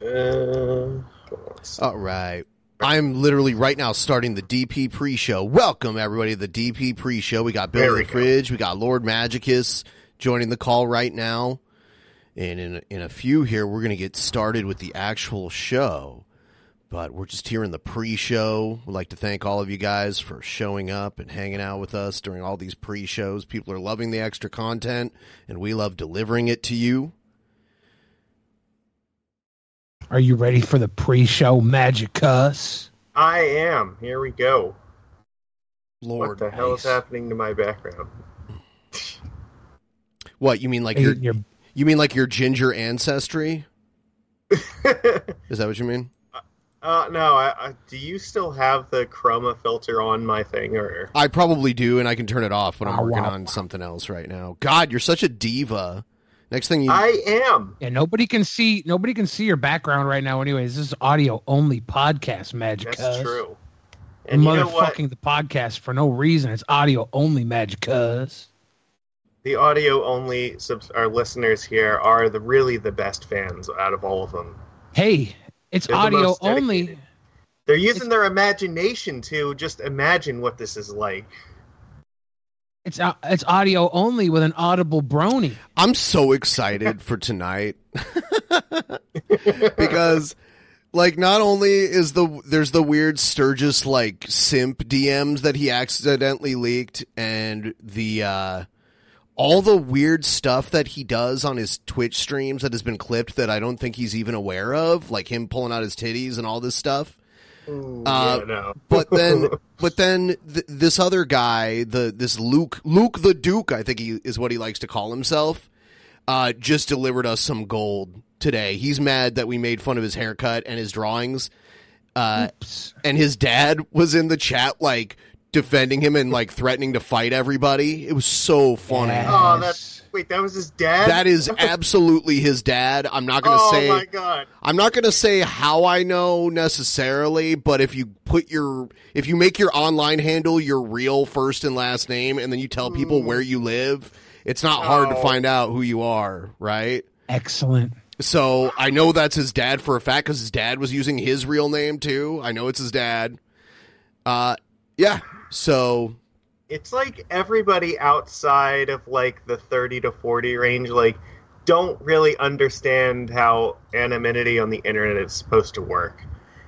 Uh, All right. I'm literally right now starting the DP pre-show. Welcome everybody to the DP pre-show. We got Billy the fridge. We got Lord Magicus joining the call right now. And in in a few here, we're going to get started with the actual show. But we're just here in the pre-show. We'd like to thank all of you guys for showing up and hanging out with us during all these pre-shows. People are loving the extra content, and we love delivering it to you. Are you ready for the pre-show Magicus? I am. Here we go. Lord, what the hell is happening to my background? What you mean, like your your- you mean like your ginger ancestry? Is that what you mean? Uh, no. I, I, do you still have the chroma filter on my thing, or I probably do, and I can turn it off, but I'm Wow, working wow, on something else right now. God, you're such a diva. Next thing you, I am? Yeah, nobody can see nobody can see your background right now. Anyways, this is audio only podcast magic. That's cuss. true. And And you know motherfucking the podcast for no reason. It's audio only magic. Cuss. The audio only subs- our listeners here are the really the best fans out of all of them. Hey, it's They're audio most only. They're using their imagination to just imagine what this is like. It's au- it's audio only with an audible brony. I'm so excited for tonight because, like, not only is the there's the weird Sturgis like simp DMs that he accidentally leaked, and the uh all the weird stuff that he does on his Twitch streams that has been clipped that I don't think he's even aware of, like him pulling out his titties and all this stuff. Ooh, Uh, yeah, no. but then but then th- this other guy the this luke luke the duke i think he is what he likes to call himself uh just delivered us some gold today. He's mad that we made fun of his haircut and his drawings. Uh and his dad was in the chat like defending him and like threatening to fight everybody. It was so funny. Yeah. oh, that's wait. That was his dad. that is absolutely his dad i'm not gonna oh say Oh my god. I'm not going to say how I know necessarily, but if you put your if you make your online handle your real first and last name and then you tell people where you live, it's not hard to Oh. find out who you are, right? Excellent. So I know that's his dad for a fact because his dad was using his real name too. I know it's his dad. Uh, yeah. So it's like everybody outside of like the 30 to 40 range like don't really understand how anonymity on the internet is supposed to work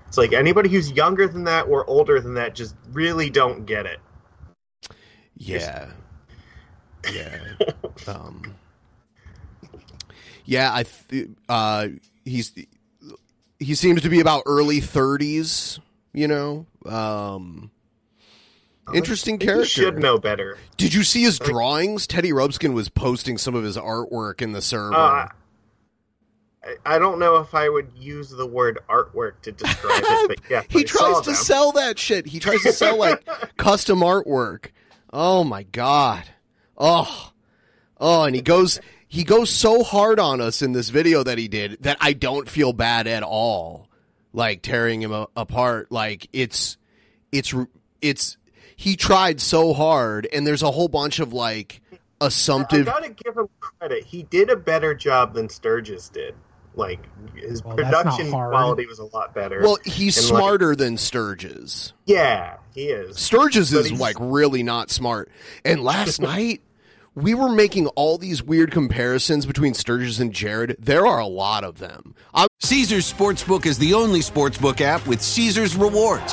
it's like anybody who's younger than that or older than that just really don't get it yeah, yeah, um, yeah. I th- uh, he's he seems to be about early thirties. You know, um, interesting I character. you should know better Did you see his drawings? Teddy Rubskin was posting some of his artwork in the server. uh, I- I don't know if I would use the word artwork to describe it, but yeah, he I tries saw to them. sell that shit. He tries to sell like custom artwork. Oh my god. Oh. Oh, and he goes he goes so hard on us in this video that he did that I don't feel bad at all. Like tearing him a- apart. Like it's it's it's he tried so hard and there's a whole bunch of like assumptive. I assumptive gotta give him credit. He did a better job than Sturgis did. Like his Well, production quality was a lot better. Well, he's And, like, smarter than Sturgis. yeah, he is. Sturgis But is like really not smart. And last night we were making all these weird comparisons between Sturgis and Jared. There are a lot of them. I'm Caesars Sportsbook is the only sportsbook app with Caesars rewards.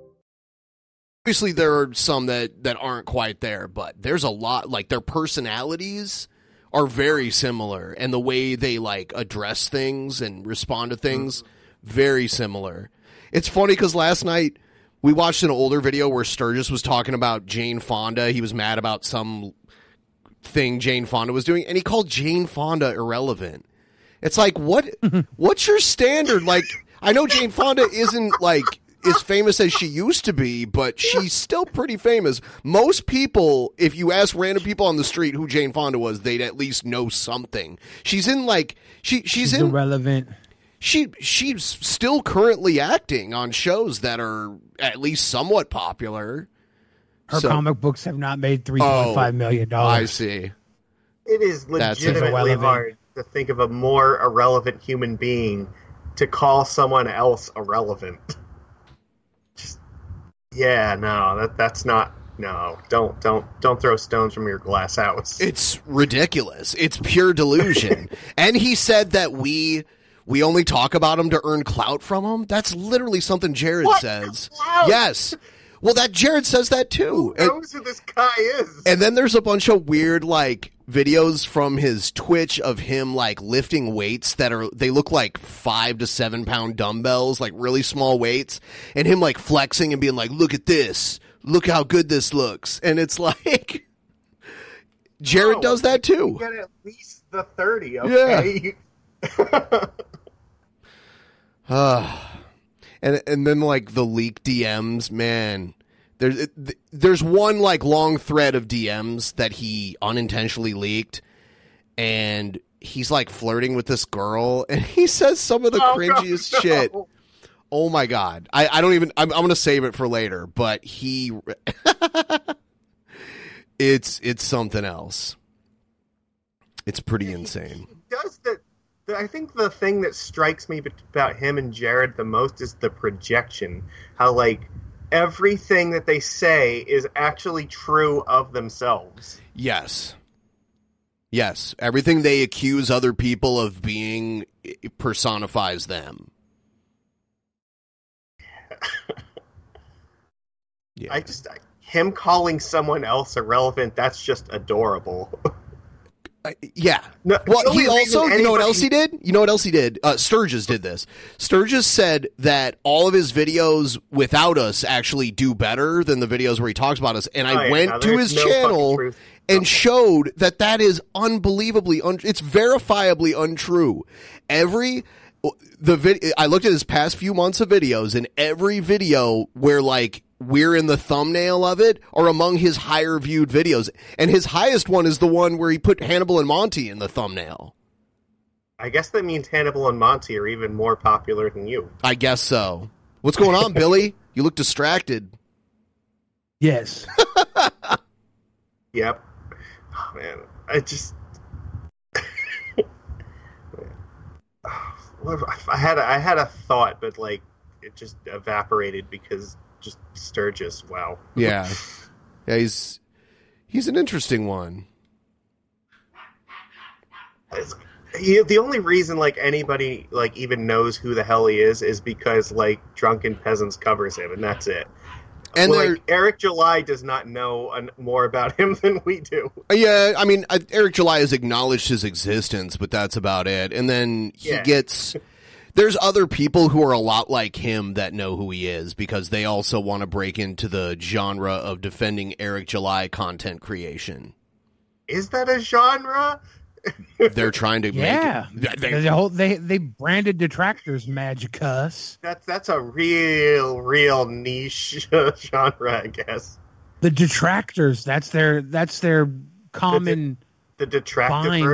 Obviously there are some that that aren't quite there, but there's a lot like their personalities are very similar and the way they like address things and respond to things very similar. It's funny cuz last night we watched an older video where Sturgis was talking about Jane Fonda. He was mad about some thing Jane Fonda was doing and he called Jane Fonda irrelevant. It's like what what's your standard? Like I know Jane Fonda isn't like as famous as she used to be, but she's still pretty famous. Most people, if you ask random people on the street who Jane Fonda was, they'd at least know something. She's in like she she's, She's in irrelevant. she she's still currently acting on shows that are at least somewhat popular. Her So- comic books have not made three point five oh, million I see. It is That's legitimately hard to think of a more irrelevant human being to call someone else irrelevant. Yeah, no, that that's not. No, don't don't don't throw stones from your glass house. It's ridiculous. It's pure delusion. and he said that we we only talk about him to earn clout from him. That's literally something Jared What? says. Clout? Yes. Well, that Jared says that too. Who And, who this guy is? and then there's a bunch of weird like videos from his Twitch of him like lifting weights that are they look like five to seven pound dumbbells, like really small weights, and him like flexing and being like, "Look at this! Look how good this looks!" And it's like Jared No. does that too. Get at least the thirty. Okay. Uh, and and then like the leak DMs, man. There's there's one like long thread of DMs that he unintentionally leaked, and he's like flirting with this girl, and he says some of the Oh, cringiest no, no. shit. Oh my god, I I don't even. I'm, I'm gonna save it for later, but he, it's it's something else. It's pretty insane. does that. the- I think the thing that strikes me about him and Jared the most is the projection. How like everything that they say is actually true of themselves. Yes. Yes. Everything they accuse other people of being personifies them. Yeah. I just I, him calling someone else irrelevant. That's just adorable. I- yeah. No, Well, he also, you know what else he did? You know what else he did? Uh, Sturgis did this. Sturgis said that all of his videos without us actually do better than the videos where he talks about us. And I Oh, yeah, went no, to his no channel and showed that that is unbelievably un- it's verifiably untrue. Every the vid- I looked at his past few months of videos and every video where like we're in the thumbnail of it are among his higher viewed videos and his highest one is the one where he put Hannibal and Monty in the thumbnail. I guess that means Hannibal and Monty are even more popular than you. I guess so. What's going on, Billy? You look distracted. Yes. Yep. Oh, man, I just. I had a, I had a thought, but like it just evaporated because just Sturgis. Wow. Yeah. Yeah, he's he's an interesting one. He, the only reason like anybody like even knows who the hell he is is because like drunken peasants covers him and that's it And like Eric July does not know an, more about him than we do. Uh, yeah, I mean, I- Eric July has acknowledged his existence, but that's about it. And then he Yeah. gets. There's other people who are a lot like him that know who he is because they also want to break into the genre of defending Eric July content creation. Is that a genre? They're trying to yeah. make it. They, They, whole, they they branded detractors Magicus. That's that's a real real niche genre, I guess. The detractors. That's their that's their common The bind that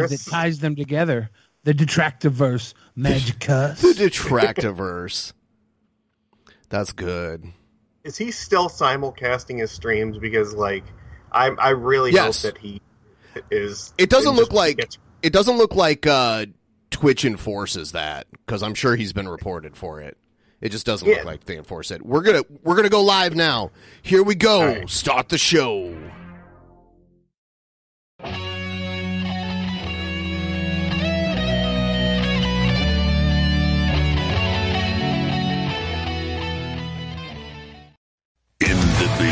Detractiverse. ties them together. The detractiverse Magicus. the Detractiverse. That's good. Is he still simulcasting his streams? Because like, I I really Yes. hope that he is. It doesn't look like gets- it doesn't look like uh, Twitch enforces that because I'm sure he's been reported for it. It just doesn't Yeah. look like they enforce it. We're gonna we're gonna go live now. Here we go. All right. Start the show.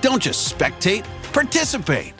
Don't just spectate, participate.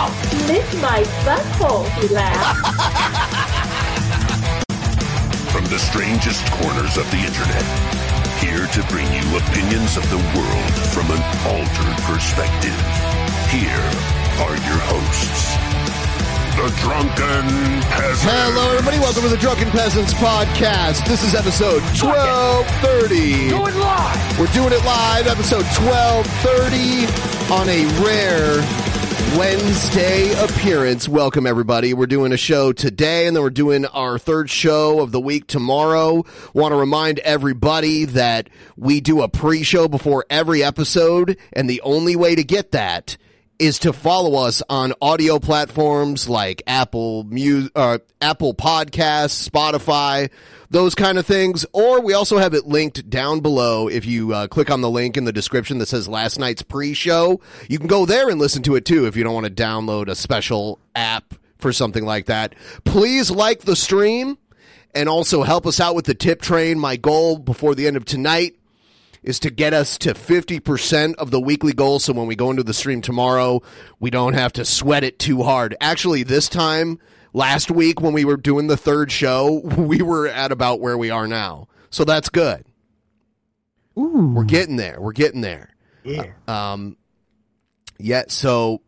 Lick my butthole, he laughed. From the strangest corners of the internet, here to bring you opinions of the world from an altered perspective. Here are your hosts, the Drunken Peasants. Hello, everybody. Welcome to the Drunken Peasants podcast. This is episode twelve thirty. Do it live. We're doing it live, episode 1230 on a rare Wednesday appearance. Welcome, everybody. We're doing a show today, and then we're doing our third show of the week tomorrow. Want to remind everybody that we do a pre show before every episode, and the only way to get that is to follow us on audio platforms like Apple Music, uh, Apple Podcasts, Spotify, those kind of things. Or we also have it linked down below. If you uh, click on the link in the description that says last night's pre-show, you can go there and listen to it too. If you don't want to download a special app for something like that, please like the stream and also help us out with the tip train. My goal before the end of tonight is to get us to 50% of the weekly goal. So when we go into the stream tomorrow, we don't have to sweat it too hard. Actually, this time last week when we were doing the third show, we were at about where we are now. So that's good. Ooh. We're getting there. We're getting there. Yeah. Um, yeah, so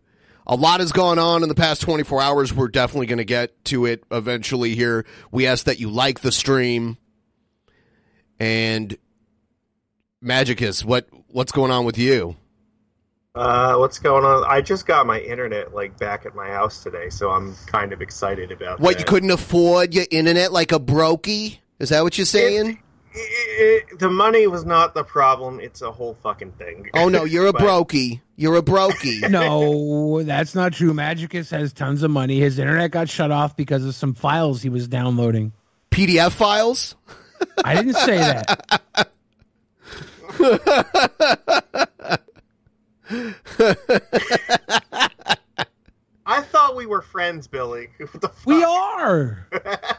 a lot has gone on in the past 24 hours. We're definitely going to get to it eventually here. We ask that you like the stream. And Magicus, what what's going on with you? Uh, what's going on? I just got my internet like back at my house today, so I'm kind of excited about What that. you couldn't afford your internet like a brokey? Is that what you're saying? It- it- the money was not the problem. It's a whole fucking thing. oh no, you're a But- brokey. You're a brokey. no, that's not true. Magicus has tons of money. His internet got shut off because of some files he was downloading. PDF files? I didn't say that. I thought we were friends, Billy. What the fuck? We are.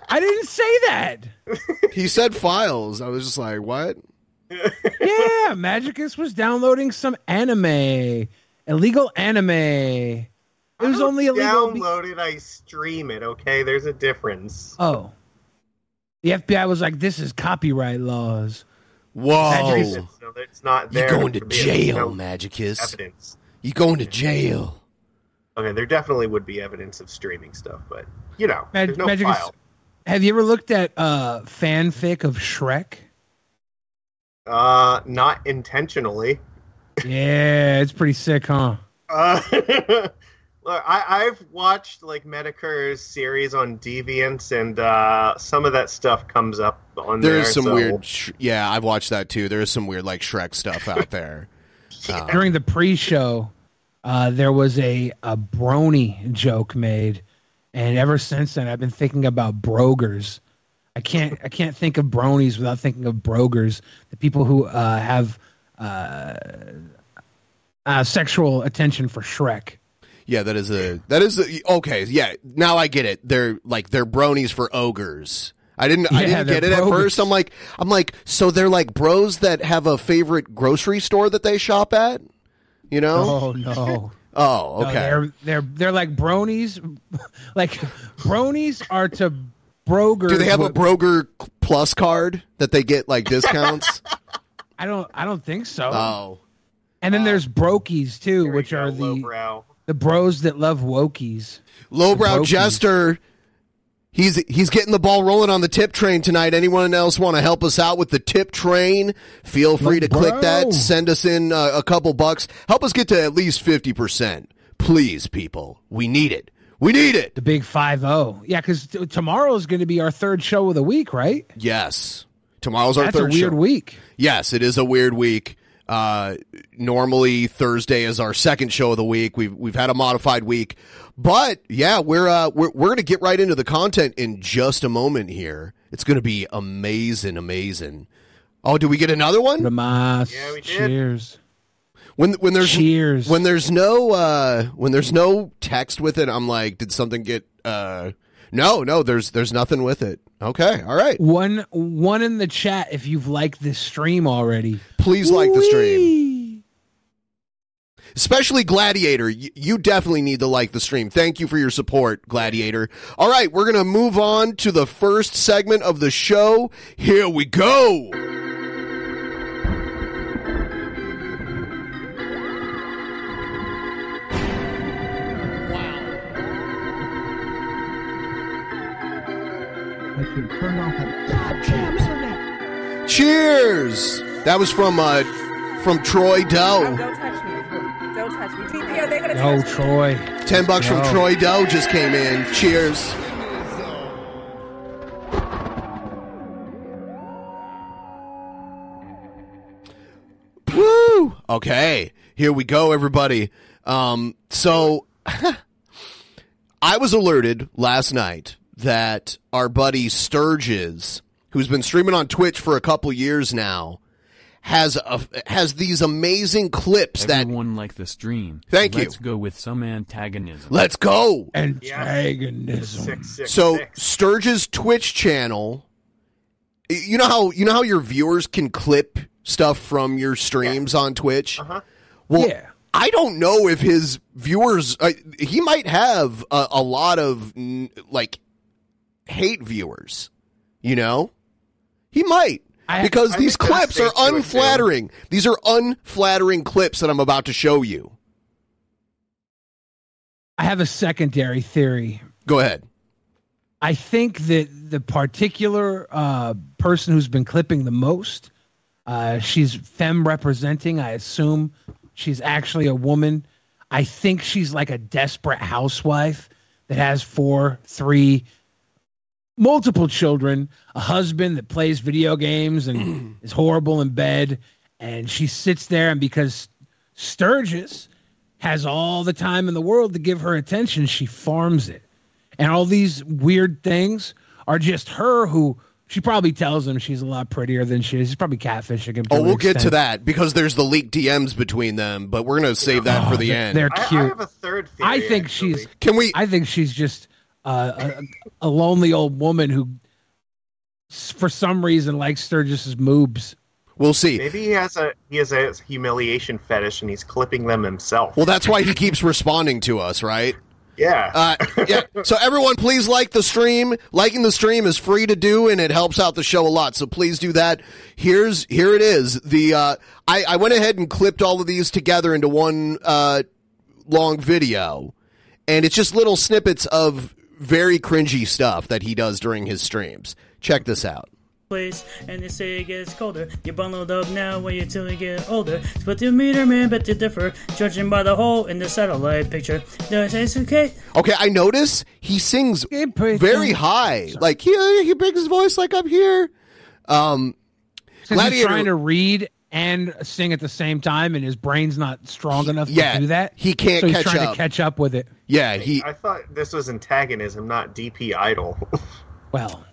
I didn't say that. he said files. I was just like, what? Yeah, Magicus was downloading some anime, illegal anime. It was only illegal. Download it, I stream it. Okay, there's a difference. oh, the FBI was like, "This is copyright laws." Whoa. Magicus- So it's not You're going to jail, No Magicus. Evidence. You're going to jail. Okay, there definitely would be evidence of streaming stuff, but you know, Mag- there's no Magicus, file. have you ever looked at uh, fanfic of Shrek? Uh, not intentionally. Yeah, it's pretty sick, huh? Uh, look, I, I've watched like Medicur's series on Deviants, and uh, some of that stuff comes up on there. There's some so- weird. Sh- yeah, I've watched that too. There's some weird like Shrek stuff out there. Uh, During the pre-show, uh, there was a a brony joke made, and ever since then, I've been thinking about brogers. I can't I can't think of bronies without thinking of brogers, the people who uh, have uh, uh, sexual attention for Shrek. Yeah, that is a that is a, okay. Yeah, now I get it. They're like they're bronies for ogres. I didn't I didn't get it at first. I'm like I'm like so they're like bros that have a favorite grocery store that they shop at. You know? Oh no. Oh, No, okay. they're they're they're like bronies, like bronies are to brogers. Do they have a Broger Plus card that they get like discounts? I don't I don't think so. oh, and then there's brokies too, Here which are the lowbrow. The bros that love wokies. lowbrow jester. He's he's getting the ball rolling on the tip train tonight. Anyone else want to help us out with the tip train? Feel free to Bro. click that. Send us in uh, a couple bucks. Help us get to at least fifty percent, please, people. We need it. We need it. The big five zero. Yeah, because t- tomorrow is going to be our third show of the week, right? Yes. Tomorrow's our That's third a weird show. week. Yes, it is a weird week. Uh, normally Thursday is our second show of the week. We've we've had a modified week, but yeah, we're uh, we're we're gonna get right into the content in just a moment. Here, it's gonna be amazing, amazing. Oh, do we get another one? Ramas. Yeah, we did. Cheers. When when there's Cheers. when there's no uh when there's no text with it, I'm like, did something get uh? No, no, there's there's nothing with it. Okay, all right. One one in the chat if you've liked this stream already. Please like the stream. Especially Gladiator. You, you definitely need to like the stream. Thank you for your support, Gladiator. All right, we're going to move on to the first segment of the show. Here we go. Cheers. That was from uh from Troy Doe. Don't touch me. Don't touch me. TPO, they're gonna No, touch me. Troy. 10 bucks from Troy Doe just came in. Cheers. Woo! Okay, here we go, everybody. Um, so I was alerted last night that our buddy Sturgis, who's been streaming on Twitch for a couple years now, has a, has these amazing clips that Everyone like the stream. Thank you. Let's go with some antagonism. let's go. Antagonism. Six, six, So six. Sturge's Twitch channel you know how you know how your viewers can clip stuff from your streams on Twitch. Uh-huh. Well, Yeah. I don't know if his viewers. Uh, he might have a, a lot of like hate viewers. You know, he might because I these clips are fake to it, too. unflattering. These are unflattering clips that I'm about to show you. I have a secondary theory. Go ahead. I think that the particular uh, person who's been clipping the most, uh, she's femme representing. I assume she's actually a woman. I think she's like a desperate housewife that has four, three, multiple children, a husband that plays video games and is horrible in bed. And she sits there, and because Sturgis has all the time in the world to give her attention, she farms it. And all these weird things are just her who she probably tells him she's a lot prettier than she is. She's probably catfishing him. Oh, we'll get to that because there's the leaked DMs between them, but we're gonna save that Oh, for the they're- end. They're cute. I have a third theory. I think she's. Can we? I think she's just uh, a, a lonely old woman who, for some reason, likes Sturgis's moobs. We'll see. Maybe he has a he has a humiliation fetish and he's clipping them himself. Well, that's why he keeps responding to us, right? Yeah. Uh, yeah. So everyone, please like the stream. Liking the stream is free to do, and it helps out the show a lot. So please do that. Here's here it is. The uh, I I went ahead and clipped all of these together into one uh, long video, and it's just little snippets of very cringy stuff that he does during his streams. Check this out. place and they say it gets colder. You're bundled up now when you till you get older. But the meter man bet to differ, judging by the hole in the satellite picture. No, it's okay. Okay, I notice he sings very high, like he he brings his voice like up here. Um, Since he's Gladiator- trying to read and sing at the same time, and his brain's not strong enough Yeah, to do that. he can't so he's catch trying up. to catch up with it. Yeah, he I thought this was antagonism, not DP idol. Well,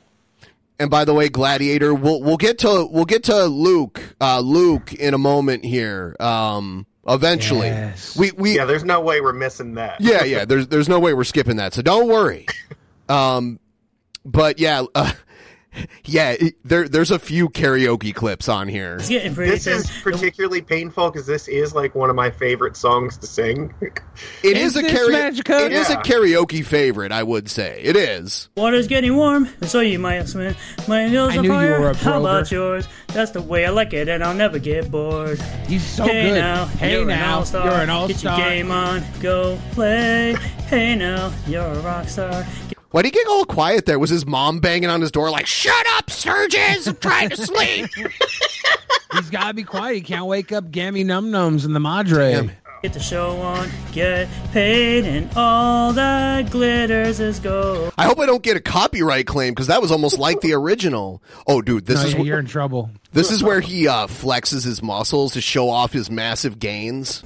And by the way, Gladiator, we'll we'll get to we'll get to Luke uh, Luke in a moment here. Um, eventually, we we yeah, there's no way we're missing that. yeah yeah. There's there's no way we're skipping that, so don't worry. Um, but yeah, uh, yeah. it- There there's a few karaoke clips on here. It's getting pretty This is particularly painful because this is like one of my favorite songs to sing. It is, a karaoke. It is a karaoke favorite, I would say. It is. Water's getting warm, so you might swim. My nose I on fire. How about yours? That's the way I like it, and I'll never get bored. He's so hey good. Now, Hey now. you're now, an all-star. you're an Get your game on, go play. Hey now, you're a rock star. Why did he get all quiet there? Was his mom banging on his door like, "Shut up, Sturgis! I'm trying to sleep." He's got to be quiet. He can't wake up Gammy Num Nums in the Madre. Get the show on, get paid, and all that glitters is gold. I hope I don't get a copyright claim because that was almost like the original. Oh, dude, this No, is yeah, wh- you're in trouble. this is where he uh, flexes his muscles to show off his massive gains.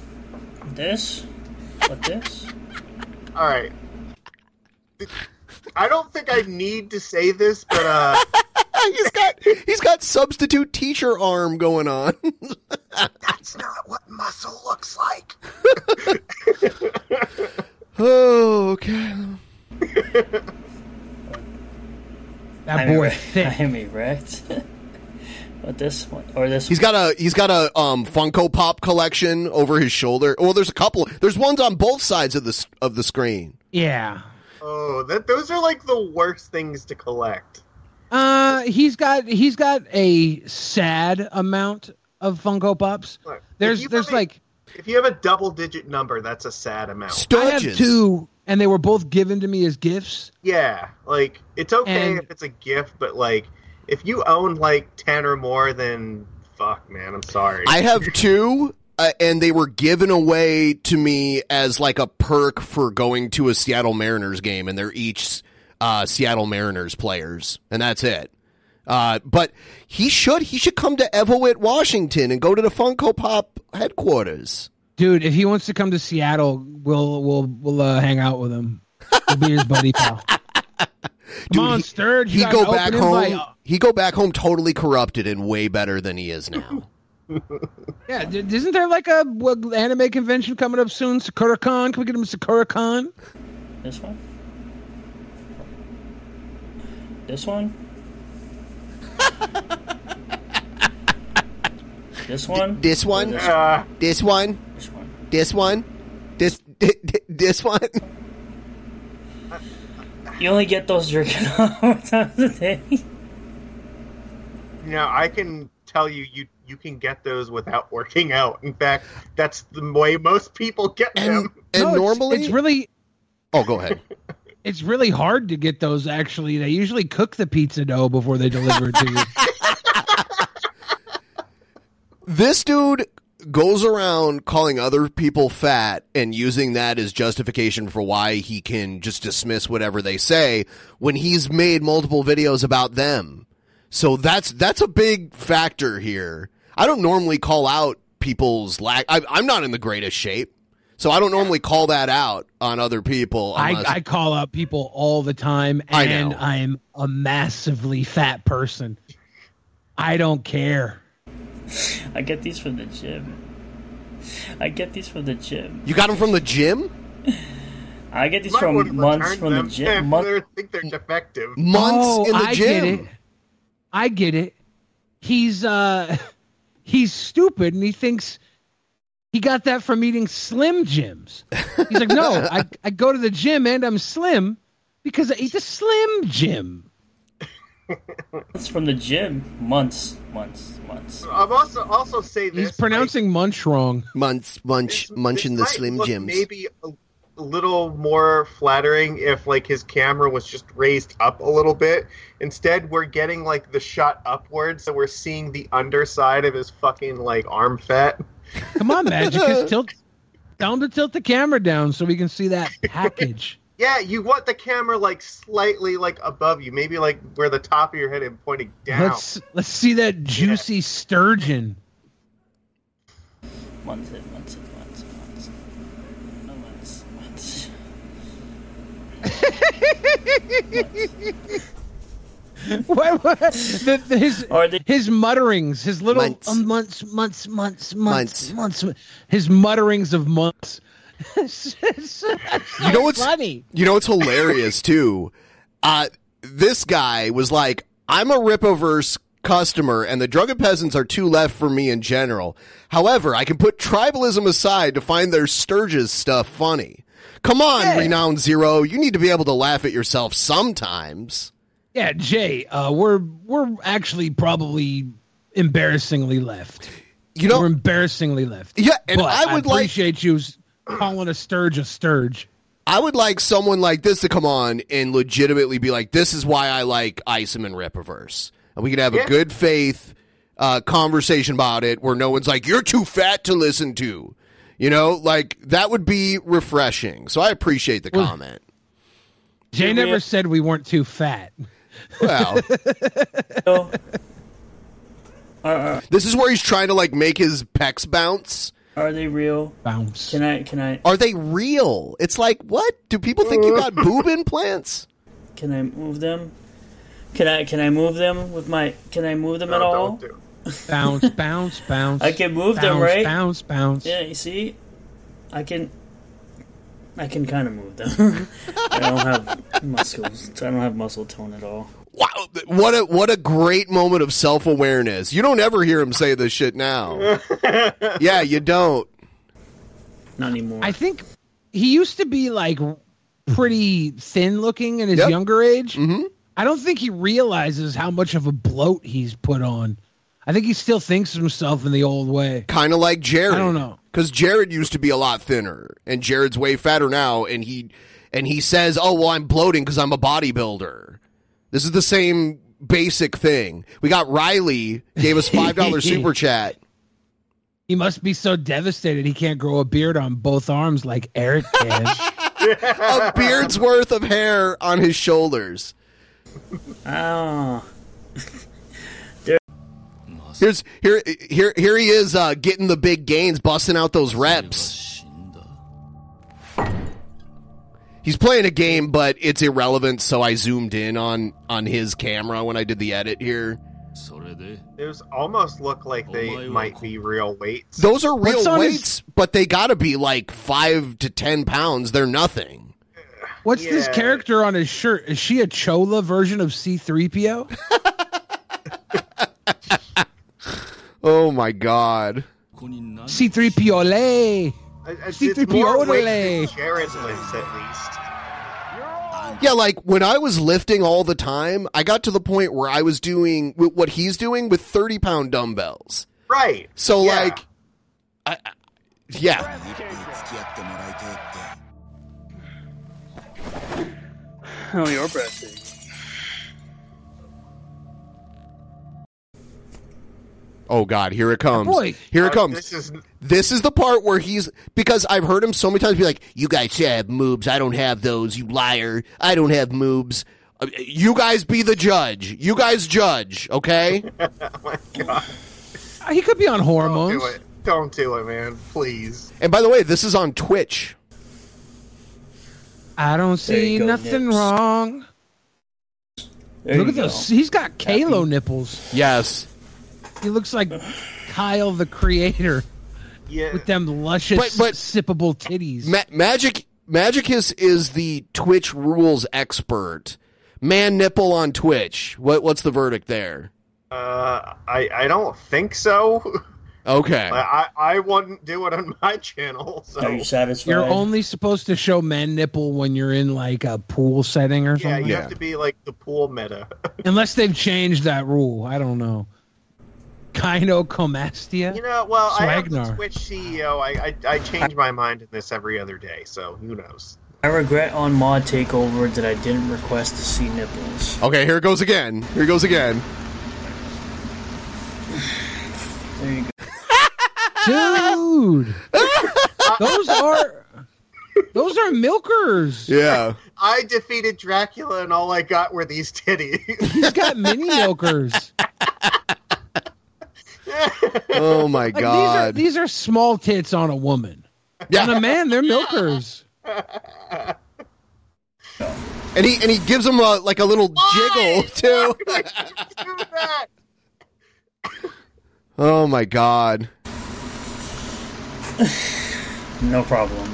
This? What this? All right. I don't think I need to say this, but uh, he's got he's got substitute teacher arm going on. that's not what muscle looks like. oh, okay. That boy erect. thick. I'm erect. But this one? Or this He's got a he's got a um, Funko Pop collection over his shoulder. Well, there's a couple. There's ones on both sides of the of the screen. Yeah. Oh, that those are like the worst things to collect. Uh, he's got he's got a sad amount of Funko Pops. Look, There's there's a- like If you have a double digit number, that's a sad amount. I have two, and they were both given to me as gifts. Yeah, like it's okay And- if it's a gift, but like if you own like ten or more, then fuck, man, I'm sorry. I have two, uh, and they were given away to me as like a perk for going to a Seattle Mariners game, and they're each uh, Seattle Mariners players, and that's it. Uh, but he should he should come to Everett, Washington, and go to the Funko Pop headquarters. Dude, if he wants to come to Seattle, we'll we'll we'll uh, hang out with him. We'll be his buddy pal. Come on, Sturge. He go back home. He go back home totally corrupted and way better than he is now. Yeah, d- isn't there like a what, anime convention coming up soon? Sakura Con? Can we get him a Sakura Con? This one? This one? This one? This one? This Uh, This one? This one? This this one? You only get those jerking off four times a day. you know, I can tell you, you you can get those without working out. In fact, that's the way most people get them. And No, it's- normally it's really Oh, go ahead. it's really hard to get those actually they usually cook the pizza dough before they deliver it to you This dude goes around calling other people fat and using that as justification for why he can just dismiss whatever they say when he's made multiple videos about them. So that's that's a big factor here. I don't normally call out people's lack. I, I'm not in the greatest shape, so I don't normally call that out on other people. I, unless- I call out people all the time and i'm a massively fat person i don't care I get these from the gym. I get these from the gym. you got them from the gym. I get these Might from months return from the gym. if Month- they think they're defective. Months oh, in the I gym. get it. I get it. He's uh he's stupid and he thinks he got that from eating Slim Jims. He's like, no, I, I go to the gym and I'm slim because I eat the Slim Jim. Months from the gym. Months, months, months. I'm also also say this. He's pronouncing munch wrong. Munch, munch, munching the might Slim look Jims. Maybe a, a little more flattering if like his camera was just raised up a little bit. Instead, we're getting like the shot upwards, so we're seeing the underside of his fucking like arm fat. Come on, Magicus, tilt down to tilt the camera down so we can see that package. Yeah, you want the camera like slightly like above you, maybe like where the top of your head is pointing down. Let's let's see that juicy sturgeon. Months, months, months, months. No months, months. What, what? The, the- his his mutterings, his little Months. um, months, months, months, months, Months. months, his mutterings of months. you know what's funny? You know what's hilarious too? Uh, this guy was like, "I'm a Rippaverse customer, and the drunken peasants are too left for me in general. However, I can put tribalism aside to find their Sturgis stuff funny. Come on, renowned zero, you need to be able to laugh at yourself sometimes." Yeah, Jay, uh, we're we're actually probably embarrassingly left. You know, we're embarrassingly left. Yeah, and But I would like- appreciate you calling a sturge a sturge. I would like someone like this to come on and legitimately be like, "This is why I like Isom and Rippaverse," and we could have Yeah. a good faith uh, conversation about it, where no one's like, "You're too fat to listen to," you know, like that would be refreshing. So I appreciate the Well- comment. Jay Did we- never said we weren't too fat. Well, So, are, are, this is where he's trying to like make his pecs bounce. are they real? Bounce. Can I? Can I? Are they real? It's like, what? Do people think you got boob implants? Can I move them? Can I? Can I move them with my? Can I move them at No, all? don't do. Bounce, bounce, bounce. I can move them, right? Bounce, bounce. Yeah, you see, I can. I can kind of move them. I don't have muscles. I don't have muscle tone at all. Wow, what a what a great moment of self awareness. You don't ever hear him say this shit now. yeah, you don't. Not anymore. I think he used to be like pretty thin looking in his Yep. younger age. Mm-hmm. I don't think he realizes how much of a bloat he's put on. I think he still thinks of himself in the old way. Kind of like Jared. I don't know. because Jared used to be a lot thinner, and Jared's way fatter now, and he and he says, "Oh well, I'm bloating because I'm a bodybuilder." This is the same basic thing. We got Riley gave us five dollar super chat. He must be so devastated he can't grow a beard on both arms like Eric can. A beard's worth of hair on his shoulders. Oh. Here's here here here he is uh, getting the big gains, busting out those reps. He's playing a game, but it's irrelevant. So I zoomed in on on his camera when I did the edit here. Those almost look like they might be real weights. Those are real What's on his- weights, but they got to be like five to ten pounds. They're nothing. What's this character on his shirt? Is she a Chola version of C3PO? Oh my god. C3PO lay. It's, C3PO it's more weight lay. than Jared lifts, at least. Yeah, like when I was lifting all the time, I got to the point where I was doing what he's doing with 30 pound dumbbells. Right. So, Yeah. like, I, I- yeah. Oh, you're breathtaking. Oh God, here it comes. Boy. Here it Uh, comes. this is- This is the part where he's because I've heard him so many times be like, "You guys have moobs. I don't have those. You liar. I don't have moobs. Uh, You guys be the judge. You guys judge, okay?" oh my god. Uh, He could be on hormones. Don't do it. Don't do it, man. Please. and by the way, this is on Twitch. I don't see go, nothing nips. wrong. There Look at go. those. He's got Kalo nipples. Yes. He looks like Kyle the Creator Yeah. with them luscious, But- but- sippable titties. Ma- Magic Magicus is the Twitch rules expert. Man nipple on Twitch. What what's the verdict there? Uh, I I don't think so. Okay. I I, I wouldn't do it on my channel. So Are you satisfied? You're only supposed to show man nipple when you're in like a pool setting or yeah, something. Yeah, you have to be like the pool meta. Unless they've changed that rule. I don't know. Gynecomastia? You know, well, I am the Twitch CEO. I, I I change my mind in this every other day, so who knows? I regret on Mod Takeover that I didn't request to see nipples. Okay, here it goes again. Here it goes again. There you go. Dude. those are those are milkers. Yeah. I defeated Dracula, and all I got were these titties. He's got mini milkers. Oh my Like, god. These are, these are small tits on a woman. Yeah. On a man, they're milkers. and he and he gives him a, like a little jiggle too. do that. Oh my god. No problem.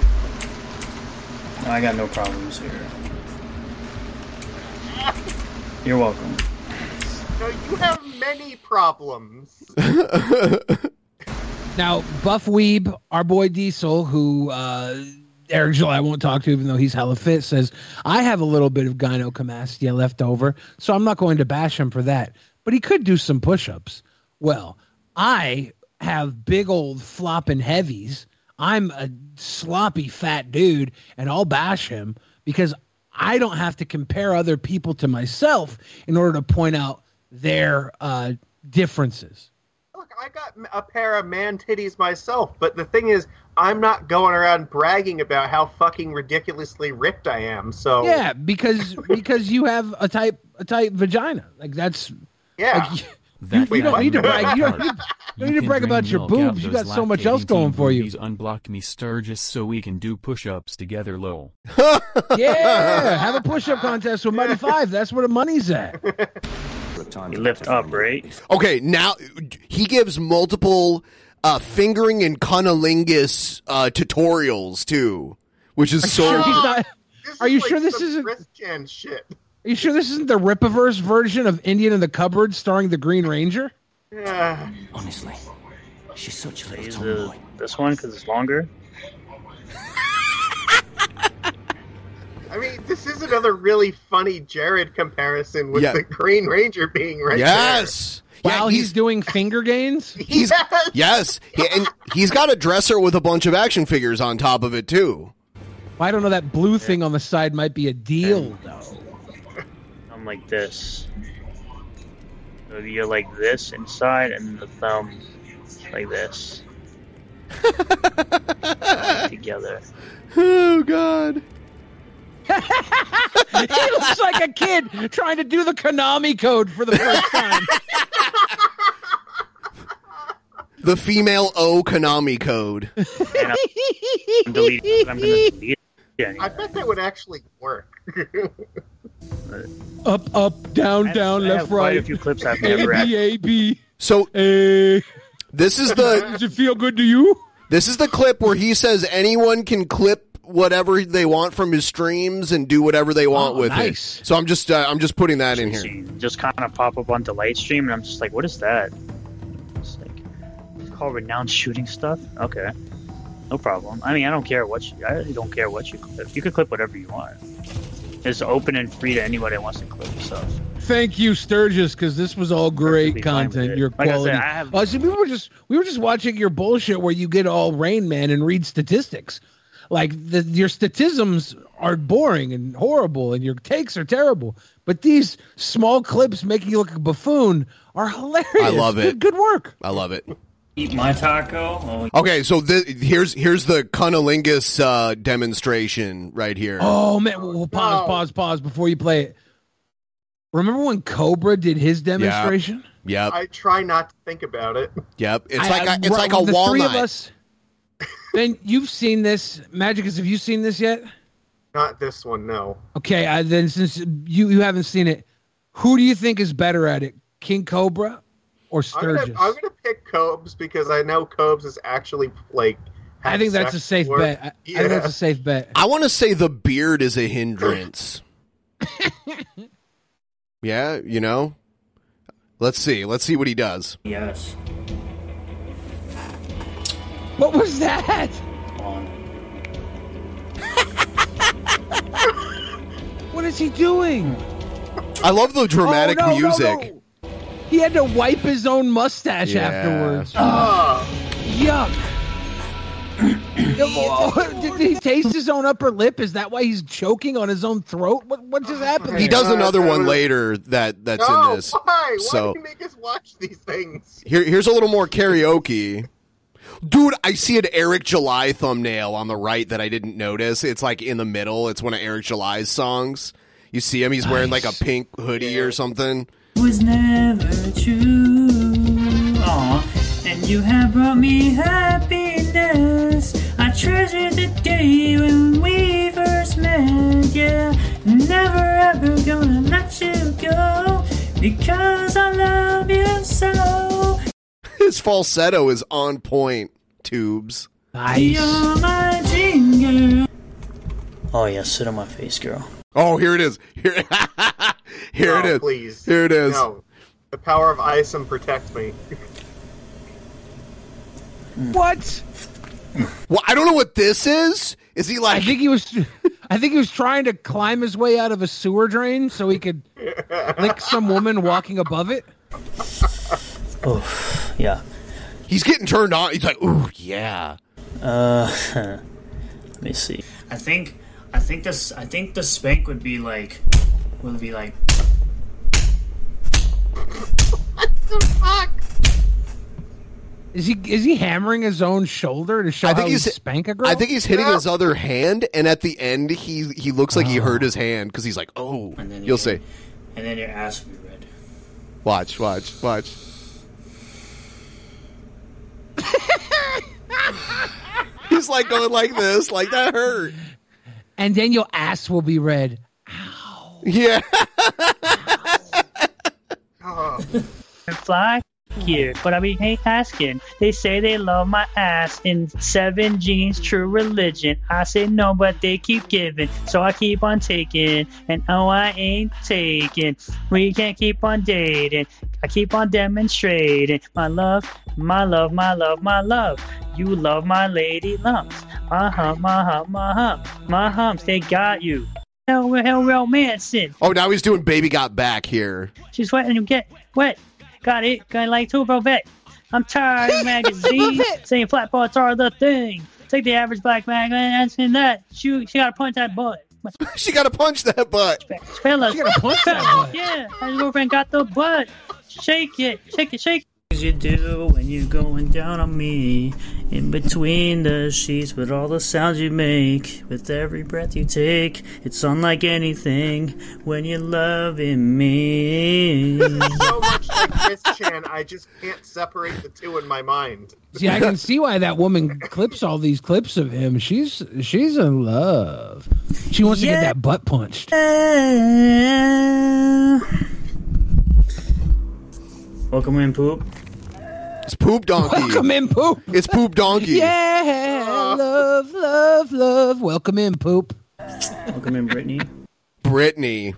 I got no problems here. You're welcome. No, you have many problems. Now, Buff Weeb, our boy Diesel, who uh, Eric July won't talk to, even though he's hella fit, says, I have a little bit of gynecomastia left over, so I'm not going to bash him for that. But he could do some push ups. Well, I have big old flopping heavies. I'm a sloppy fat dude, and I'll bash him because I don't have to compare other people to myself in order to point out their uh, differences. Look, I got a pair of man titties myself, but the thing is, I'm not going around bragging about how fucking ridiculously ripped I am. So Yeah, because because you have a type a tight vagina. Like that's yeah. like, you, That you don't need to brag. You don't need, you don't need to brag about your boobs. You those got so much else going for you. boobies. Unblock me Sturgis so we can do push-ups together, lol. Yeah, have a push up contest with Mighty Five. That's where the money's at. You lift up, right? Okay, now he gives multiple uh, fingering and cunnilingus uh, tutorials too, which is so. Sure, not. Are you like sure this isn't? wrist gen shit? Are you sure this isn't the Rippaverse version of Indian in the Cupboard starring the Green Ranger? Yeah. Honestly, she's such a little tomboy. this one because it's longer? Another really funny Jared comparison with Yeah. the Green Ranger being right yes. While yeah, he's, doing finger gains. he's Yes! yes, He- and he's got a dresser with a bunch of action figures on top of it too. I don't know. That blue thing on the side might be a deal, though. I'm like this. So you're like this inside, and the thumb like this. Together. Oh God. He looks like a kid trying to do the Konami code for the first time. The female O Konami code. I'm, I'm deleting. I'm delete it. I bet that would actually work. up, up, down, I- down, I have left, quite right. a few clips I've never B actually. A B. So A. this is the Does it feel good to you? this is the clip where he says anyone can clip whatever they want from his streams and do whatever they want Oh, with nice. it. So I'm just uh, I'm just putting that in here. Just kind of pop up on delayed stream, and I'm just like, what is that? It's like, call renowned shooting stuff? Okay, no problem. I mean, I don't care what you. I really don't care what you clip. You can clip whatever you want. It's open and free to anybody that wants to clip stuff. Thank you, Sturgis, because this was all great be fine with content. it. Your Like I said, quality. I have- Uh, see, we were just we were just watching your bullshit where you get all Rain Man and read statistics. Like the, your statisms are boring and horrible, and your takes are terrible. But these small clips making you look like a buffoon are hilarious. I love it. Good work. I love it. Eat my taco. Oh, Okay, so th- here's here's the cunnilingus uh, demonstration right here. Oh man, well, well, pause, pause, pause before you play it. Remember when Cobra did his demonstration? Yeah. Yep. I try not to think about it. Yep. It's I- like I- a, it's right, like a the Three walnut. of us. Ben, you've seen this. Magicus, have you seen this yet? Not this one, no. Okay, I, then since you you haven't seen it, who do you think is better at it, King Cobra or I'm Sturgis? gonna, I'm gonna pick Cobes because I know Cobes is actually like. I think that's a safe work. bet. I, I think that's a safe bet. I want to say the beard is a hindrance. yeah, you know. Let's see. Let's see what he does. Yes. What was that? What is he doing? I love the dramatic Oh, no, no, music. no. He had to wipe his own mustache Yeah. afterwards. Ah. Yuck. Did he taste his own upper lip? Is that why he's choking on his own throat? What what just happened? He does another one later that that's no, in this. why? Why So do you make us watch these things? here here's a little more karaoke. Dude, I see an Eric July thumbnail on the right that I didn't notice. It's like in the middle. It's one of Eric July's songs. You see him? He's wearing like a pink hoodie or something. was never true. Aw, and you have brought me happiness. I treasure the day when we first met. Yeah, never ever gonna let you go because I love you so. His falsetto is on point. Tubes. You're my dream. Oh yeah, sit on my face, girl. Oh, here it is. Here, here No, is. Please. Here it is. No. The power of ice and protect me. Hmm. What? Well, I don't know what this is. Is he like? I think he was. I think he was trying to climb his way out of a sewer drain so he could lick some woman walking above it. Oh, yeah. He's getting turned on. He's like, ooh, yeah. Uh, let me see. I think, I think this, I think the spank would be like, would be like. What the fuck? Is he is he hammering his own shoulder to show I think how he's he's spank a girl? I think he's hitting his other hand, and at the end, he he looks like he hurt his hand because he's like, oh. and then You'll see. And then your ass will be red. Watch, watch, watch. he's like going like this, like that hurt. and then your ass will be red. Yeah. fly here, but I be hey, asking. They say they love my ass in seven jeans, true religion. I say no, but they keep giving, so I keep on taking. And oh, I ain't taking. We can't keep on dating. I keep on demonstrating my love, my love, my love, my love. You love my lady lumps, my hump, my hump, my hump, my humps. They got you. Hell, hell, romancing. Oh, now he's doing "Baby Got Back" here. She's wet and you get wet. Got it. Got like Turbo Vet. I'm tired of magazines saying flat butts are the thing. Take the average black man and asking that. She, she gotta punch that butt. she gotta punch that butt. Fellas, She gotta punch that butt. Yeah, my girlfriend got the butt. Shake it, shake it, shake it. You do when you're going down on me, in between the sheets, with all the sounds you make, with every breath you take. It's unlike anything when you're loving me. so much like Chris Chan, I just can't separate the two in my mind. See, I can see why that woman clips all these clips of him. She's she's in love. She wants to get that butt punched. Welcome in, poop. It's poop donkey. Welcome in, poop. It's poop donkey. Yeah, love, love, love. Welcome in, poop. Welcome in, Brittany. Brittany.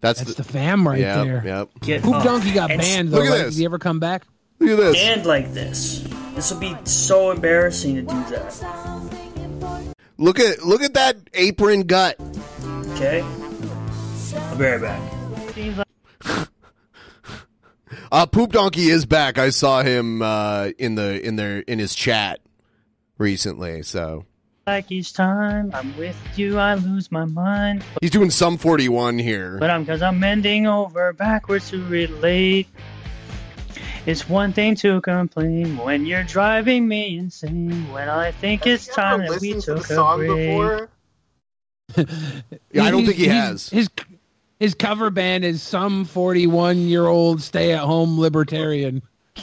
That's, That's the fam right Yep, there. Yep. Get Poop up. Donkey got And banned though. look at right? this. Did he ever come back? Look at this. Banned like this. This will be so embarrassing to do that. Look at look at that apron gut. Okay? I'll be right back. Uh, Poop Donkey is back. I saw him uh, in the in their in his chat recently. So Like each time I'm with you, I lose my mind. he's doing some forty one here. But I'm because I'm bending over backwards to relate. It's one thing to complain when you're driving me insane. When I think it's time that we listened to the took a song break. before? Yeah, I don't think he He's- has. His his cover band is some forty-one year old stay-at-home libertarian.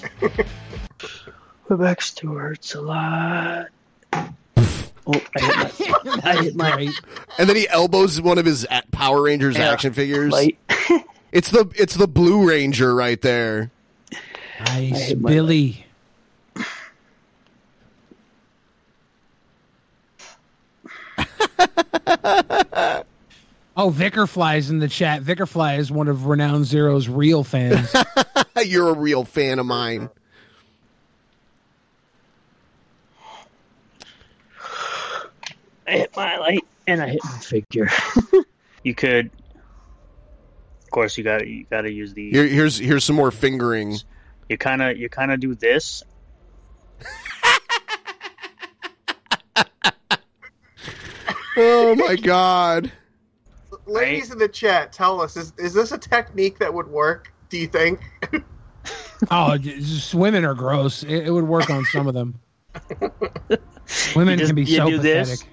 Quebec Stewart's a lot. Oh, I hit my, I hit my And then he elbows one of his Power Rangers Yeah. action figures. It's the it's the Blue Ranger right there. Nice, my Billy. Oh, Vickerfly's in the chat. Vickerfly is one of Renowned Zero's real fans. You're a real fan of mine. I hit my light and I hit my figure. you could, of course, you got to you got to use the. Here, here's here's some more fingering. You kind of you kind of do this. Oh my god. Ladies in the chat, tell us is is this a technique that would work? Do you think? oh, just women are gross. It, it would work on some of them. Women just- can be you so do this.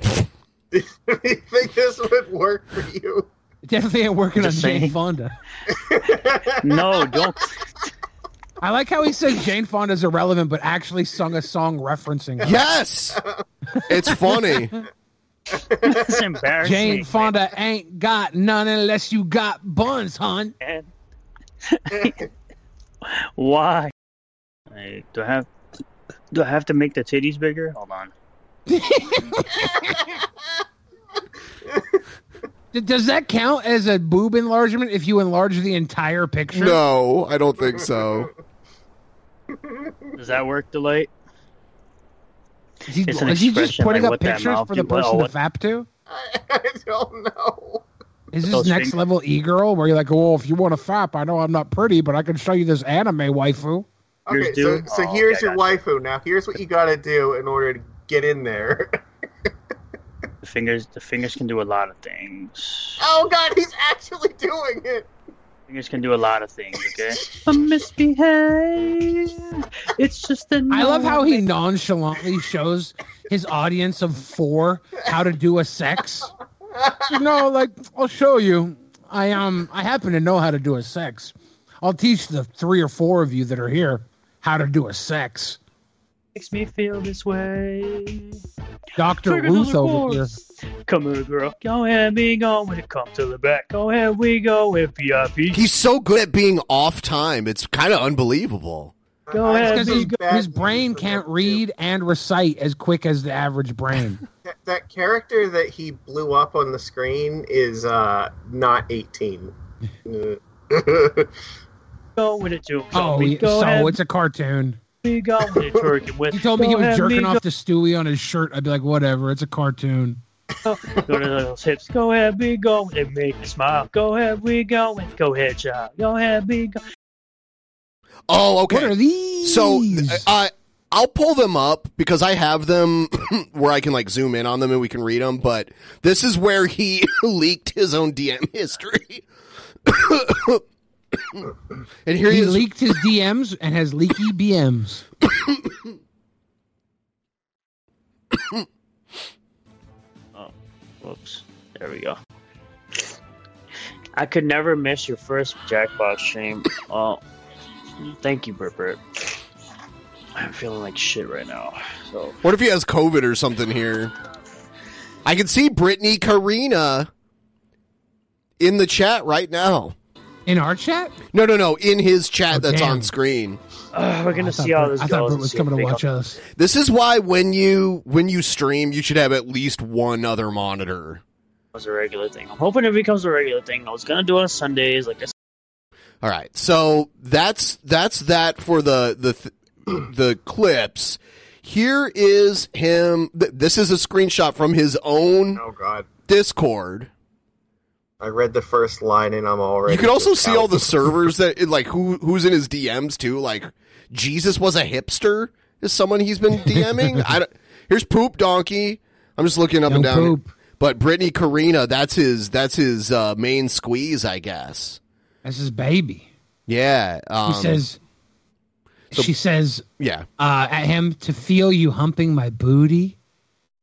pathetic. do you think this would work for you? Definitely ain't working on Just Jane. Fonda. No, don't. I like how he said Jane Fonda's irrelevant, but actually sung a song referencing her. Yes, it's funny. It's embarrassing. Jane Fonda ain't got none unless you got buns, hon. Why? Hey, do I have do I have to make the titties bigger? Hold on. Does that count as a boob enlargement if you enlarge the entire picture? No, I don't think so. Does that work, Delight? Is he, It's an is he just putting like, up pictures for the person oh, to fap to? I don't know. Is this next fing- level e girl where you're like, oh, if you want to fap, I know I'm not pretty, but I can show you this anime waifu. Okay, Yours so, so Oh, here's okay, your waifu. Now, here's what you got to do in order to get in there. The fingers the fingers can do a lot of things. oh God, he's actually doing it. Fingers can do a lot of things, okay? I misbehave. It's just a I love how he nonchalantly shows his audience of four how to do a sex. You know, like I'll show you. I um I happen to know how to do a sex. I'll teach the three or four of you that are here how to do a sex. Makes me feel this way. Doctor Figure another Ruth over here. Come here, girl. Go ahead, be gone when it comes to the back. Go ahead, we go with VIP. He's so good at being off time. It's kind of unbelievable. Go ahead, Because be his, his brain can't read and recite as quick as the average brain. That, that character that he blew up on the screen is uh, not 18. Go with it, too. Oh, we go so ahead, it's a cartoon. We go with it, twerking with. He told me he was jerking be off to Stewie on his shirt. I'd be like, whatever, it's a cartoon. Go to those hips. Go ahead, be go. They make me smile. Go ahead, we go. And go ahead, child. Go ahead, be go. Oh, okay. What are these? So uh, I'll pull them up because I have them where I can like zoom in on them and we can read them. But this is where he leaked his own DM history. and here he, he is. leaked his DMs and has leaky BMs. Oh, whoops. There we go. I could never miss your first jackpot stream. Oh, thank you, Bert Bert. I'm feeling like shit right now. So What if he has COVID or something here? I can see Brittany Karina in the chat right now. In our chat? No, no, no. In his chat Oh, that's damn. on screen. uh, we're gonna I thought see how Bert- this I goes. thought Bert and was see coming to we watch go- us. This is why when you when you stream, you should have at least one other monitor. It's a regular thing. I'm hoping it becomes a regular thing. I was gonna do it on Sundays, like this. All right, so that's that's that for the the th- the clips. Here is him. th- This is a screenshot from his own Oh God. Discord. I read the first line and I'm already. You can also just see all the servers that like who who's in his DMs too. Like Jesus was a hipster is someone he's been DMing. I don't, here's poop donkey. I'm just looking up and down. Poop. But Brittany Karina, that's his that's his uh, main squeeze, I guess. That's his baby. Yeah. Um, He says. she says. Yeah. Uh, at him to feel you humping my booty.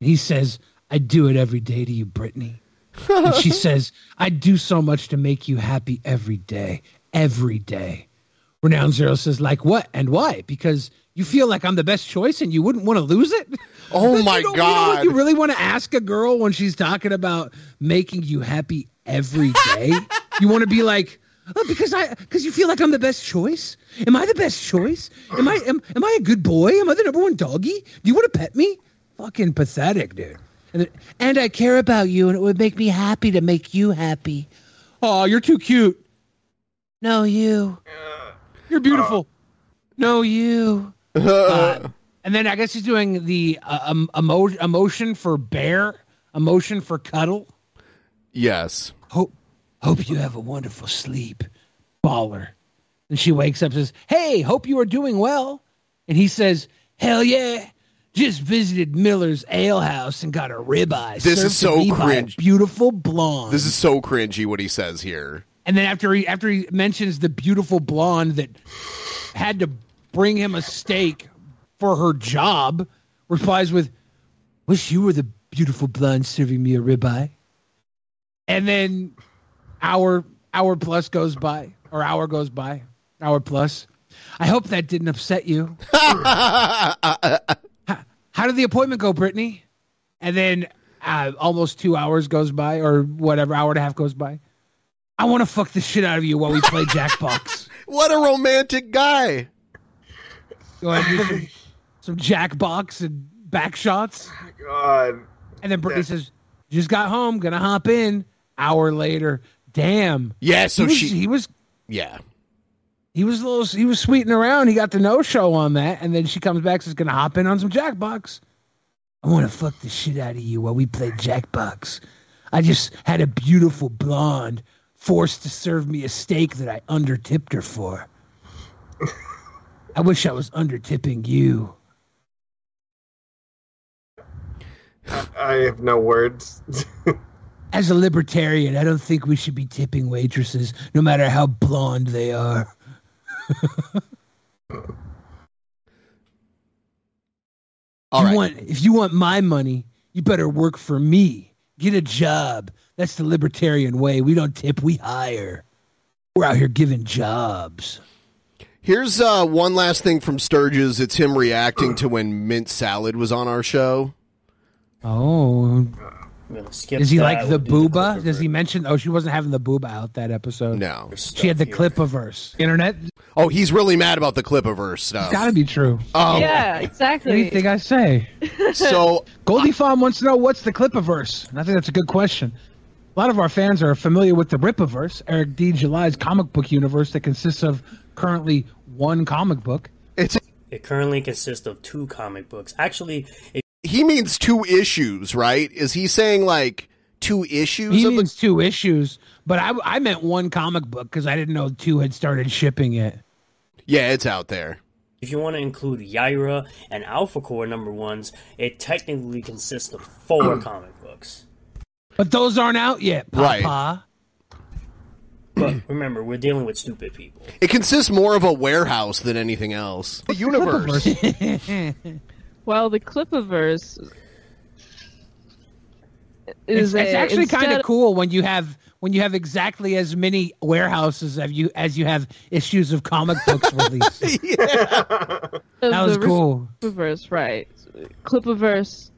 He says, "I do it every day to you, Brittany." And she says, "I do so much to make you happy every day, every day." Renown Zero says, "Like what and why? Because you feel like I'm the best choice, and you wouldn't want to lose it." Oh my you know what God. You really want to ask a girl when she's talking about making you happy every day? you want to be like, oh, because I because you feel like I'm the best choice. Am I the best choice? Am I am, am I a good boy? Am I the number one doggy? Do you want to pet me? Fucking pathetic, dude. And, and I care about you, and it would make me happy to make you happy. Oh, you're too cute. No, you. You're beautiful. No, you. Uh, and then I guess he's doing the uh, um, emo- emotion for bear, emotion for cuddle. Yes. Hope hope you have a wonderful sleep, baller. And she wakes up and says, "Hey, hope you are doing well." And he says, "Hell yeah." Just visited Miller's Ale House and got a ribeye. This is so cringe. Beautiful blonde. This is so cringy what he says here. And then after he after he mentions the beautiful blonde that had to bring him a steak for her job, replies with, "Wish you were the beautiful blonde serving me a ribeye." And then hour hour plus goes by, or hour goes by, hour plus. I hope that didn't upset you. how, how did the appointment go, Brittany? And then uh, almost two hours goes by, or whatever, hour and a half goes by. I want to fuck the shit out of you while we play Jackbox. What a romantic guy. Go ahead and do some, some Jackbox and back shots. God. And then Brittany says, "Just got home, gonna hop in." Hour later, damn. Yeah, so he was, she- he was Yeah. He was a little he was sweeting around. He got the no show on that, and then she comes back says, "Gonna hop in on some Jackbox." I want to fuck the shit out of you while we play Jackbox. I just had a beautiful blonde forced to serve me a steak that I undertipped her for. I wish I was undertipping you. I have no words. As a libertarian, I don't think we should be tipping waitresses, no matter how blonde they are. All you want, if you want my money, you better work for me. Get a job. That's the libertarian way. We don't tip, we hire. We're out here giving jobs. Here's uh, one last thing from Sturgis. It's him reacting to when Mint Salad was on our show. Oh. Skip Does he that. like the We'll do booba? Does he mention? Oh, she wasn't having the booba out that episode. No. She had the clip-averse. Internet. Oh, he's really mad about the Clipiverse stuff. Got to be true. Um, yeah, exactly. Anything I say. So Goldie Farm wants to know what's the Clipiverse. And I think that's a good question. A lot of our fans are familiar with the Rippaverse, Eric D. July's comic book universe that consists of currently one comic book. It's It currently consists of two comic books. Actually, it, he means two issues, right? Is he saying like two issues? He of means two issues, but I, I meant one comic book because I didn't know two had started shipping it. Yeah, it's out there. if you want to include Yaira and Alpha Core number ones, it technically consists of four comic books. But those aren't out yet, Right. Papa. But remember, we're dealing with stupid people. It consists more of a warehouse than anything else. The universe. Well, the Clipiverse It's, is it's a- actually kind of cool when you have when you have exactly as many warehouses as you as you have issues of comic books released. of That was the cool. Clipiverse, right? Clipiverse.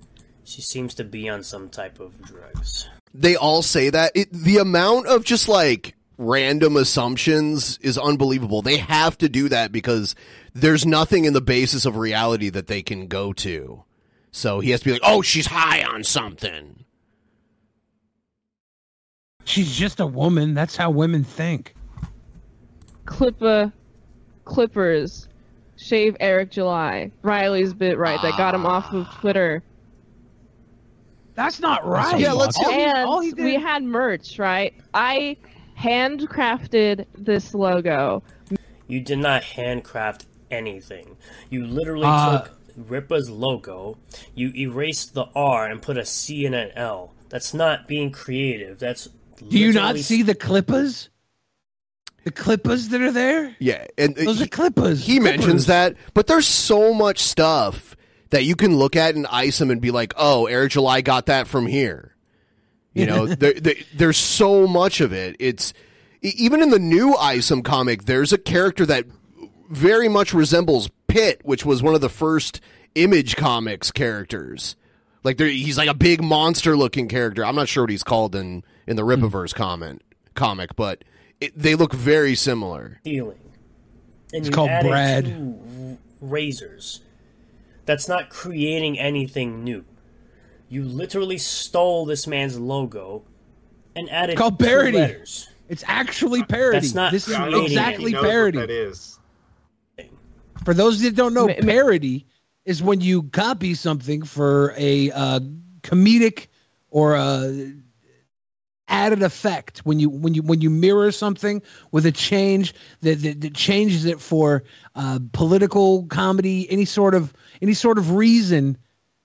She seems to be on some type of drugs. They all say that. It, the amount of just like random assumptions is unbelievable. They have to do that because there's nothing in the basis of reality that they can go to. So he has to be like, "Oh, she's high on something." She's just a woman. That's how women think. Clippa Clippers shave Eric July. Riley's bit right. That got him off of Twitter. That's not right. Yeah, let's- All he- and all he did- we had merch, right? I handcrafted this logo. You did not handcraft anything. You literally Uh, took Rippa's logo, you erased the R and put a C and an L. That's not being creative. That's Do you not see the clippers? The clippers that are there? Yeah, and Those he, are clippers. He Clippers. mentions that, but there's so much stuff that you can look at and ice them and be like, "Oh, Eric July got that from here." You know, there, there, there's so much of it. It's e- even in the new Isom comic. There's a character that very much resembles Pitt, which was one of the first Image Comics characters. Like he's like a big monster-looking character. I'm not sure what he's called in in the hmm. Rippaverse comment comic, but it, they look very similar. stealing. And It's called Brad. razors. That's not creating anything new. You literally stole this man's logo and added It's called two parody. letters. It's actually parody. That's not this is exactly. He knows what parody. that is. For those that don't know, Ma- ma- parody is when you copy something for a uh, comedic or a added effect. When you when you when you mirror something with a change that that, that changes it for uh, political comedy, any sort of any sort of reason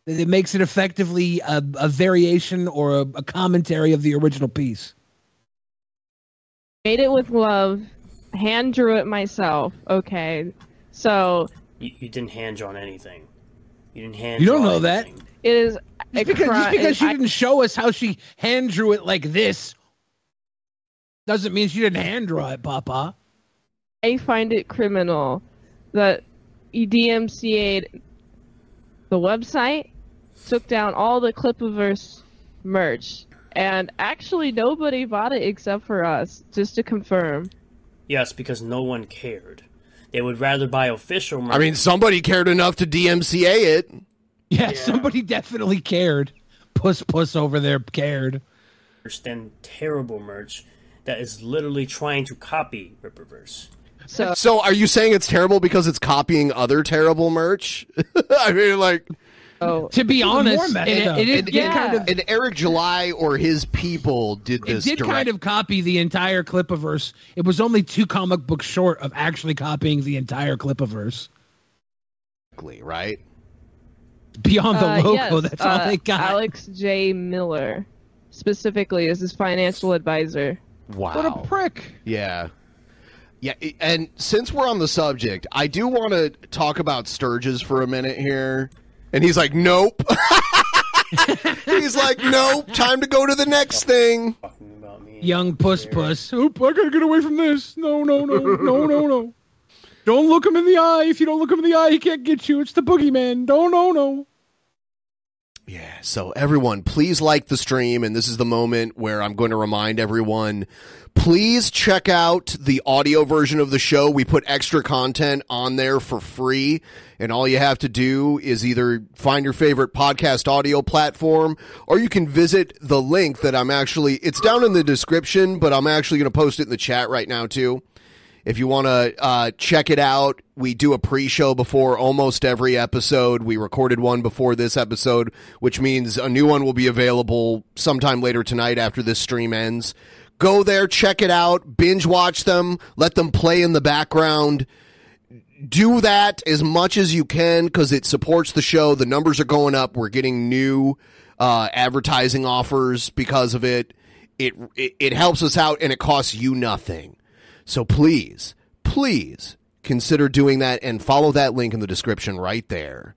that it makes it effectively a, a variation or a, a commentary of the original piece. Made it with love. Hand drew it myself. Okay. So You, you didn't hand draw anything. You didn't hand. You don't draw know that. it is Just because, cri- just because she I- didn't show us how she hand drew it like this doesn't mean she didn't hand draw it, Papa. I find it criminal that he DMCA'd the website, took down all the Clipiverse merch, and actually nobody bought it except for us, just to confirm. Yes, because no one cared. They would rather buy official merch. I mean, somebody cared enough to DMCA it. Yeah, somebody definitely cared. Puss Puss over there cared. than terrible merch that is literally trying to copy Rippaverse. So, So, are you saying it's terrible because it's copying other terrible merch? I mean, like, To be honest, meta, it, though. it, And- it did yeah. kind of and Eric July or his people did this. it this. did kind of copy the entire Clipiverse. It was only two comic books short of actually copying the entire Clipiverse. directly, right? Beyond the uh, logo, yes, that's all uh, they got. Alex J. Miller, specifically, is his financial advisor. Wow. what a prick. Yeah. Yeah, and since we're on the subject, I do want to talk about Sturgis for a minute here. And he's like, "Nope." he's like, "Nope, time to go to the next thing." About me. Young Puss Puss. Oop, I gotta get away from this. No, no, no, no, no, no. Don't look him in the eye. If you don't look him in the eye, he can't get you. It's the boogeyman. Don't, no, no. Yeah, so everyone, please like the stream, and this is the moment where I'm going to remind everyone please check out the audio version of the show. We put extra content on there for free, and all you have to do is either find your favorite podcast audio platform, or you can visit the link that I'm actually, it's down in the description, but I'm actually going to post it in the chat right now, too. If you want to uh, check it out, we do a pre-show before almost every episode. We recorded one before this episode, which means a new one will be available sometime later tonight after this stream ends. Go there, check it out, binge watch them, let them play in the background. Do that as much as you can because it supports the show. The numbers are going up. We're getting new uh, advertising offers because of it. It, it. It helps us out and it costs you nothing. So please, please consider doing that and follow that link in the description right there.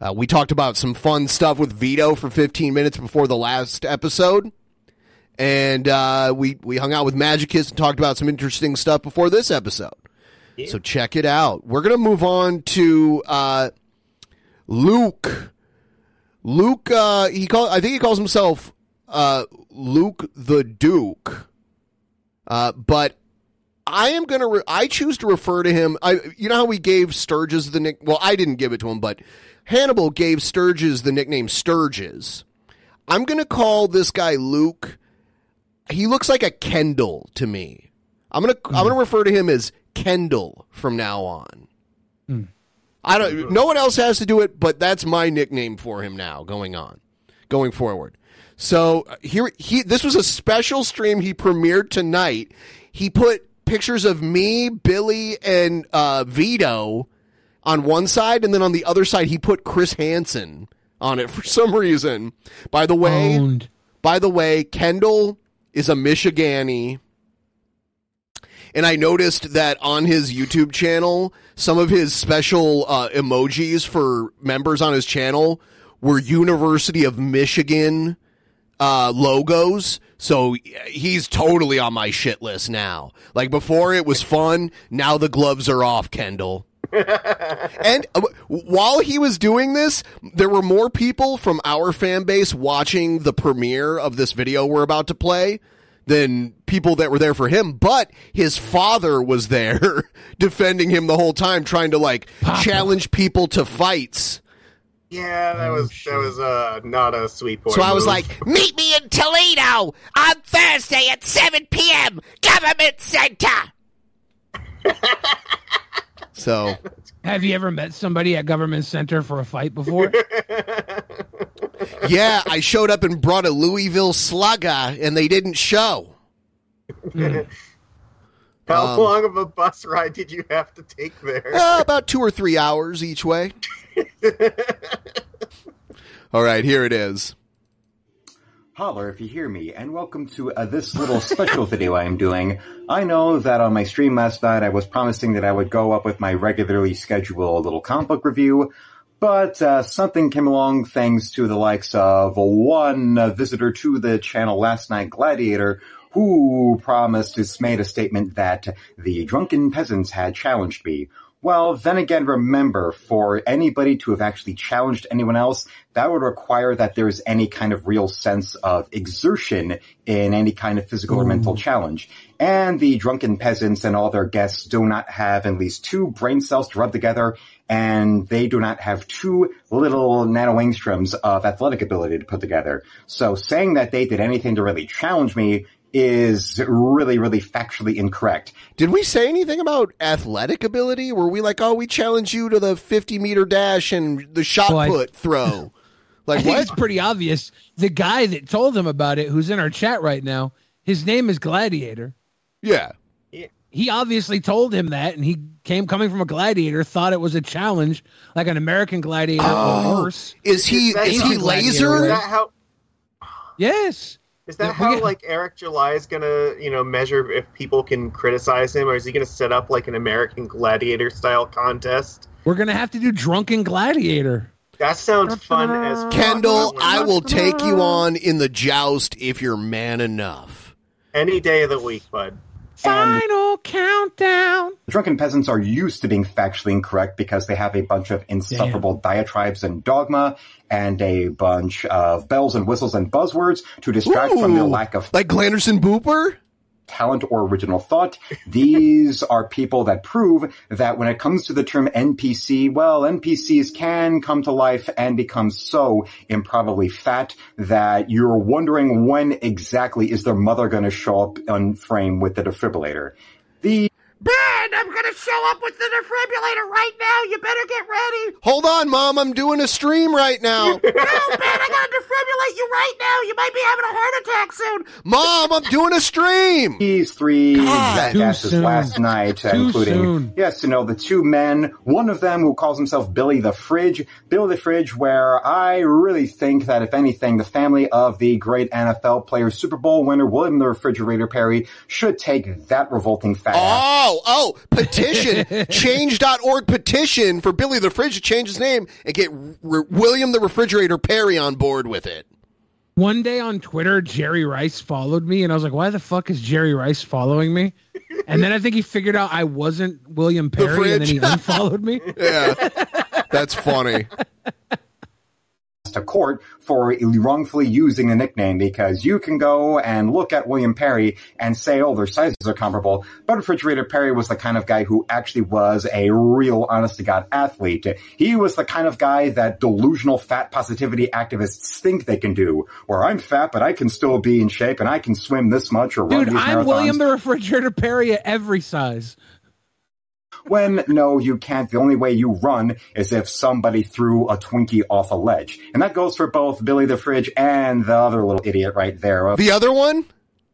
Uh, we talked about some fun stuff with Vito for 15 minutes before the last episode. And uh, we, we hung out with Magicus and talked about some interesting stuff before this episode. So check it out. We're going to move on to uh, Luke. Luke, uh, he call, I think he calls himself uh, Luke the Duke. Uh, but I am gonna. Re- I choose to refer to him. I. You know how we gave Sturgis the nick. Well, I didn't give it to him, but Hannibal gave Sturgis the nickname Sturgis. I'm gonna call this guy Luke. He looks like a Kendall to me. I'm gonna. I'm gonna refer to him as Kendall from now on. I don't. No one else has to do it, but that's my nickname for him now. Going on, going forward. So uh, here, he. This was a special stream he premiered tonight. He put pictures of me, Billy, and uh, Vito on one side, and then on the other side he put Chris Hansen on it for some reason. By the way, Owned. by the way, Kendall is a Michigani. And I noticed that on his YouTube channel, some of his special uh, emojis for members on his channel were University of Michigan uh, logos. So he's totally on my shit list now. Like before, it was fun. Now the gloves are off, Kendall. and uh, while he was doing this, there were more people from our fan base watching the premiere of this video we're about to play than people that were there for him. But his father was there defending him the whole time, trying to like challenge people to fights. Yeah, that was that was uh not a sweet boy. So I was move. like, meet me in Toledo on Thursday at 7 p.m. Government Center. so Have you ever met somebody at government center for a fight before? yeah, I showed up and brought a Louisville slugger, and they didn't show. How um, long of a bus ride did you have to take there? Uh, about two or three hours each way. All right, here it is. Holler if you hear me, and welcome to uh, this little special video I am doing. I know that on my stream last night I was promising that I would go up with my regularly scheduled little comic book review, but uh, something came along thanks to the likes of one uh, visitor to the channel last night, Gladiator, who promised, has made a statement that the drunken peasants had challenged me. Well, then again, remember, for anybody to have actually challenged anyone else, that would require that there's any kind of real sense of exertion in any kind of physical or mental mm. challenge. And the drunken peasants and all their guests do not have at least two brain cells to rub together, and they do not have two little nano angstroms of athletic ability to put together. So saying that they did anything to really challenge me is really, really factually incorrect. Did we say anything about athletic ability? Were we like, oh, we challenge you to the 50 meter dash and the shot Well, I- put throw? Like I think what? it's pretty obvious. The guy that told him about it, who's in our chat right now, his name is Gladiator. Yeah. He obviously told him that, and he came coming from a gladiator, thought it was a challenge, like an American gladiator Oh, or worse. is he- Is he laser? Is that how? Yes. Is that Yeah, how get- like Eric July is gonna you know measure if people can criticize him, or is he gonna set up like an American Gladiator style contest? We're gonna have to do drunken gladiator. That sounds fun as fuck. Kendall, I will take you on in the joust if you're man enough. any day of the week, bud. Final countdown. The Drunken peasants are used to being factually incorrect because they have a bunch of insufferable diatribes and dogma and a bunch of bells and whistles and buzzwords to distract from their Ooh, lack of like Glanderson Booper? talent or original thought. These are people that prove that when it comes to the term NPC, well, NPCs can come to life and become so improbably fat that you're wondering when exactly is their mother going to show up on frame with the defibrillator. The Ben, I'm gonna show up with the defibrillator right now. You better get ready. Hold on, Mom. I'm doing a stream right now. no, Ben, I gotta defibrillate you right now. You might be having a heart attack soon. Mom, I'm doing a stream. These three God. Too last night, Too uh, including soon. yes, you know the two men. One of them who calls himself Billy the Fridge, Billy the Fridge. Where I really think that if anything, the family of the great NFL player, Super Bowl winner William the Refrigerator Perry, should take that revolting fat ass oh, Oh, oh, petition. Change.org petition for Billy the Fridge to change his name and get R- William the Refrigerator Perry on board with it. One day on Twitter, Jerry Rice followed me, and I was like, "Why the fuck is Jerry Rice following me?" And then I think he figured out I wasn't William Perry, and then he unfollowed me. Yeah, that's funny. to court for wrongfully using the nickname because you can go and look at William Perry and say, oh, their sizes are comparable. But Refrigerator Perry was the kind of guy who actually was a real honest to God athlete. He was the kind of guy that delusional fat positivity activists think they can do, where I'm fat, but I can still be in shape and I can swim this much or run Dude, these I'm marathons. William the Refrigerator Perry at every size. When no, you can't. The only way you run is if somebody threw a Twinkie off a ledge. And that goes for both Billy the Fridge and the other little idiot right there. The other one?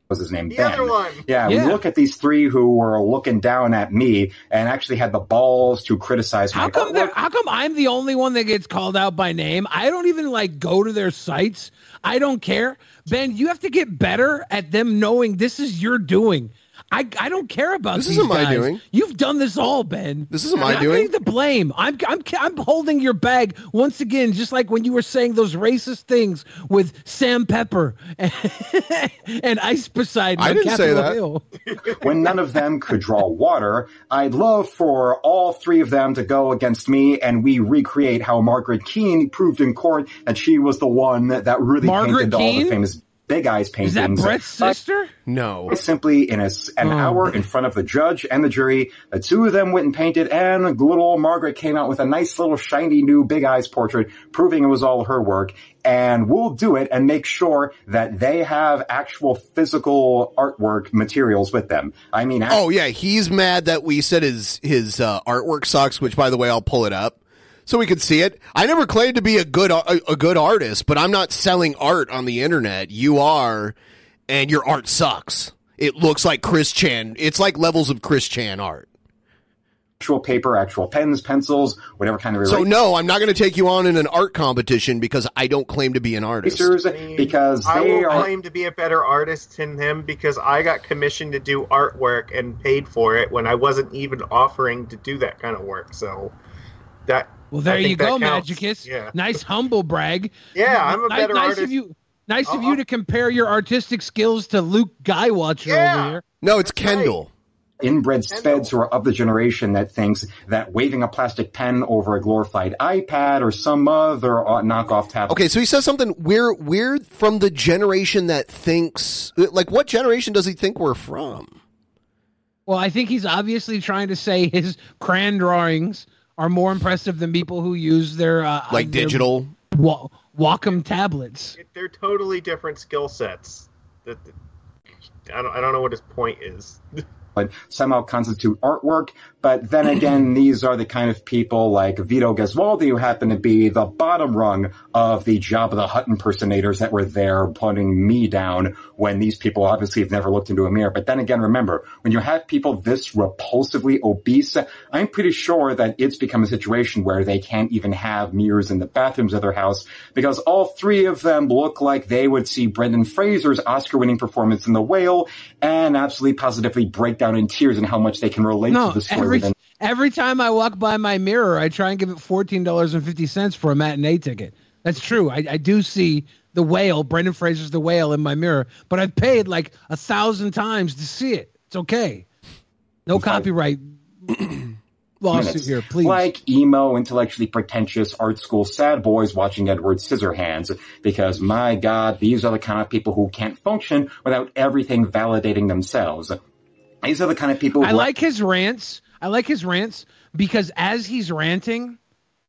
was his name? The ben. other one. Yeah, Yeah. we look at these three who were looking down at me and actually had the balls to criticize me. How come artwork. they're- how come I'm the only one that gets called out by name? I don't even like go to their sites. I don't care. Ben, you have to get better at them knowing this is your doing. I, I don't care about This these isn't my guys. doing. You've done this all, Ben. This isn't my I'm doing. getting the blame. I'm, I'm I'm holding your bag once again, just like when you were saying those racist things with Sam Pepper and, and Ice Poseidon. I on didn't say Capitol that. Hill. when none of them could draw water, I'd love for all three of them to go against me and we recreate how Margaret Keane proved in court that she was the one that really Margaret painted all the famous Big Eyes paintings. Is that Brett's But sister? No. Simply in a s an Oh. hour in front of the judge and the jury, the two of them went and painted, and little old Margaret came out with a nice little shiny new Big Eyes portrait, proving it was all her work. And we'll do it and make sure that they have actual physical artwork materials with them. I mean, Oh yeah, he's mad that we said his his uh, artwork sucks. Which, by the way, I'll pull it up so we could see it. I never claimed to be a good a, a good artist, but I'm not selling art on the internet. You are, and your art sucks. It looks like Chris Chan. It's like levels of Chris Chan art. actual paper, actual pens, pencils, whatever kind of So eraser- no, I'm not going to take you on in an art competition because I don't claim to be an artist. erasers because I will are claim to be a better artist than him because I got commissioned to do artwork and paid for it when I wasn't even offering to do that kind of work. So that Well, there you go, counts. Magicus. Yeah. Nice humble brag. Yeah, I'm a Ni- better nice artist. Of you, nice of Uh-uh. you to compare your artistic skills to Luke Guywatcher over here. No, it's Kendall. inbred speds who are of the generation that thinks that waving a plastic pen over a glorified iPad or some other uh, knockoff tablet. Okay, so he says something. We're we're from the generation that thinks like what generation does he think we're from? Well, I think he's obviously trying to say his crayon drawings are more impressive than people who use their uh, Like their digital? wa- Wacom tablets. they're totally different skill sets. That I don't I don't know what his point is. but somehow constitute artwork. But then again, these are the kind of people like Vito Gesualdi who happen to be the bottom rung of the Jabba the Hutt impersonators that were there putting me down when these people obviously have never looked into a mirror. But then again, remember, when you have people this repulsively obese, I'm pretty sure that it's become a situation where they can't even have mirrors in the bathrooms of their house because all three of them look like they would see Brendan Fraser's Oscar winning performance in The Whale and absolutely positively break down in tears and how much they can relate No, to the story every within every time I walk by my mirror, I try and give it fourteen dollars and fifty cents for a matinee ticket. That's true. I, I do see the whale, Brendan Fraser's the whale in my mirror, but I've paid like a thousand times to see it. It's okay. No copyright lawsuit here, please. Like emo, intellectually pretentious, art school sad boys watching Edward Scissorhands. Because my god, these are the kind of people who can't function without everything validating themselves. These are the kind of people I like his rants. I like his rants because as he's ranting,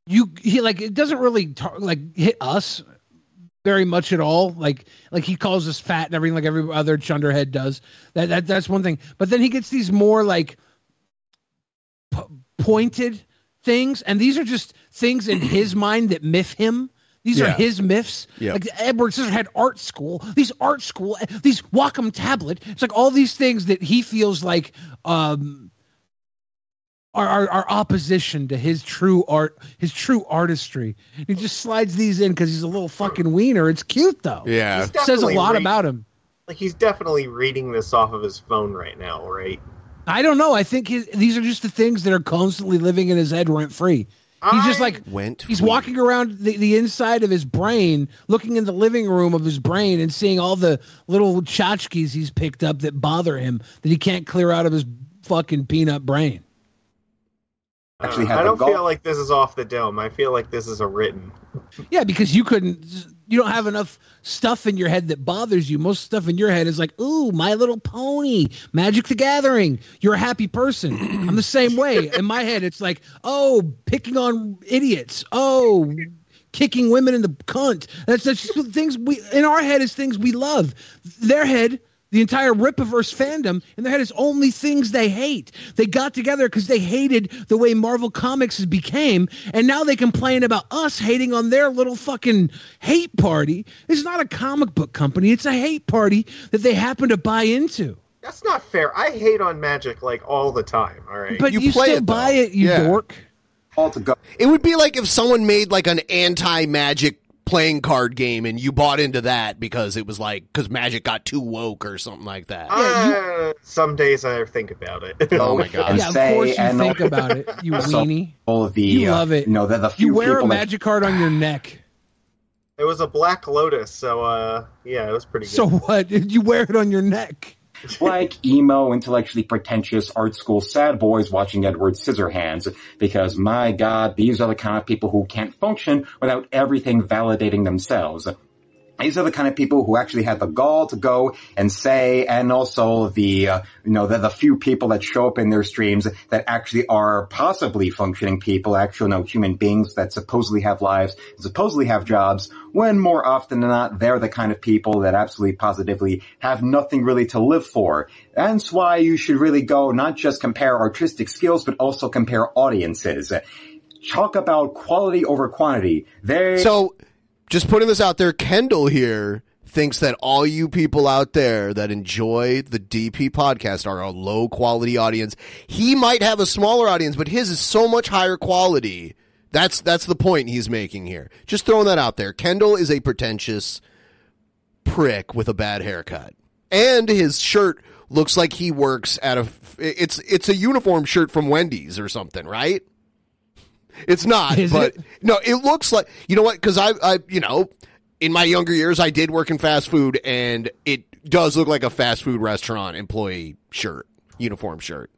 you he like it doesn't really tar- like hit us very much at all. Like like he calls us fat and everything like every other chunderhead does. That that that's one thing. But then he gets these more like p- pointed things, and these are just things in his mind that miff him. These are his myths. Yeah. Like Edward Scissorhands art school, these art school, these Wacom tablet. It's like all these things that he feels like um are, are, are opposition to his true art, his true artistry. He just slides these in because he's a little fucking wiener. It's cute though. Yeah. He's Says a lot re- about him. Like he's definitely reading this off of his phone right now, right? I don't know. I think his, these are just the things that are constantly living in his head rent free. He's just like Went. he's walking around the, the inside of his brain, looking in the living room of his brain and seeing all the little tchotchkes he's picked up that bother him that he can't clear out of his fucking peanut brain. Actually Uh, I don't goal. feel like this is off the dome. I feel like this is a written. Yeah, because you couldn't, you don't have enough stuff in your head that bothers you. Most stuff in your head is like, ooh, My Little Pony, Magic the Gathering. You're a happy person. I'm the same way. In my head, it's like, oh, picking on idiots. Oh, kicking women in the cunt. That's that's just things we in our head is things we love. Their head, The entire Rippaverse fandom in their head is only things they hate. They got together because they hated the way Marvel Comics became, and now they complain about us hating on their little fucking hate party. It's not a comic book company; it's a hate party that they happen to buy into. That's not fair. I hate on Magic like all the time. All right, But you, play still buy it, you Yeah. dork. All to go. It would be like if someone made like an anti-magic playing card game and you bought into that because it was like because magic got too woke or something like that. Uh, some days I think about it. Oh my god! Yeah, of say, course you think all- about it, you so weenie. All of the, You uh, love it. no know, the, the few You wear a people that- magic card on your neck. It was a Black Lotus, so uh, yeah, it was pretty good. So what? Did You wear it on your neck. Like emo, intellectually pretentious, art school sad boys watching Edward Scissorhands, because my god, these are the kind of people who can't function without everything validating themselves. These are the kind of people who actually have the gall to go and say, and also the, uh, you know, the, the few people that show up in their streams that actually are possibly functioning people, actual, know human beings that supposedly have lives, supposedly have jobs, when more often than not, they're the kind of people that absolutely positively have nothing really to live for. That's why you should really go not just compare artistic skills, but also compare audiences. Talk about quality over quantity. They So, just putting this out there, Kendall here thinks that all you people out there that enjoy the DP podcast are a low quality audience. He might have a smaller audience, but his is so much higher quality. That's that's the point he's making here. Just throwing that out there. Kendall is a pretentious prick with a bad haircut. And his shirt looks like he works at a it's it's a uniform shirt from Wendy's or something, right? It's not, Is but it? no, it looks like you know what? Because I, I, you know, in my younger years, I did work in fast food, and it does look like a fast food restaurant employee shirt, uniform shirt.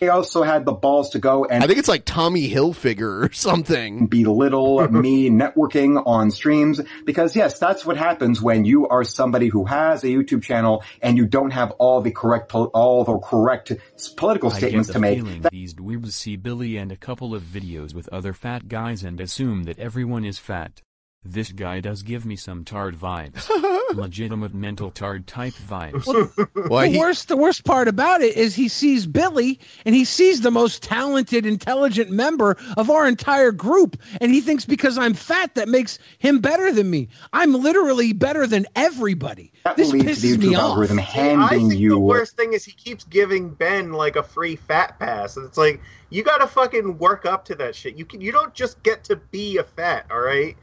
They also had the balls to go and I think it's like Tommy Hilfiger or something. belittle me networking on streams because yes, that's what happens when you are somebody who has a YouTube channel and you don't have all the correct pol- all the correct political I get statements the to make. feeling these dweebs see Billy and a couple of videos with other fat guys and assume that everyone is fat. This guy does give me some tard vibes. Legitimate mental tard type vibes. Well, the he- worst, the worst part about it is he sees Billy and he sees the most talented, intelligent member of our entire group, and he thinks because I'm fat that makes him better than me. I'm literally better than everybody. That this will lead to the pisses me YouTube off. algorithm I handing think you the worst thing is he keeps giving Ben like a free fat pass. And it's like you gotta fucking work up to that shit. You can you don't just get to be a fat, all right?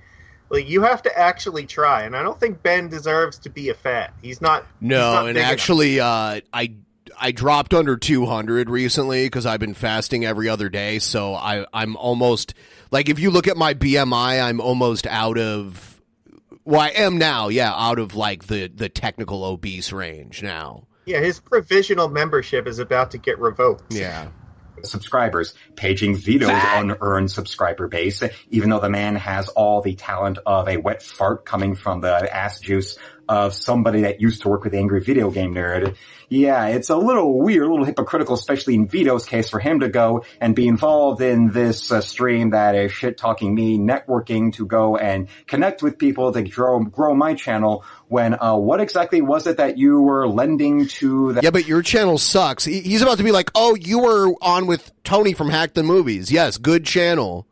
Like you have to actually try, and I don't think Ben deserves to be a fat. He's not. he's No, not and actually, uh, I I dropped under 200 recently because I've been fasting every other day. So I I'm almost like if you look at my BMI, I'm almost out of. Well, I am now, yeah, out of like the the technical obese range now. yeah, his provisional membership is about to get revoked. Yeah. Subscribers, paging Vito's unearned subscriber base, even though the man has all the talent of a wet fart coming from the ass juice of somebody that used to work with Angry Video Game Nerd. Yeah, it's a little weird, a little hypocritical, especially in Vito's case, for him to go and be involved in this uh, stream that is shit talking me, networking to go and connect with people to grow, grow my channel when, uh, what exactly was it that you were lending to that? Yeah, but your channel sucks. He's about to be like, "Oh, you were on with Tony from Hack the Movies." Yes, good channel.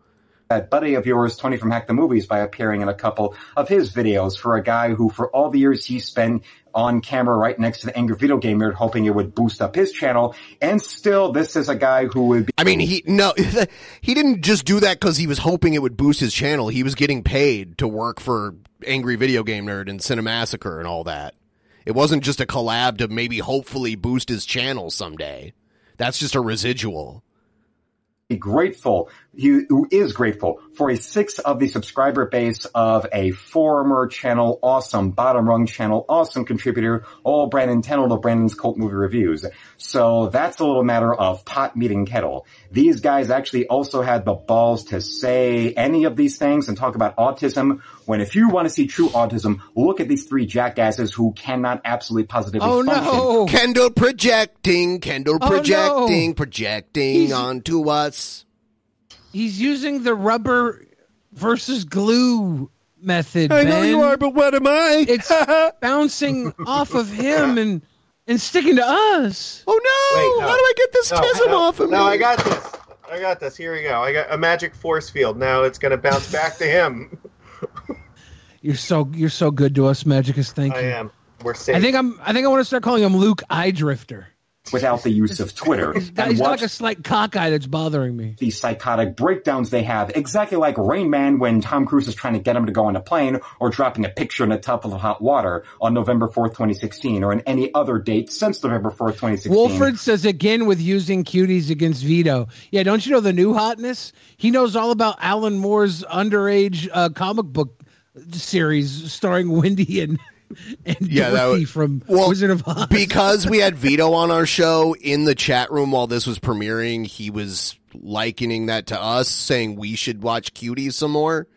that buddy of yours, Tony from Hack the Movies, by appearing in a couple of his videos for a guy who, for all the years he spent on camera right next to the Angry Video Game Nerd, hoping it would boost up his channel, and still, this is a guy who would be. I mean, he no, he didn't just do that because he was hoping it would boost his channel. He was getting paid to work for Angry Video Game Nerd and Cinemassacre and all that. It wasn't just a collab to maybe hopefully boost his channel someday. That's just a residual. Be grateful, he, who is grateful for a sixth of the subscriber base of a former channel, awesome, bottom rung channel, awesome contributor, all Brandon Tenold of Brandon's Cult Movie Reviews. So that's a little matter of pot meeting kettle. These guys actually also had the balls to say any of these things and talk about autism when if you want to see true autism, look at these three jackasses who cannot absolutely positively Oh function. no! Kendall projecting, Kendall Oh, no. projecting, projecting He's- onto us. He's using the rubber versus glue method. I ben. Know you are, but what am I? It's bouncing off of him, and and sticking to us. Oh no! Wait, no. How do I get this No, tism no, off of me? No. I got this. I got this. Here we go. I got a magic force field. Now it's going to bounce back to him. You're so you're so good to us, Magicus. Thank you. I am. We're safe. I think I'm. I think I want to start calling him Luke Eye Drifter. Without the use of Twitter. He's and watch like a slight cockeye that's bothering me. these psychotic breakdowns they have, exactly like Rain Man when Tom Cruise is trying to get him to go on a plane or dropping a picture in a tub of hot water on November 4th, 2016, or on any other date since November 4th, 2016. Wolford says again with using cuties against Vito. Yeah, don't you know the new hotness? He knows all about Alan Moore's underage uh, comic book series starring Wendy and and Yeah, that was- from well, Wizard of Oz. because we had Vito on our show in the chat room while this was premiering, he was likening that to us, saying we should watch Cuties some more.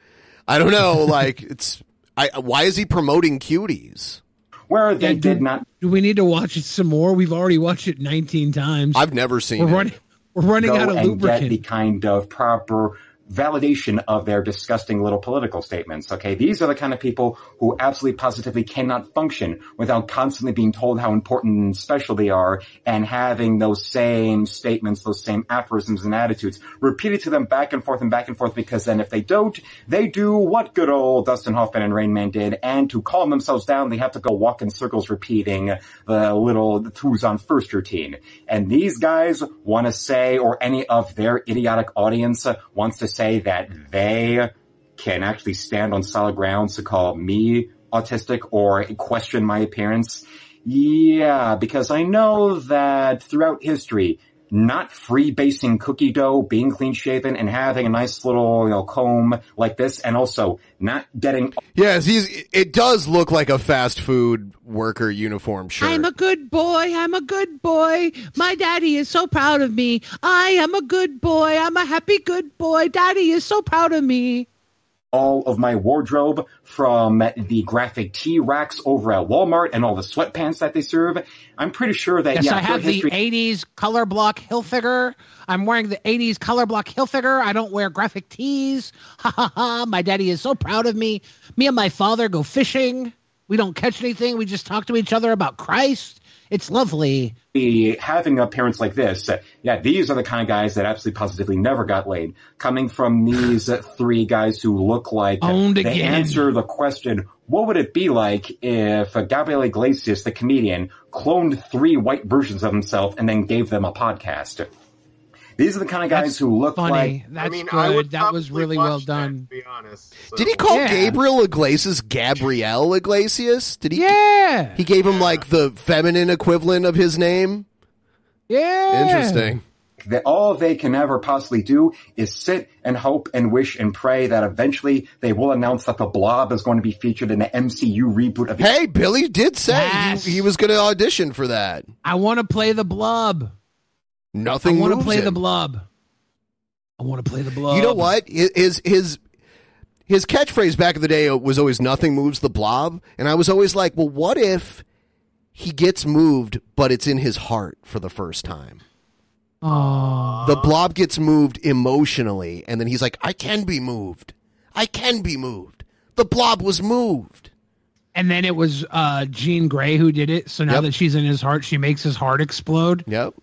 I don't know, like it's I why is he promoting Cuties? Where they Yeah, do- did not Do we need to watch it some more? We've already watched it 19 times. I've never seen We're it. running. We're running go out of and lubricant. get the kind of proper validation of their disgusting little political statements. Okay, these are the kind of people who absolutely positively cannot function without constantly being told how important and special they are and having those same statements, those same aphorisms and attitudes repeated to them back and forth and back and forth because then if they don't, they do what good old Dustin Hoffman and Rain Man did and to calm themselves down, they have to go walk in circles repeating the little who's on first routine. And these guys want to say, or any of their idiotic audience wants to say that they can actually stand on solid grounds to call me autistic or question my appearance. Yeah, because I know that throughout history, not freebasing cookie dough, being clean shaven, and having a nice little you know, comb like this, and also not getting Yes, he's it does look like a fast food worker uniform shirt. I'm a good boy. I'm a good boy. My daddy is so proud of me. I am a good boy. I'm a happy good boy. Daddy is so proud of me. all of my wardrobe from the graphic tee racks over at Walmart and all the sweatpants that they serve. I'm pretty sure that Yes, yeah, I have the history- 80s color block Hilfiger. I'm wearing the 80s color block Hilfiger. I don't wear graphic tees. Ha ha ha. My daddy is so proud of me. Me and my father go fishing. We don't catch anything. We just talk to each other about Christ. It's lovely. be having a parents like this, uh, yeah, these are the kind of guys that absolutely positively never got laid. Coming from these three guys who look like Owned they again. answer the question, what would it be like if uh, Gabriel Iglesias, the comedian, cloned three white versions of himself and then gave them a podcast? These are the kind of guys That's who look funny. like That's mean, I good. would That was really well watch that, done. to be honest. So- Did he call Yeah. Gabriel Iglesias Gabrielle Iglesias? Did he? Yeah. He gave him like the feminine equivalent of his name. Yeah. Interesting. that all they can ever possibly do is sit and hope and wish and pray that eventually they will announce that the blob is going to be featured in the MCU reboot of Hey, Billy did say Yes. he, he was going to audition for that. I want to play the blob. Nothing I want to play the blob. I want to play the blob. You know what? His his his catchphrase back in the day was always "Nothing moves the blob," and I was always like, "Well, what if he gets moved, but it's in his heart for the first time?" Aw. The blob gets moved emotionally, and then he's like, "I can be moved. I can be moved. The blob was moved." And then it was uh, Jean Grey who did it. So now Yep. that she's in his heart, she makes his heart explode. Yep.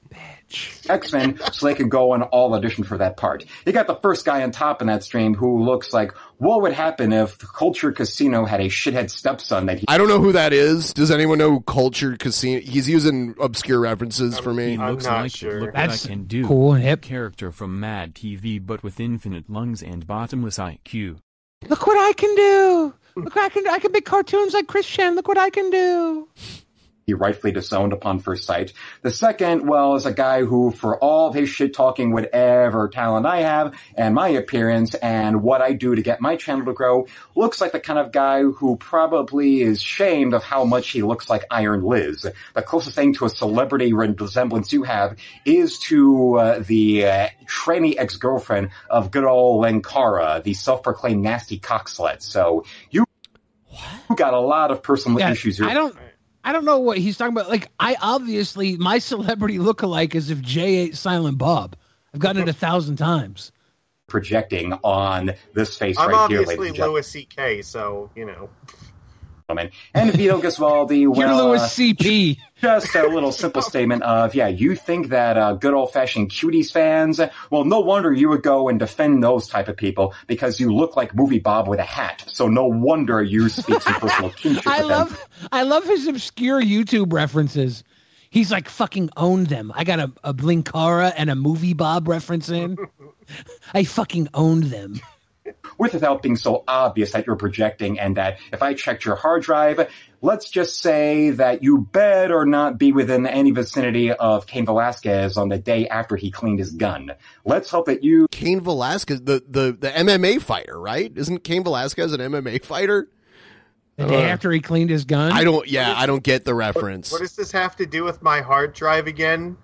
X-Men so they can go on all audition for that part. You got the first guy on top in that stream who looks like, what would happen if Culture Casino had a shithead stepson that he I don't know who that is. Does anyone know Culture Casino? He's using obscure references for me. He looks not like sure. look That's I can do cool and hip. character from Mad TV but with infinite lungs and bottomless IQ. Look what I can do. Look what I can do. I can make cartoons like Christian. Look what I can do. He rightfully disowned upon first sight. The second, well, is a guy who, for all of his shit talking, whatever talent I have, and my appearance, and what I do to get my channel to grow, looks like the kind of guy who probably is shamed of how much he looks like Iron Liz. The closest thing to a celebrity resemblance you have is to uh, the uh, tranny ex-girlfriend of good old Lankara, the self-proclaimed nasty cockslet. So you got a lot of personal Yeah, issues here. I don't. I don't know what he's talking about. Like, I obviously my celebrity lookalike is if Jay ate Silent Bob. I've gotten it a thousand times. projecting on this face I'm right here, obviously ladies and gentlemen. Louis C.K., so you know. And Vito Gesualdi, well, You're Louis uh, CP. just a little simple statement of, yeah, you think that uh, good old fashioned cuties fans, well, no wonder you would go and defend those type of people because you look like Movie Bob with a hat. So no wonder you speak some personal kinship I with them. I love his obscure YouTube references. He's like fucking owned them. I got a, a Blinkara and a movie Bob reference in. I fucking owned them. With without being so obvious that you're projecting and that if I checked your hard drive, let's just say that you better not be within any vicinity of Cain Velasquez on the day after he cleaned his gun. Let's hope that you Cain Velasquez, the, the, the MMA fighter, right? Isn't Cain Velasquez an MMA fighter? The day Uh, after he cleaned his gun. I don't. Yeah, I don't get the reference. What does this have to do with my hard drive again?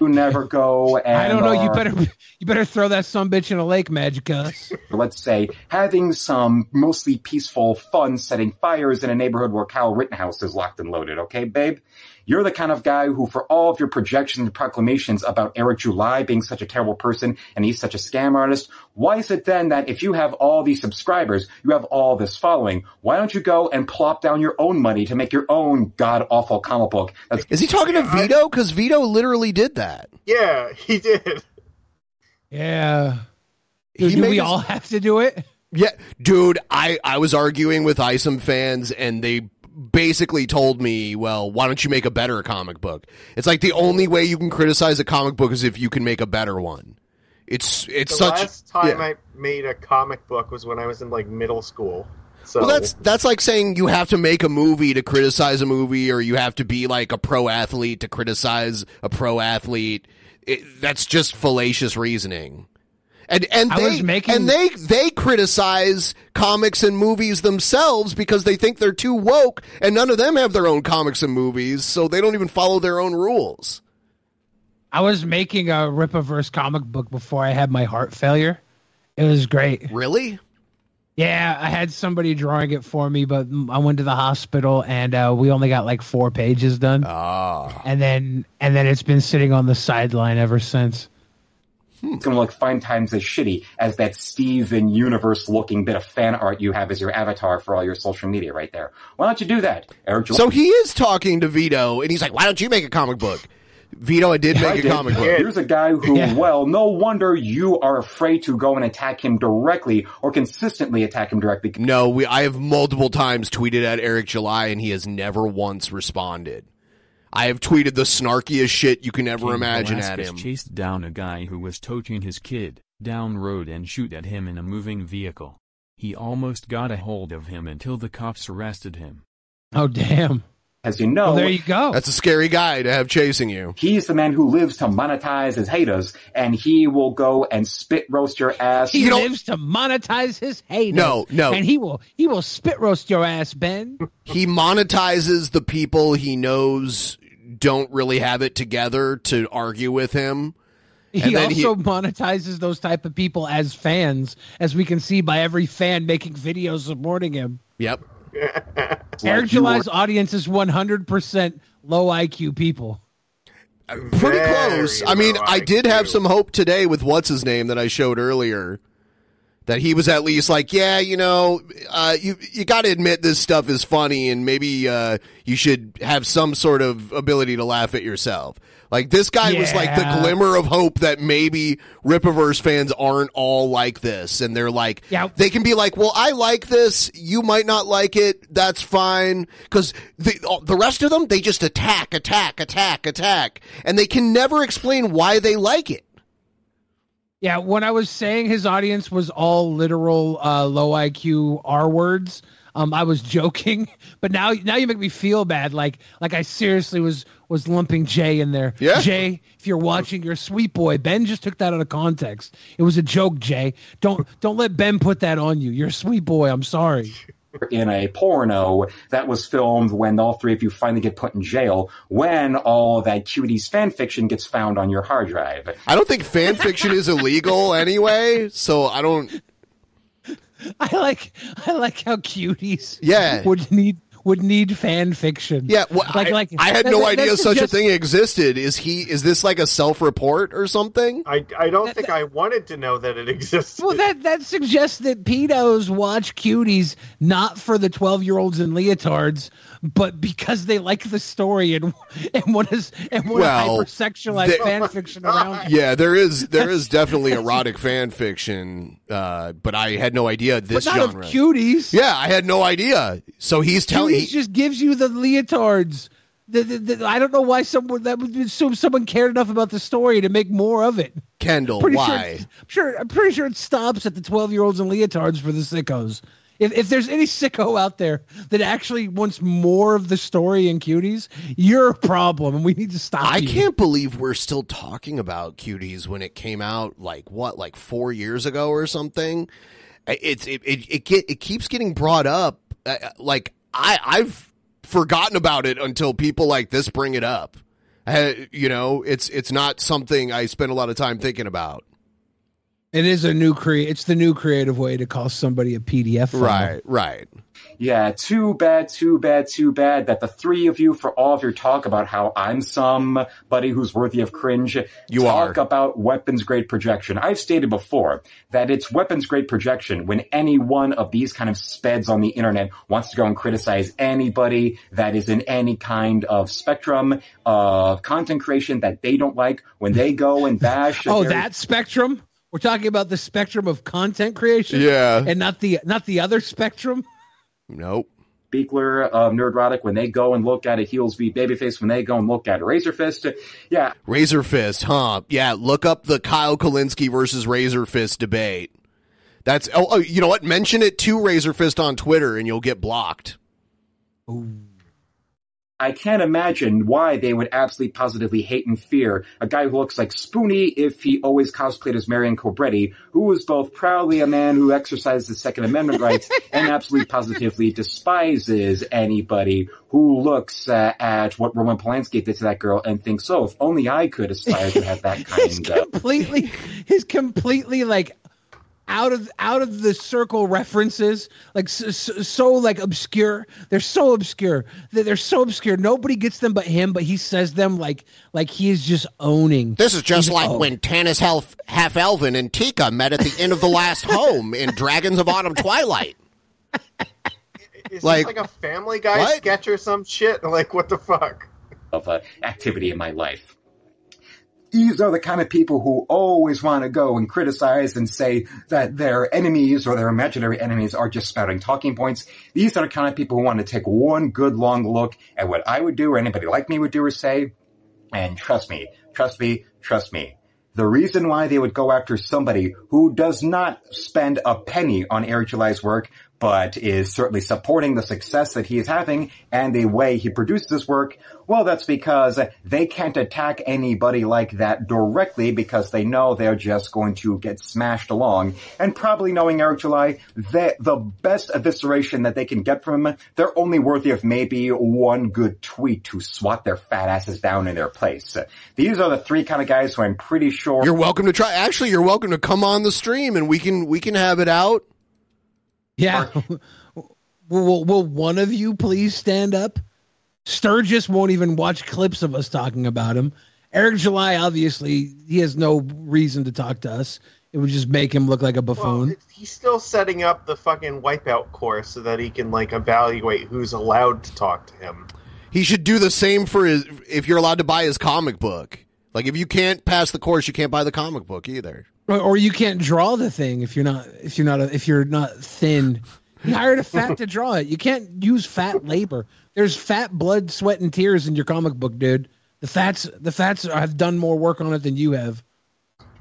you never go and I don't know. You are- better you better throw that some bitch in a lake, Magicus. let's say, having some mostly peaceful fun setting fires in a neighborhood where Kyle Rittenhouse is locked and loaded, okay, babe? You're the kind of guy who, for all of your projections and proclamations about Eric July being such a terrible person and he's such a scam artist, why is it then that if you have all these subscribers, you have all this following, why don't you go and plop down your own money to make your own god awful comic book? That's- Is he talking to Vito? Because Vito literally did that. Yeah, he did. Yeah. He Do, do we his- all have to do it? Yeah, dude, I, I was arguing with ISOM fans and they basically told me, well, why don't you make a better comic book? It's like the only way you can criticize a comic book is if you can make a better one. It's it's the such last time yeah. I made a comic book was when I was in like middle school. So Well, that's that's like saying you have to make a movie to criticize a movie, or you have to be like a pro athlete to criticize a pro athlete. It, that's just fallacious reasoning. And and I they making- and they they criticize comics and movies themselves because they think they're too woke, and none of them have their own comics and movies, so they don't even follow their own rules. I was making a Rippaverse comic book before I had my heart failure. It was great. Really? Yeah, I had somebody drawing it for me, but I went to the hospital and uh, we only got like four pages done. Ah. And then and then it's been sitting on the sideline ever since. Hmm. It's gonna look five times as shitty as that Steven Universe looking bit of fan art you have as your avatar for all your social media right there. Why don't you do that, Eric? So he is talking to Vito, and he's like, "Why don't you make a comic book?" Vito, I did I make a did. comic book. Here's a guy who, Yeah. well, no wonder you are afraid to go and attack him directly or consistently attack him directly. No, we I have multiple times tweeted at Eric July and he has never once responded. I have tweeted the snarkiest shit you can ever Cain imagine at Velasquez him. chased down a guy who was toting his kid down road and shoot at him in a moving vehicle. He almost got a hold of him until the cops arrested him. Oh damn. As you know, Well, there you go. That's a scary guy to have chasing you. he's the man who lives to monetize his haters, and he will go and spit roast your ass. He You lives to monetize his haters. No, no. And he will he will spit roast your ass, Ben. He monetizes the people he knows don't really have it together to argue with him. He And then he- also monetizes those type of people as fans, as we can see by every fan making videos supporting him. Yep. Like Eric you July's were- audience is 100% low IQ people. Pretty Very close. I mean, low I did have some hope today with what's his name that I showed earlier. That he was at least like, yeah, you know, uh, you you got to admit this stuff is funny, and maybe uh, you should have some sort of ability to laugh at yourself. Like this guy was like the glimmer of hope that maybe Rippaverse fans aren't all like this, and they're like, Yeah. they can be like, well, I like this, you might not like it, that's fine, because the the rest of them they just attack, attack, attack, attack, and they can never explain why they like it. Yeah, when I was saying his audience was all literal uh, low IQ R words, um, I was joking. But now, now you make me feel bad. Like, like I seriously was was lumping Jay in there. Yeah. Jay, if you're watching, you're a sweet boy. Ben just took that out of context. It was a joke, Jay. Don't don't let Ben put that on you. You're a sweet boy. I'm sorry. in a porno that was filmed when all three of you finally get put in jail when all that cuties fan fiction gets found on your hard drive. I don't think fan fiction is illegal anyway, so I don't. I like I like how cuties Yeah. would need would need fan fiction. Yeah, well, like I, like I had that- no that- idea that such a thing existed. Is he? Is this like a self-report or something? I, I don't think I wanted to know that it existed. Well, that that suggests that pedos watch cuties not for the twelve year olds in leotards, but because they like the story and and want to and want Well, to hypersexualize they- fan fiction around. it. Yeah, there is there is definitely erotic fan fiction, uh, but I had no idea this but not genre. of cuties. Yeah, I had no idea. So he's telling. Cuties just gives you the leotards. The, the, the, I don't know why someone that would assume someone cared enough about the story to make more of it. Kendall, Pretty why? Sure, I'm sure, I'm pretty sure it stops at the 12 year olds and leotards for the sickos. If, if there's any sicko out there that actually wants more of the story in cuties, you're a problem, and we need to stop. I you. can't believe we're still talking about cuties when it came out like what, like four years ago or something. It's it it it, get, it keeps getting brought up. Uh, like I I've forgotten about it until people like this bring it up. Uh, you know, it's it's not something I spend a lot of time thinking about. It is a new create. It's the new creative way to call somebody a PDF. File. Right, right. Yeah, too bad, too bad, too bad that the three of you, for all of your talk about how I'm somebody who's worthy of cringe, You talk are. about weapons grade projection. I've stated before that it's weapons grade projection when any one of these kind of speds on the internet wants to go and criticize anybody that is in any kind of spectrum of content creation that they don't like when they go and bash. Oh, their- that spectrum. We're talking about the spectrum of content creation. Yeah. and not the not the other spectrum. Nope. Buechler uh, of Nerdrotic when they go and look at a Heels v Babyface, when they go and look at a Razor Fist. Yeah, Razor Fist, huh? Yeah, look up the Kyle Kulinski versus Razor Fist debate. That's oh, oh, you know what? Mention it to Razor Fist on Twitter, and you'll get blocked. I can't imagine why they would absolutely positively hate and fear a guy who looks like Spoony if he always cosplayed as Marion Cobretti, who is both proudly a man who exercises his Second Amendment rights and absolutely positively despises anybody who looks uh, at what Roman Polanski did to that girl and thinks, oh, if only I could aspire to have that kind of. completely, his completely like out of out of the circle references, like so, so, so like obscure. They're so obscure. They're, they're so obscure. Nobody gets them but him. But he says them like like he is just owning. This is just He's- like oh. when Tanis Half, Half Elven and Tika met at the end of the last home in Dragons of Autumn Twilight. Is Like- this like a Family Guy What? sketch or some shit? Like, what the fuck? of uh, activity in my life. These are the kind of people who always want to go and criticize and say that their enemies or their imaginary enemies are just spouting talking points. These are the kind of people who want to take one good long look at what I would do or anybody like me would do or say. And trust me, trust me, trust me. The reason why they would go after somebody who does not spend a penny on Eric July's work, but is certainly supporting the success that he is having and the way he produces his work, well, that's because they can't attack anybody like that directly because they know they're just going to get smashed along. And probably knowing Eric July, the, the best evisceration that they can get from him, they're only worthy of maybe one good tweet to swat their fat asses down in their place. These are the three kind of guys who I'm pretty sure You're welcome to try. Actually, you're welcome to come on the stream, and we can we can have it out. Yeah. will, will, will one of you please stand up? Sturgis won't even watch clips of us talking about him. Eric July, obviously, he has no reason to talk to us. It would just make him look like a buffoon. He's still setting up the fucking wipeout course so that he can like evaluate who's allowed to talk to him. He should do the same for his. If you're allowed to buy his comic book, like if you can't pass the course, you can't buy the comic book either. Or, you can't draw the thing if you're not if you're not a, if you're not thin. You hired a fat to draw it. You can't use fat labor. There's fat blood, sweat, and tears in your comic book, dude. The fats the fats have done more work on it than you have.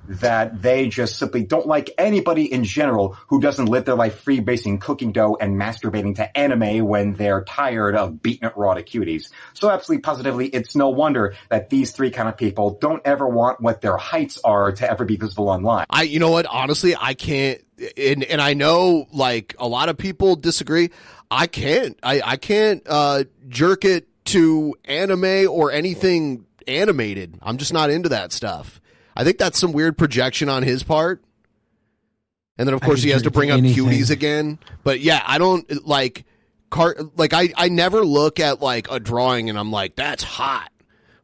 That they just simply don't like anybody in general who doesn't live their life freebasing cooking dough and masturbating to anime when they're tired of beating it raw to cuties. So absolutely positively, it's no wonder that these three kind of people don't ever want what their heights are to ever be visible online. I, you know what? Honestly, I can't, and and I know like a lot of people disagree. I can't. I I can't uh, jerk it to anime or anything animated. I'm just not into that stuff. I think that's some weird projection on his part. And then of course he has to bring up anything. cuties again. But yeah, I don't like car like I I never look at like a drawing and I'm like that's hot.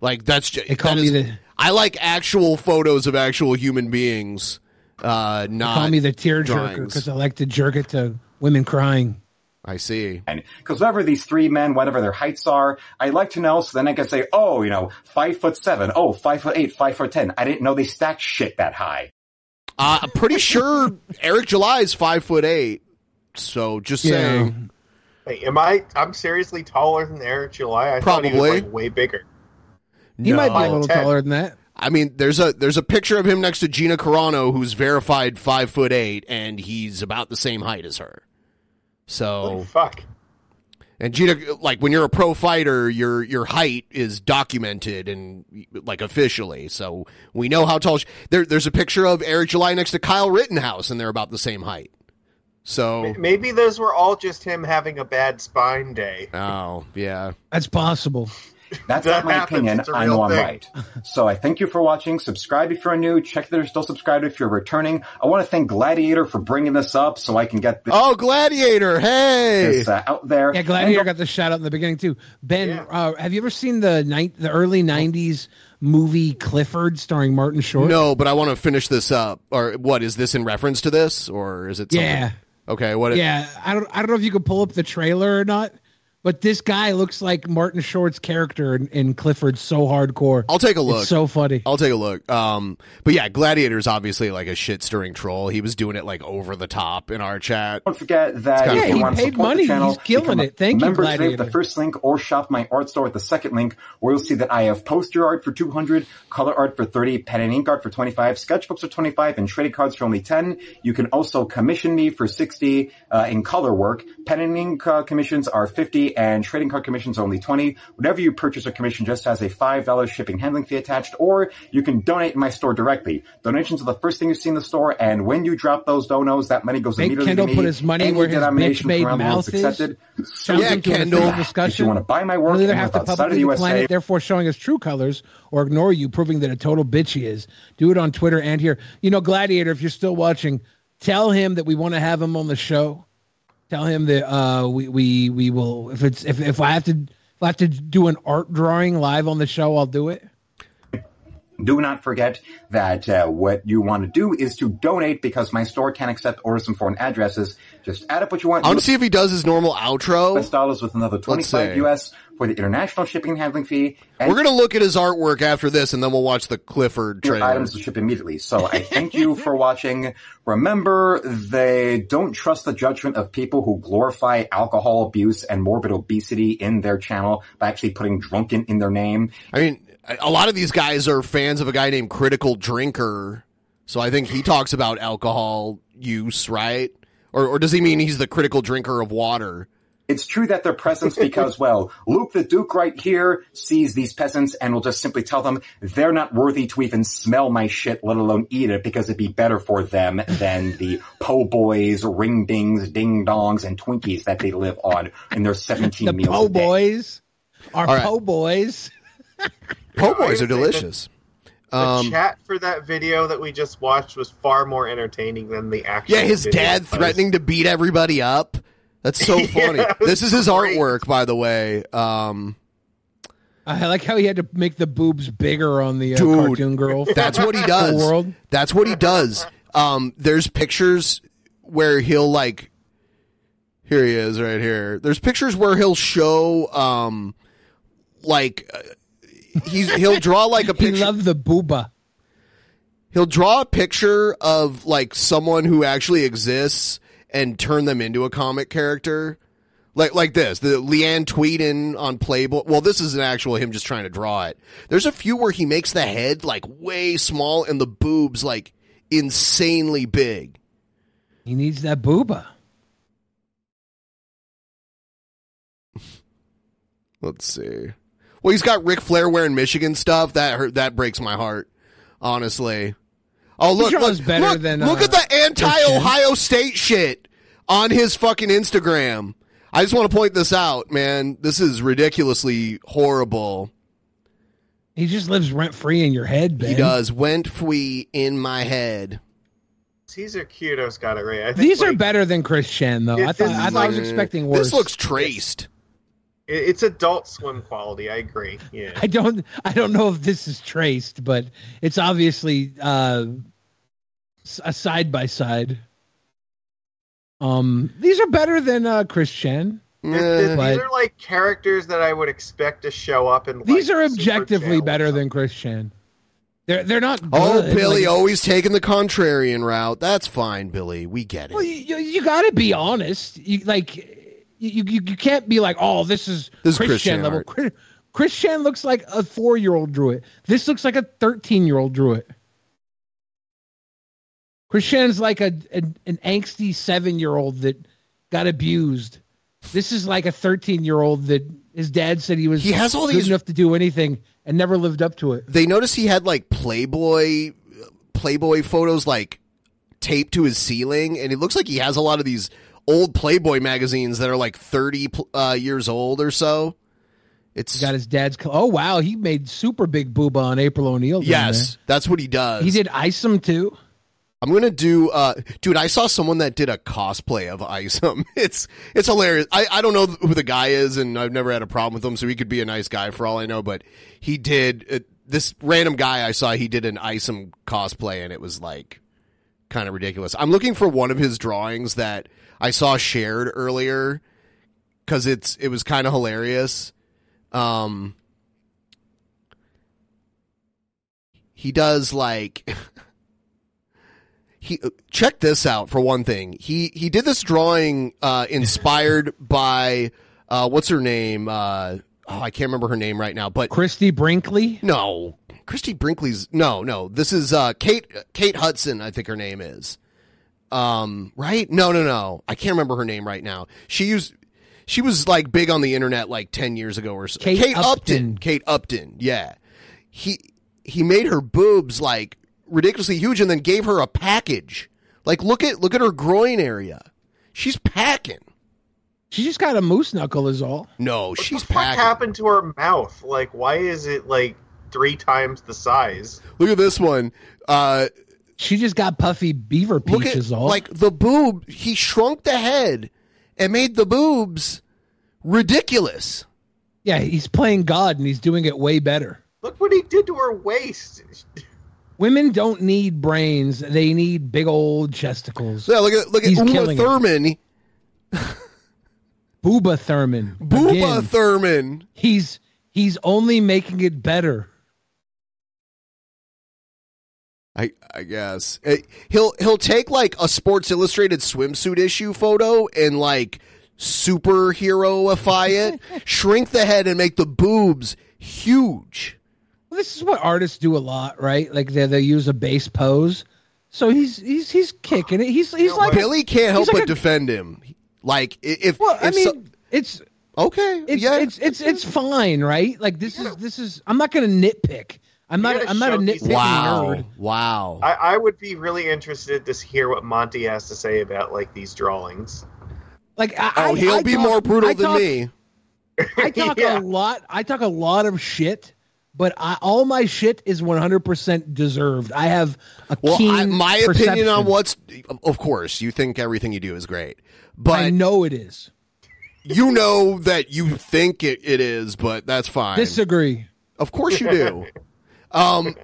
Like that's just They call that me is- the- I like actual photos of actual human beings. Uh, not call me the tear jerker because I like to jerk it to women crying. I see. And Because whatever these three men, whatever their heights are, I'd like to know so then I can say, oh, you know, five foot seven, oh, five foot eight, five foot ten. I didn't know they stacked shit that high. Uh, I'm pretty sure Eric July is five foot eight. So just saying. Hey, am I? I'm seriously taller than Eric July. I thought he was Probably. like way bigger. He might be a little 5'10". taller than that. I mean, there's a there's a picture of him next to Gina Carano, who's verified five foot eight, and he's about the same height as her. So fuck. And Gina, like when you're a pro fighter, your your height is documented and like officially, so we know how tall. She, there, there's a picture of Eric July next to Kyle Rittenhouse, and they're about the same height. So, Maybe those were all just him having a bad spine day. oh yeah, That's possible. That's That not my happens. opinion. I a I real know I'm right. So I thank you for watching. Subscribe if you're new. Check that you're still subscribed if you're returning. I want to thank Gladiator for bringing this up so I can get this, oh Gladiator, hey, this, uh, out there. Yeah, Gladiator got the shout out in the beginning too. Ben, uh, have you ever seen the night the early '90s movie Clifford starring Martin Short? no, but I want to finish this up. Or what is this in reference to this, or is it? Something? Yeah. Okay. What? Yeah, I don't I don't know if you could pull up the trailer or not, but this guy looks like Martin Short's character in, in Clifford so hardcore. I'll take a look. It's so funny. I'll take a look. Um, but yeah, Gladiator's obviously like a shit stirring troll. He was doing it like over the top in our chat. Don't forget that kinda if you fun. want to paid support money. the channel, He's killing it. Thank you, member today Gladiator. the first link or shop my art store at the second link where you'll see that I have poster art for 200, color art for 30, pen and ink art for 25, sketchbooks for 25, and trading cards for only 10. You can also commission me for 60 uh, in color work. Pen and ink uh, commissions are 50 and trading card commissions only 20. Whatever you purchase a commission just has a $5 shipping handling fee attached or you can donate in my store directly. Donations are the first thing you see in the store and when you drop those donos, that money goes Make immediately Kendall to me. put his money Any where his denomination bitch-made the world mouth is is. accepted. Sounds Yeah, into Kendall. official If you want to buy my work He'll either have to live publicly the USA, it, therefore showing his true colors, or ignore you, proving that a total bitch he is. Do it on Twitter and here. You know, Gladiator, if you're still watching, tell him that we want to have him on the show. Tell him that uh, we we we will if it's if if I have to if I have to do an art drawing live on the show, I'll do it. do not forget that uh, what you want to do is to donate because my store can't accept orders from foreign addresses. Just add up what you want. I want to see if he does his normal outro. US dollars with another 25. US for the international shipping and handling fee. And We're gonna look at his artwork after this, and then we'll watch the Clifford trailer. items will ship immediately. So I thank you for watching. Remember, they don't trust the judgment of people who glorify alcohol abuse and morbid obesity in their channel by actually putting drunken in their name. I mean, a a lot of these guys are fans of a guy named Critical Drinker, so I think he talks about alcohol use, right? Or, or does he mean he's the critical drinker of water? It's true that their presence because, well, Luke the Duke right here sees these peasants and will just simply tell them they're not worthy to even smell my shit, let alone eat it, because it'd be better for them than the po' boys, ring dings, ding dongs, and Twinkies that they live on in their 17 The meals po' a day. boys are All right. po' boys. Po' boys are would say that delicious. The Um, chat for that video that we just watched was far more entertaining than the actual. yeah, his dad was. threatening to beat everybody up. That's so funny. it was this is his great. artwork, by the way. Um, I like how he had to make the boobs bigger on the uh, Dude, cartoon girl. That's what he does. world. That's what he does. Um, there's pictures where he'll like. Here he is, right here. There's pictures where he'll show, um, like, uh, he's he'll draw like a He picture. loved the booba. he'll draw a picture of like someone who actually exists and turn them into a comic character. Like like this, the Leanne Tweeden on Playboy. Well, this is an actual him just trying to draw it. There's a few where he makes the head like way small and the boobs like insanely big. He needs that booba. Let's see. Well, he's got Ric Flair wearing Michigan stuff. That hurt, that breaks my heart, honestly. Oh look, look, better look, than, look uh, at the anti-Ohio State shit on his fucking Instagram. I just want to point this out, man. This is ridiculously horrible. He just lives rent free in your head, Ben. He does went free in my head. Caesar Kudos got it right. I think These are better than Chris Chan though. It- I thought I, is thought I was expecting worse. This looks traced. it- it's adult swim quality. I agree. Yeah. I don't I don't know if this is traced, but it's obviously uh, s- a side by side. Um, these are better than uh, Chris Chan. Th- th- but these are like characters that I would expect to show up in. Like, these are objectively better than Chris Chan. They're they're not. Oh, Billy, like- always taking the contrarian route. That's fine, Billy. We get it. Well, you, you, you got to be honest. You like you, you you can't be like, oh, this is This Chris Chris Chan Chan level. art. Chris, Chris Chan looks like a four year old druid. This looks like a thirteen year old druid. Chris like a, an an angsty seven year old that got abused. This is like a thirteen year old that his dad said he was He has all good these- enough to do anything and never lived up to it. They noticed he had like Playboy Playboy photos like taped to his ceiling, and it looks like he has a lot of these old Playboy magazines that are like thirty uh, years old or so. It's Got his dad's. Oh wow, he made super big booba on April O'Neil. yes, that's what he does. he did Isom too. I'm gonna do, uh, dude. I saw someone that did a cosplay of Isom. It's it's hilarious. I, I don't know who the guy is, and I've never had a problem with him, so he could be a nice guy for all I know. But he did uh, this random guy I saw. He did an Isom cosplay, and it was like kind of ridiculous. I'm looking for one of his drawings that I saw shared earlier because it's it was kind of hilarious. Um, he does like he uh, check this out for one thing. He he did this drawing uh, inspired by uh, what's her name? Uh, oh, I can't remember her name right now, but Christy Brinkley. no, Christy Brinkley's no, no. This is uh, Kate Kate Hudson, I think her name is. Um, right? No, no, no. I can't remember her name right now. She used she was like big on the internet like 10 years ago or so. Kate Upton. Kate Upton. Yeah. He he made her boobs like ridiculously huge and then gave her a package. Like look at look at her groin area. She's packing. She just got a moose knuckle, is all. No, she's What packing. happened to her mouth? Like, why is it like three times the size? Look at this one. Uh She just got puffy beaver look peach, at all. like the boob. He shrunk the head and made the boobs ridiculous. yeah, he's playing God and he's doing it way better. Look what he did to her waist. Women don't need brains; they need big old chesticles. Yeah, look at look at He's Uma killing it. Thurman. Booba Thurman. Booba Again, Thurman. He's he's only making it better. I I guess Eh, he'll he'll take like a Sports Illustrated swimsuit issue photo and like superheroify it, shrink the head and make the boobs huge. Well, this is what artists do a lot, right? Like they they use a base pose. So he's he's he's kicking it. He's he's like Billy can't help like but a- defend him. Like if Well, I if so- mean, it's okay, it's, yeah, it's it's it's fine, right? Like this is this is. I'm not going to nitpick. I'm not. I'm not a show these- nitpicking wow, nerd. wow. I, I would be really interested to hear what Monty has to say about like these drawings. Like I, oh, I- he'll I be talk- more brutal I than talk- me. I talk Yeah. a lot. I talk a lot of shit, but I, all my shit is 100% deserved. I have a Well, keen I, my opinion on what's of course you think everything you do is great, but I know it is. you know that you think it, it is, but that's fine. Disagree. Of course you do. um.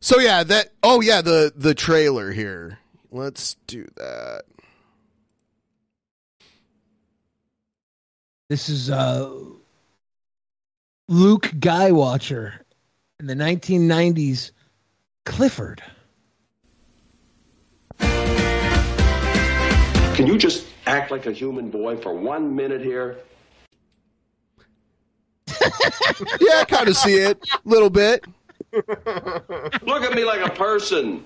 So yeah, that. Oh yeah, the the trailer here. Let's do that. This is uh, Luke Guywatcher in the 1990s. Clifford. Can you just act like a human boy for one minute here? Yeah, I kind of see it a little bit. Look at me like a person.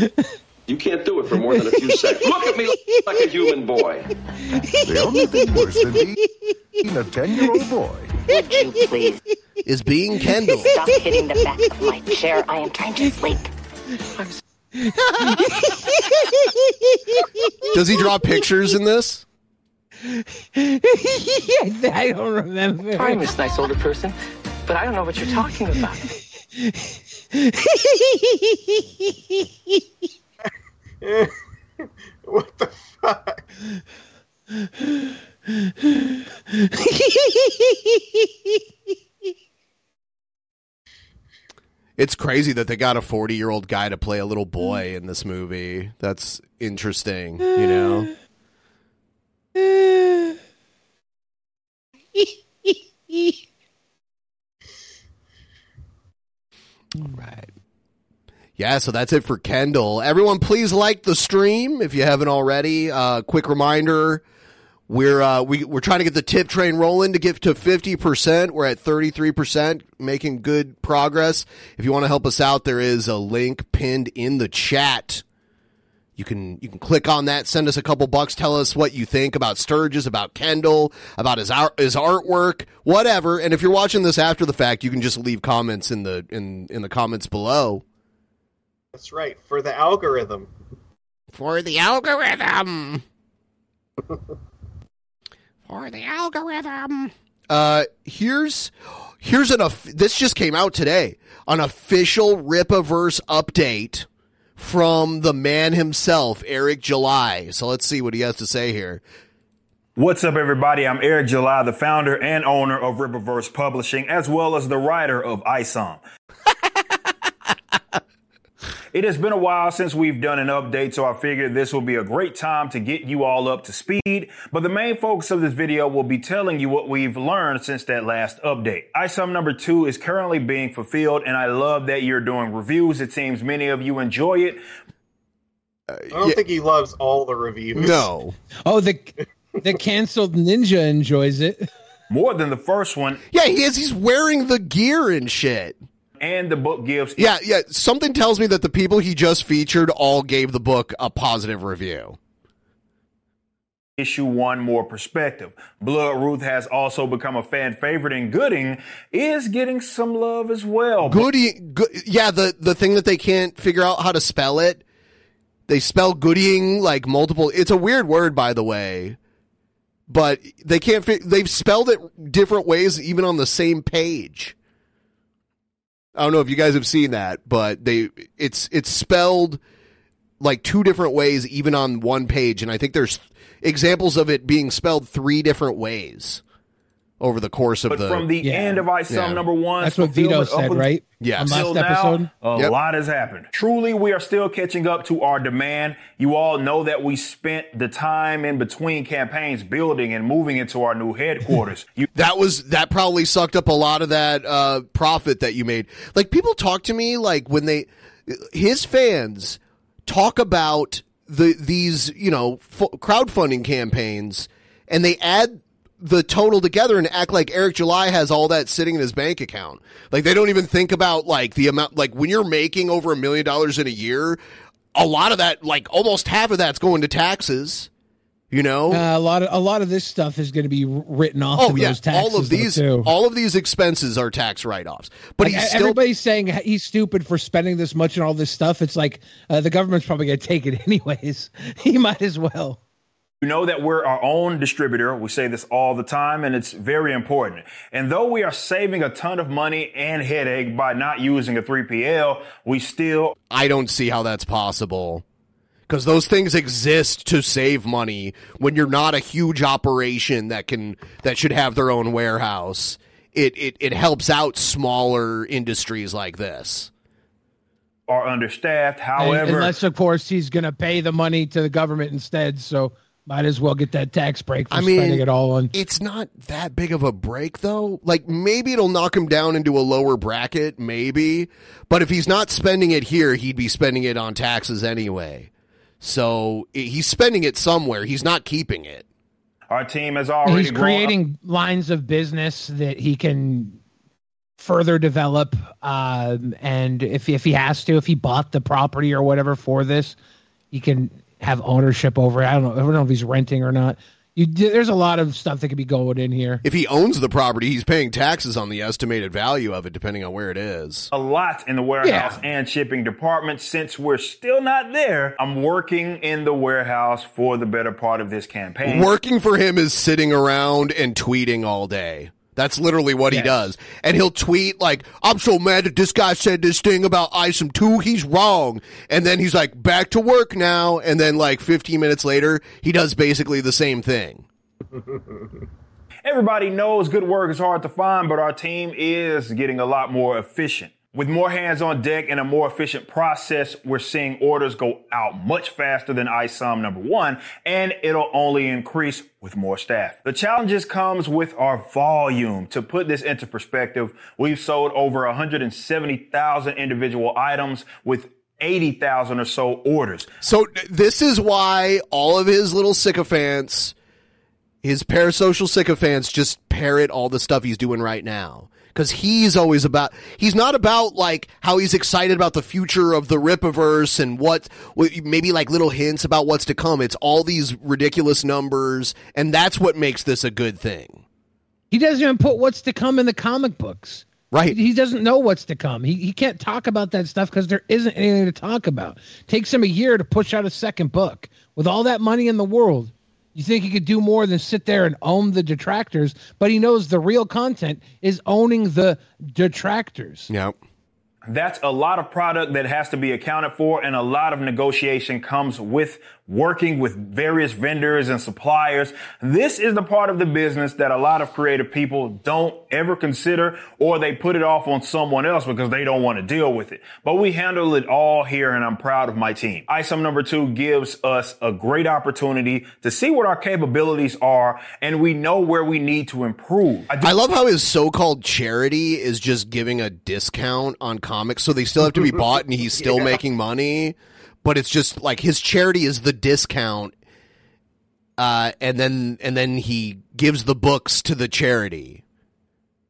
You can't do it for more than a few seconds. Look at me like a human boy. The only thing worse than being a 10 year old boy Would you please Is being Kendall. stop hitting the back of my chair? I am trying to sleep. Does he draw pictures in this? I don't remember. Sorry, Miss Nice Older Person, but I don't know what you're talking about. what the fuck? It's crazy that they got a 40 year old guy to play a little boy in this movie. That's interesting, you know? Right. Yeah, so that's it for Kendall. Everyone, please like the stream if you haven't already. Uh, quick reminder: we're uh, we we're trying to get the tip train rolling to get to fifty percent. We're at thirty three percent, making good progress. If you want to help us out, there is a link pinned in the chat. You can you can click on that, send us a couple bucks, tell us what you think about Sturgis, about Kendall, about his art, his artwork, whatever. And if you're watching this after the fact, you can just leave comments in the in in the comments below. That's right, for the algorithm. For the algorithm. For the algorithm. Uh, here's here's an this just came out today. An official Rippaverse update from the man himself, Eric July. So let's see what he has to say here. What's up, everybody? I'm Eric July, the founder and owner of Rippaverse Publishing, as well as the writer of ISOM. It has been a while since we've done an update, so I figured this will be a great time to get you all up to speed. But the main focus of this video will be telling you what we've learned since that last update. ISOM number two is currently being fulfilled, and I love that you're doing reviews. It seems many of you enjoy it. I don't think he loves all the reviews. No. Oh, the the canceled ninja enjoys it. More than the first one. Yeah, he is. He's wearing the gear and shit. And the book gives. Yeah, yeah. Something tells me that the people he just featured all gave the book a positive review. issue one more perspective. Blood Ruth has also become a fan favorite, and Gooding is getting some love as well. Gooding, good, yeah, the the thing that they can't figure out how to spell it. They spell gooding like multiple. It's a weird word, by the way, but they can't. Fi- they've spelled it different ways, even on the same page. I don't know if you guys have seen that, but they it's it's spelled like two different ways, even on one page, and I think there's examples of it being spelled three different ways over the course of But the from the end of ISOM Yeah. number one, That's what Vito said, up right? Yeah. Until last now, episode. a Yep. lot has happened. Truly, we are still catching up to our demand. You all know that we spent the time in between campaigns building and moving into our new headquarters. You that was that probably sucked up a lot of that uh, profit that you made. Like people talk to me like when they his fans talk about the these you know f- crowdfunding campaigns and they add the total together and act like Eric July has all that sitting in his bank account. Like they don't even think about like the amount like when you're making over a million dollars in a year, a lot of that like almost half of that's going to taxes. You know? Uh, a lot of a lot of this stuff is going to be written off. Oh of yeah, those taxes all of though, these, too. all of these expenses are tax write-offs. But Like, he's still everybody's saying he's stupid for spending this much and all this stuff. It's like uh, the government's probably going to take it anyways. he might as well. You know that we're our own distributor. We say this all the time, and it's very important. And though we are saving a ton of money and headache by not using a 3PL, we still I don't see how that's possible. Because those things exist to save money when you're not a huge operation that can that should have their own warehouse. It it, it helps out smaller industries like this. are understaffed. And- However, unless of course he's going to pay the money to the government instead. So might as well get that tax break for I mean, spending it all on. It's not that big of a break though. Like maybe it'll knock him down into a lower bracket, maybe. But if he's not spending it here, he'd be spending it on taxes anyway. So he's spending it somewhere. He's not keeping it. our team has already He's grown- creating lines of business that he can further develop. Um, and if if he has to, if he bought the property or whatever for this, he can have ownership over it. I don't know. I don't know if he's renting or not. You, there's a lot of stuff that could be going in here. If he owns the property, he's paying taxes on the estimated value of it, depending on where it is. a lot in the warehouse and shipping department. Since we're still not there, I'm working in the warehouse for the better part of this campaign. Working for him is sitting around and tweeting all day. That's literally what he does. And he'll tweet like, I'm so mad that this guy said this thing about ISOM 2. He's wrong. And then he's like, back to work now. And then like 15 minutes later, he does basically the same thing. Everybody knows good work is hard to find, but our team is getting a lot more efficient. With more hands on deck and a more efficient process, we're seeing orders go out much faster than ISOM number one, and it'll only increase with more staff. The challenges comes with our volume. To put this into perspective, we've sold over 170,000 individual items with 80,000 or so orders. So this is why all of his little sycophants, his parasocial sycophants, just parrot all the stuff he's doing right now. Because he's always about, he's not about like how he's excited about the future of the Rippaverse and what, maybe like little hints about what's to come. It's all these ridiculous numbers, and that's what makes this a good thing. He doesn't even put what's to come in the comic books. Right. He, he doesn't know what's to come. He, he can't talk about that stuff because there isn't anything to talk about. Takes him a year to push out a second book. With all that money in the world, you think he could do more than sit there and own the detractors, but he knows the real content is owning the detractors. Yep. That's a lot of product that has to be accounted for, and a lot of negotiation comes with working with various vendors and suppliers. This is the part of the business that a lot of creative people don't ever consider, or they put it off on someone else because they don't want to deal with it. But we handle it all here, and I'm proud of my team. ISOM number two gives us a great opportunity to see what our capabilities are, and we know where we need to improve. I I love how his so-called charity is just giving a discount on comics, so they still have to be bought, and he's still Yeah. making money. But it's just like his charity is the discount, uh, and then and then he gives the books to the charity.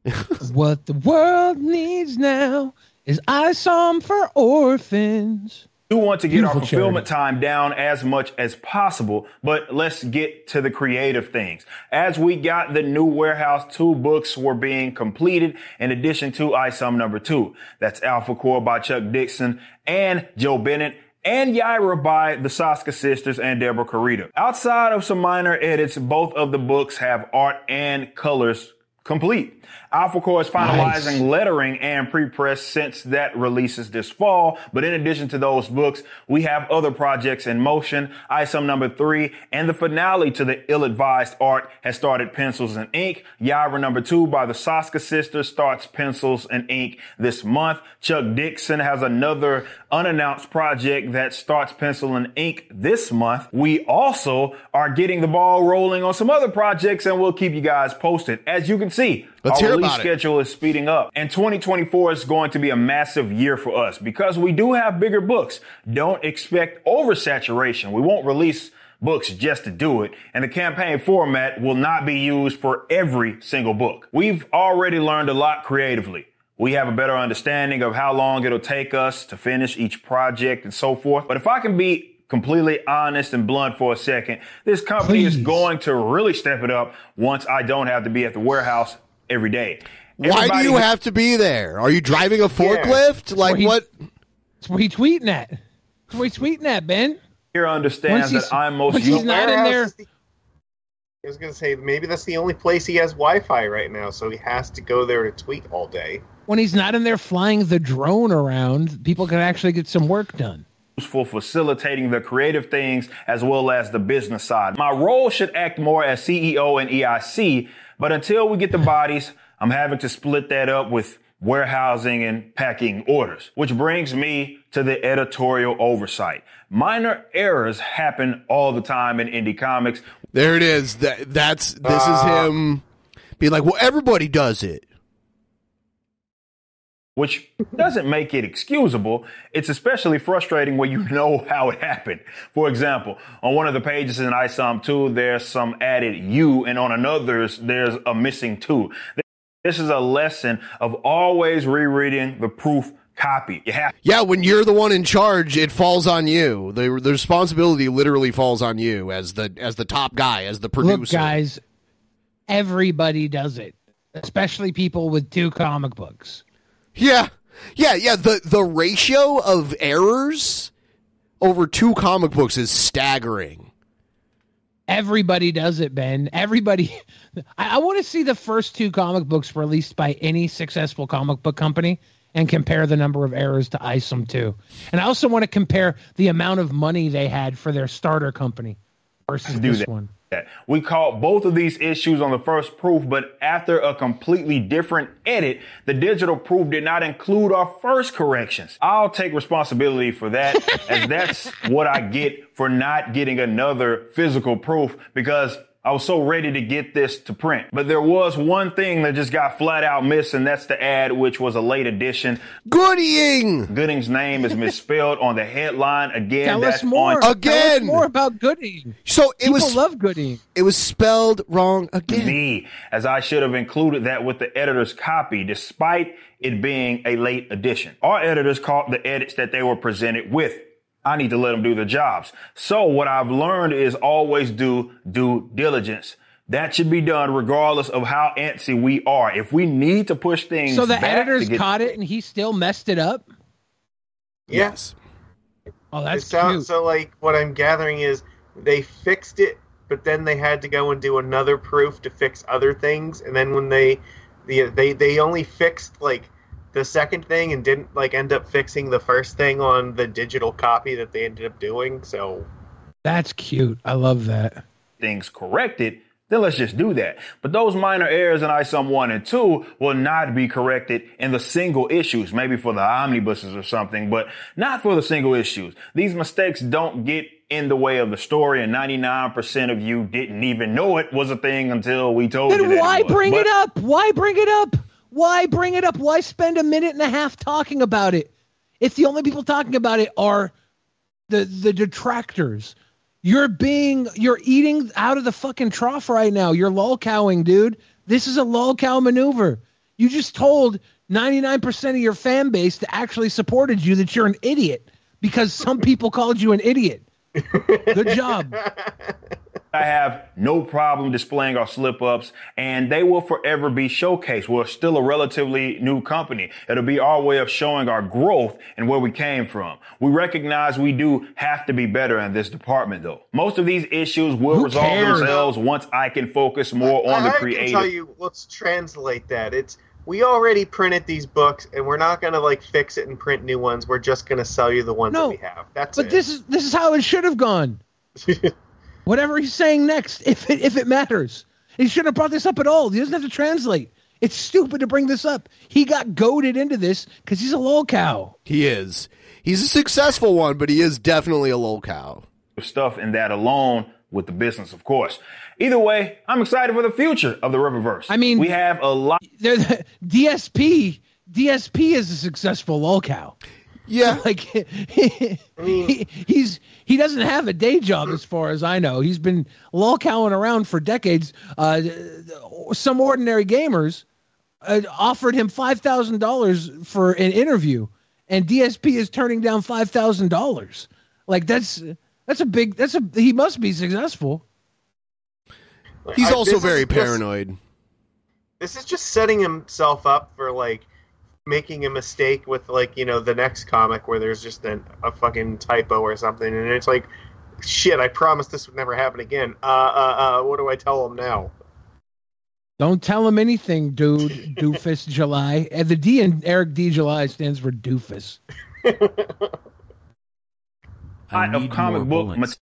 what the world needs now is ISOM for orphans. We want to get Beautiful our fulfillment time down as much as possible, but let's get to the creative things. As we got the new warehouse, two books were being completed in addition to ISOM number two. That's Alpha Core by Chuck Dixon and Joe Bennett. And Yaira by the Saska sisters and Deborah Carita. Outside of some minor edits, both of the books have art and colors complete. Alpha Core is finalizing Nice. lettering and pre-press since that releases this fall. But in addition to those books, we have other projects in motion. ISOM number three and the finale to the ill-advised art has started pencils and ink. Yara number two by the Saska sisters starts pencils and ink this month. Chuck Dixon has another unannounced project that starts pencil and ink this month. We also are getting the ball rolling on some other projects and we'll keep you guys posted. As you can see, Let's our hear release about it. schedule is speeding up. And 2024 is going to be a massive year for us because we do have bigger books. Don't expect oversaturation. We won't release books just to do it. And the campaign format will not be used for every single book. We've already learned a lot creatively. We have a better understanding of how long it'll take us to finish each project and so forth. But if I can be completely honest and blunt for a second, this company is going to really step it up once I don't have to be at the warehouse every day. Why do you have to be there? Are you driving a forklift? Like Well, he- what? That's where he tweeting at. That's where he tweeting at, Ben. here understands Once that I'm most once he's useful. not in there. there- is the- I was gonna say maybe that's the only place he has Wi-Fi right now, so he has to go there to tweet all day. When he's not in there flying the drone around, people can actually get some work done. for facilitating the creative things as well as the business side. My role should act more as CEO and EIC, but until we get the bodies, I'm having to split that up with warehousing and packing orders, which brings me to the editorial oversight. Minor errors happen all the time in indie comics. There it is. That that's this is Ah. him being like, well, everybody does it. Which doesn't make it excusable. It's especially frustrating when you know how it happened. For example, on one of the pages in ISOM 2, there's some added U, and on another's, there's a missing 2. This is a lesson of always rereading the proof copy. You have Yeah, when you're the one in charge, it falls on you. The the responsibility literally falls on you as the as the top guy, as the producer. Look, guys, everybody does it, especially people with two comic books. Yeah. Yeah, yeah, the the ratio of errors over two comic books is staggering. Everybody does it, Ben. Everybody. I, I want to see the first two comic books released by any successful comic book company and compare the number of errors to ISOM 2. And I also want to compare the amount of money they had for their starter company versus this that. one. We caught both of these issues on the first proof, but after a completely different edit, the digital proof did not include our first corrections. I'll take responsibility for that, as that's what I get for not getting another physical proof because I was so ready to get this to print. But there was one thing that just got flat out missed, and that's the ad, which was a late edition. Gooding! Gooding's name is misspelled on the headline. Again, Tell that's us more. on Tell us more about Gooding. So it People was love Gooding. It was spelled wrong again. me, as I should have included that with the editor's copy, despite it being a late edition. Our editors caught the edits that they were presented with. I need to let them do their jobs. So what I've learned is always do due diligence. That should be done regardless of how antsy we are. If we need to push things So the back editors to get caught it and he still messed it up? Yes. Oh, that's it sounds, cute. so. Like what I'm gathering is they fixed it, but then they had to go and do another proof to fix other things, and then when they, the they they only fixed like the second thing and didn't like end up fixing the first thing on the digital copy that they ended up doing. So That's cute. I love that. things corrected, then let's just do that. But those minor errors in ISOM 1 and 2 will not be corrected in the single issues, maybe for the omnibuses or something, but not for the single issues. These mistakes don't get in the way of the story, and 99% of you didn't even know it was a thing until we told you Then why it was. bring But it up? Why bring it up? Why bring it up? Why spend a minute and a half talking about it? If the only people talking about it are the the detractors. You're being you're eating out of the fucking trough right now. You're lolcowing, dude. This is a lolcow maneuver. You just told 99% of your fan base that actually supported you that you're an idiot because some people called you an idiot. Good job. I have no problem displaying our slip ups and they will forever be showcased. We're still a relatively new company. It'll be our way of showing our growth and where we came from. We recognize we do have to be better in this department though. Most of these issues will Who resolve cares? themselves once I can focus more on I, the I creative. can tell you. Let's translate that. It's we already printed these books, and we're not going to like fix it and print new ones. We're just going to sell you the ones No, that we have. That's But it. this is this is how it should have gone. Whatever he's saying next, if it if it matters, he shouldn't have brought this up at all. He doesn't have to translate. It's stupid to bring this up. He got goaded into this because he's a lol cow. He is. He's a successful one, but he is definitely a lol cow. stuff and that alone with the business, of course. Either way, I'm excited for the future of the Rippaverse. I mean, we have a lot. They're the, DSP DSP is a successful lol cow. Yeah, like he, he's he doesn't have a day job as far as I know. He's been lol cowing around for decades. Uh, some ordinary gamers uh, offered him five thousand dollars for an interview, and DSP is turning down five thousand dollars. Like that's that's a big that's a he must be successful. He's also this is very just- paranoid. This is just setting himself up for like making a mistake with like you know the next comic where there's just an, a fucking typo or something, and it's like, shit! I promised this would never happen again. Uh, uh, uh what do I tell them now? Don't tell him anything, dude. Doofus July. And the D in Eric D July stands for doofus. lot of comic book mat-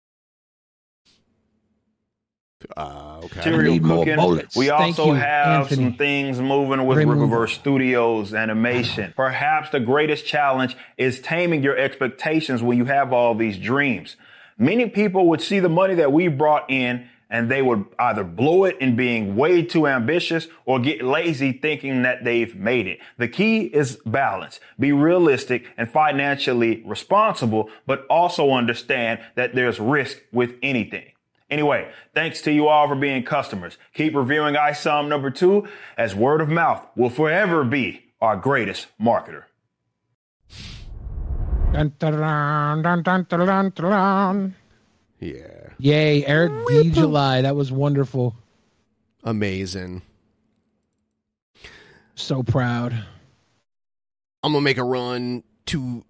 Uh, okay. material cooking. We also you, have Anthony. some things moving with Great movie. Studios animation. Perhaps the greatest challenge is taming your expectations when you have all these dreams. Many people would see the money that we brought in and they would either blow it in being way too ambitious or get lazy thinking that they've made it. The key is balance. Be realistic and financially responsible, but also understand that there's risk with anything. Anyway, thanks to you all for being customers. Keep reviewing ISOM number two as word of mouth will forever be our greatest marketer. Dun, dun, dun, dun, dun, dun, dun, dun. Yeah. Yay, Eric D July. That was wonderful. Amazing. So proud. I'm gonna make a run to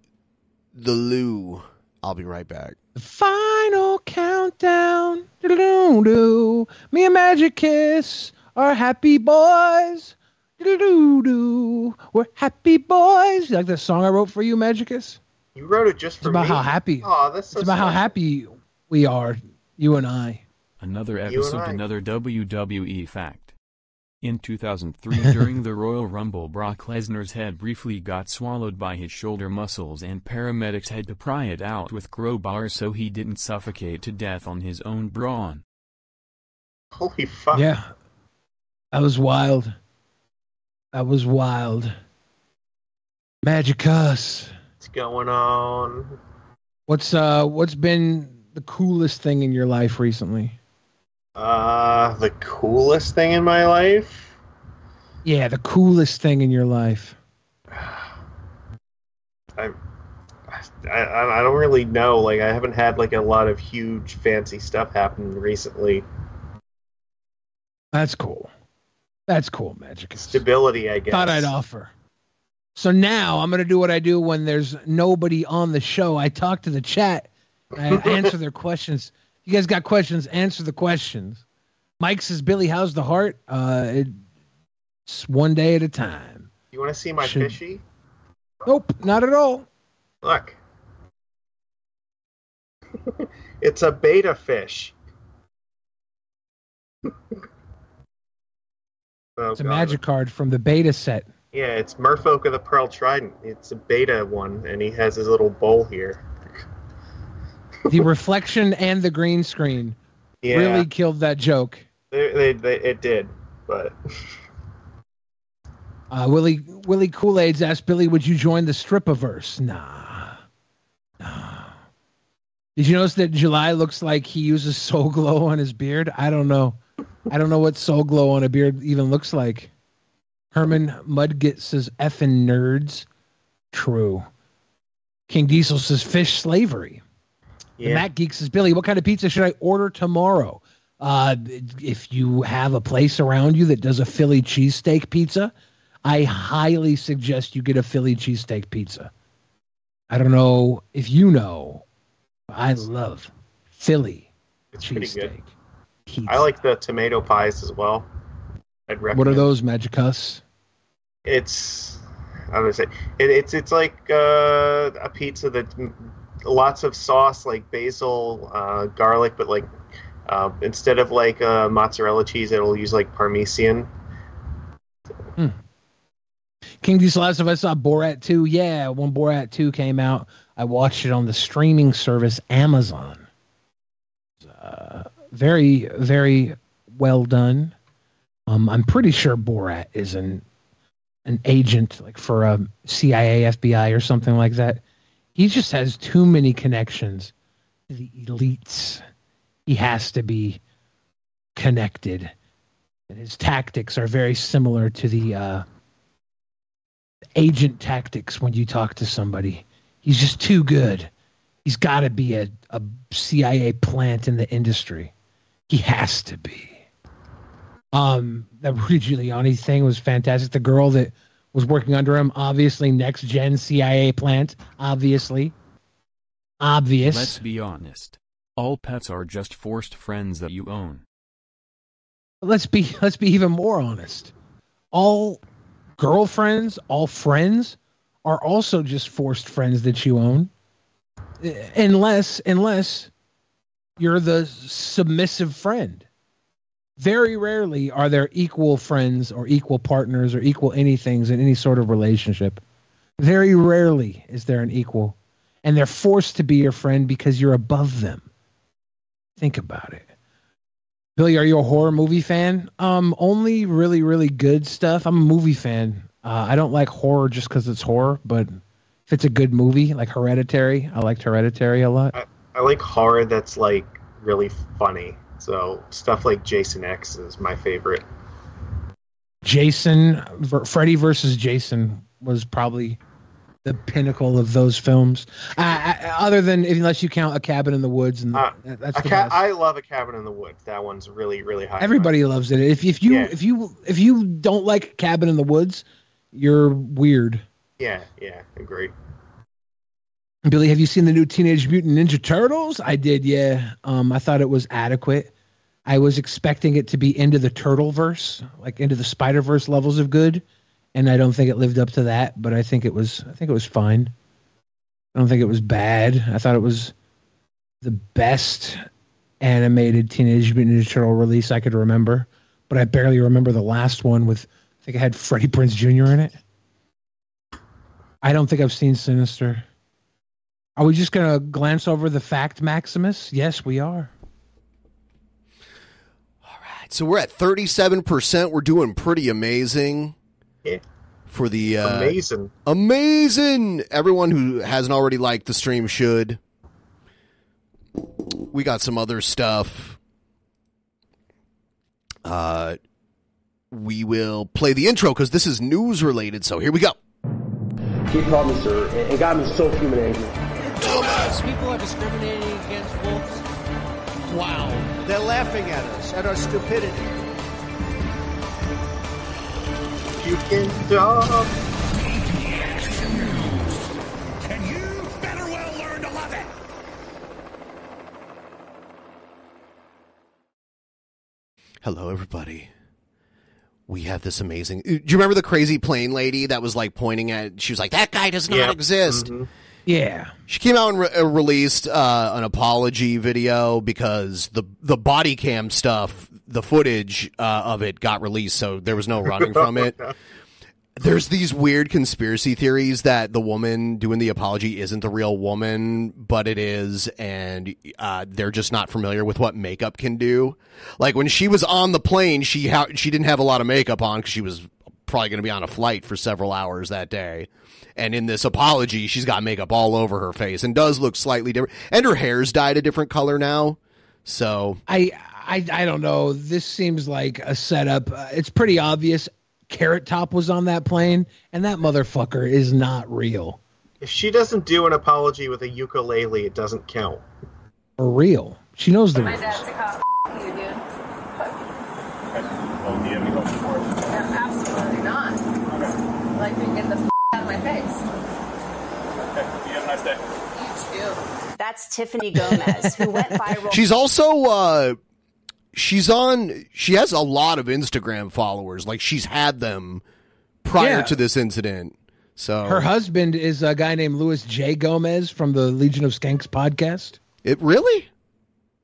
the loo. I'll be right back. The final countdown. down. Do-do-do-do. Me and Magicus are happy boys. Do-do-do-do. We're happy boys. You like the song I wrote for you, Magicus? You wrote it just It's for about me. how happy. Oh, that's so it's about how happy we are, you and I. Another episode, another WWE fact. In 2003, during the Royal Rumble, Brock Lesnar's head briefly got swallowed by his shoulder muscles, and paramedics had to pry it out with crowbars so he didn't suffocate to death on his own brawn. Holy fuck! Yeah, that was wild. That was wild. Magicus. What's going on? What's uh what's been the coolest thing in your life recently? Uh, the coolest thing in my life. Yeah, the coolest thing in your life. I, I, I don't really know. Like, I haven't had like a lot of huge fancy stuff happen recently. That's cool. That's cool, Magic. Stability, I guess. Thought I'd offer. So now I'm gonna do what I do when there's nobody on the show. I talk to the chat. I answer their questions. You guys got questions? Answer the questions. Mike says, "Billy, how's the heart?" Uh, it's one day at a time. You want to see my Should- fishy? Nope, not at all. Look. it's a beta fish. oh, It's a God. magic card from the beta set. Yeah, it's Merfolk of the Pearl Trident. It's a beta one, and he has his little bowl here. The reflection and the green screen Yeah. really killed that joke. They, they, they, it did, but Uh, Willie Willie Kool Aid's asked Billy, "Would you join the Stripaverse?" Nah, nah. Did you notice that July looks like he uses Soul Glo on his beard? I don't know. I don't know what Soul Glo on a beard even looks like. Herman Mudgett says, "Effing nerds." True. King Diesel says, "Fish slavery." Yeah. Mac Geek says, Billy, what kind of pizza should I order tomorrow? Uh, if you have a place around you that does a Philly cheesesteak pizza, I highly suggest you get a Philly cheesesteak pizza. I don't know if you know, but I love Philly cheesesteak. I like the tomato pies as well. I'd recommend. What are those, Magicus? It's how do I say? It, it's it's like uh, a pizza that lots of sauce, like basil, uh, garlic, but like uh, instead of like uh, mozzarella cheese, it'll use like parmesan. Hmm. King Diesel asked if I saw Borat 2. Yeah, when Borat 2 came out, I watched it on the streaming service Amazon. Uh, very, very well done. Um, I'm pretty sure Borat is an an agent, like for a CIA, FBI, or something like that. He just has too many connections to the elites. He has to be connected, and his tactics are very similar to the uh, agent tactics when you talk to somebody. He's just too good. He's got to be a, a CIA plant in the industry. He has to be. Um, that Rudy Giuliani thing was fantastic. The girl that was working under him, obviously next gen CIA plant, obviously. Obvious. Let's be honest. All pets are just forced friends that you own. let's be let's be even more honest. All girlfriends, all friends are also just forced friends that you own. Unless unless you're the submissive friend. Very rarely are there equal friends or equal partners or equal anythings in any sort of relationship. Very rarely is there an equal. And they're forced to be your friend because you're above them. Think about it. Billy, are you a horror movie fan? Um, only really, really good stuff. I'm a movie fan. Uh, I don't like horror just because it's horror, but if it's a good movie, like Hereditary, I liked Hereditary a lot. I, I like horror that's like really funny. So stuff like Jason X is my favorite. Jason, Freddy versus Jason was probably the pinnacle of those films. Uh, other than unless you count A Cabin in the Woods, and Uh, that's the ca-. I love a cabin in the woods. That one's really really high. Everybody loves it. If if you Yeah. if you if you don't like Cabin in the Woods, you're weird. Yeah, yeah, agree. Billy, have you seen the new Teenage Mutant Ninja Turtles? I did, yeah. Um, I thought it was adequate. I was expecting it to be into the Turtle verse, like into the Spider Verse levels of good, and I don't think it lived up to that. But I think it was, I think it was fine. I don't think it was bad. I thought it was the best animated Teenage Mutant Ninja Turtle release I could remember. But I barely remember the last one with, I think it had Freddie Prinze Jr. in it. I don't think I've seen Sinister. Are we just going to glance over the fact, Magicus? Yes, we are. All right. So we're at 37%. We're doing pretty amazing. Yeah. For the uh, Amazing. amazing everyone who hasn't already liked the stream should. We got some other stuff. Uh, we will play the intro because this is news related. So here we go. He called me sir, and it got me so human angry. People are discriminating against wolves. Wow. They're laughing at us, at our stupidity. You can dog. And you better well learn to love it. Hello, everybody. We have this amazing. Do you remember the crazy plane lady that was like pointing at? She was like, "That guy does not Yep. exist." Mm-hmm. Yeah. She came out and re- uh, released uh, an apology video because the the body cam stuff, the footage uh, of it got released, so there was no running from it. There's these weird conspiracy theories that the woman doing the apology isn't the real woman, but it is, and uh, they're just not familiar with what makeup can do. Like when she was on the plane, she ha- she didn't have a lot of makeup on because she was probably going to be on a flight for several hours that day. And in this apology, she's got makeup all over her face and does look slightly different. And her hair's dyed a different color now. So I, I, I don't know. This seems like a setup. Uh, it's pretty obvious. Carrot Top was on that plane, and that motherfucker is not real. If she doesn't do an apology with a ukulele, it doesn't count. For real. She knows the My rules. dad's a cop. You, dude. Oh, do you have any questions for us? Yeah, absolutely not. Okay. Like, you get the f- out of my face. Okay. You have a nice day. You too. That's Tiffany Gomez, who went viral. she's also uh she's on she has a lot of Instagram followers. Like she's had them prior Yeah. to this incident. So Her husband is a guy named Luis J. Gomez from the Legion of Skanks podcast. It really?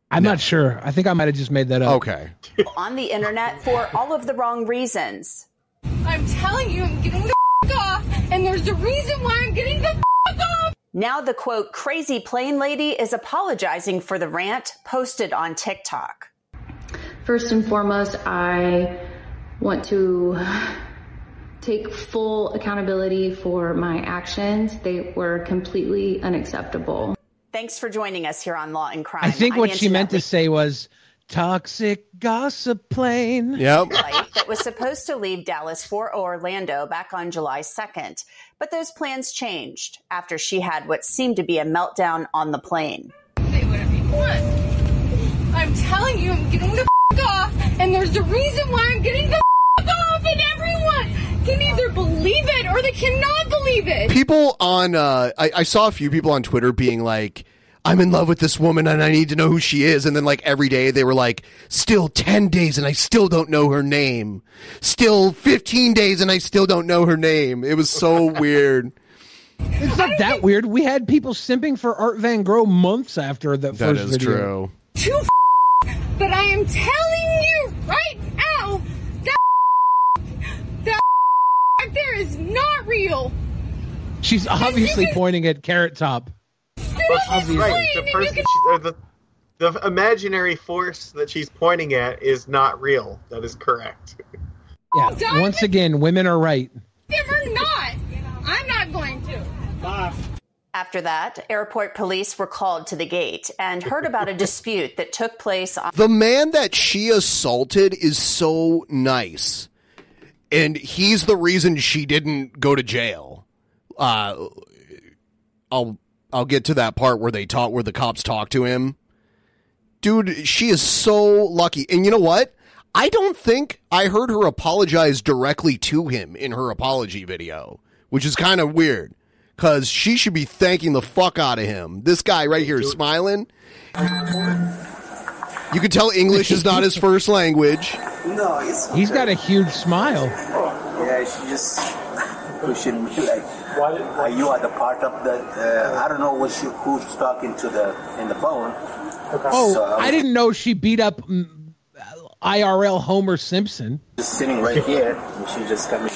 I'm not sure. I think I might have just made that up. Okay. on the internet for all of the wrong reasons. I'm telling you, I'm getting the f- off, and there's a reason why I'm getting the f- off. Now the quote crazy plane lady is apologizing for the rant posted on TikTok. First and foremost, I want to take full accountability for my actions. They were completely unacceptable. Thanks for joining us here on Law and Crime. I think I'm what she meant to say was toxic gossip plane. Yep. that was supposed to leave Dallas for Orlando back on July 2nd. But those plans changed after she had what seemed to be a meltdown on the plane. Say whatever you want. I'm telling you, I'm getting the f- off, and there's a reason why I'm getting the f- off, and everyone can either believe it or they cannot believe it. People on uh I, I saw a few people on Twitter being like I'm in love with this woman and I need to know who she is. And then like every day they were like, still 10 days and I still don't know her name. Still 15 days and I still don't know her name. It was so weird. It's not that weird. We had people simping for Art Van Gogh months after that, That first is video. true. Too f- but I am telling you right now that that back there is not real. She's obviously pointing at Carrot Top. Obviously. Right. The person, she, or the the imaginary force that she's pointing at is not real. That is correct. Yeah. Once again, women are right. Never not. I'm not going to. After that, airport police were called to the gate and heard about a dispute that took place on The man that she assaulted is so nice. And he's the reason she didn't go to jail. Uh I'll I'll get to that part where they talk where the cops talk to him. Dude, she is so lucky. And you know what? I don't think I heard her apologize directly to him in her apology video, which is kind of weird. because she should be thanking the fuck out of him. This guy right here is smiling. You can tell English is not his first language. No, it's He's got a huge smile. Oh, yeah, she just pushing me like, why, are you are the part of the. Uh, I don't know what she, who's talking to the in the phone. Oh, So I didn't know she beat up mm, IRL Homer Simpson. just sitting right here, and she just coming. Me,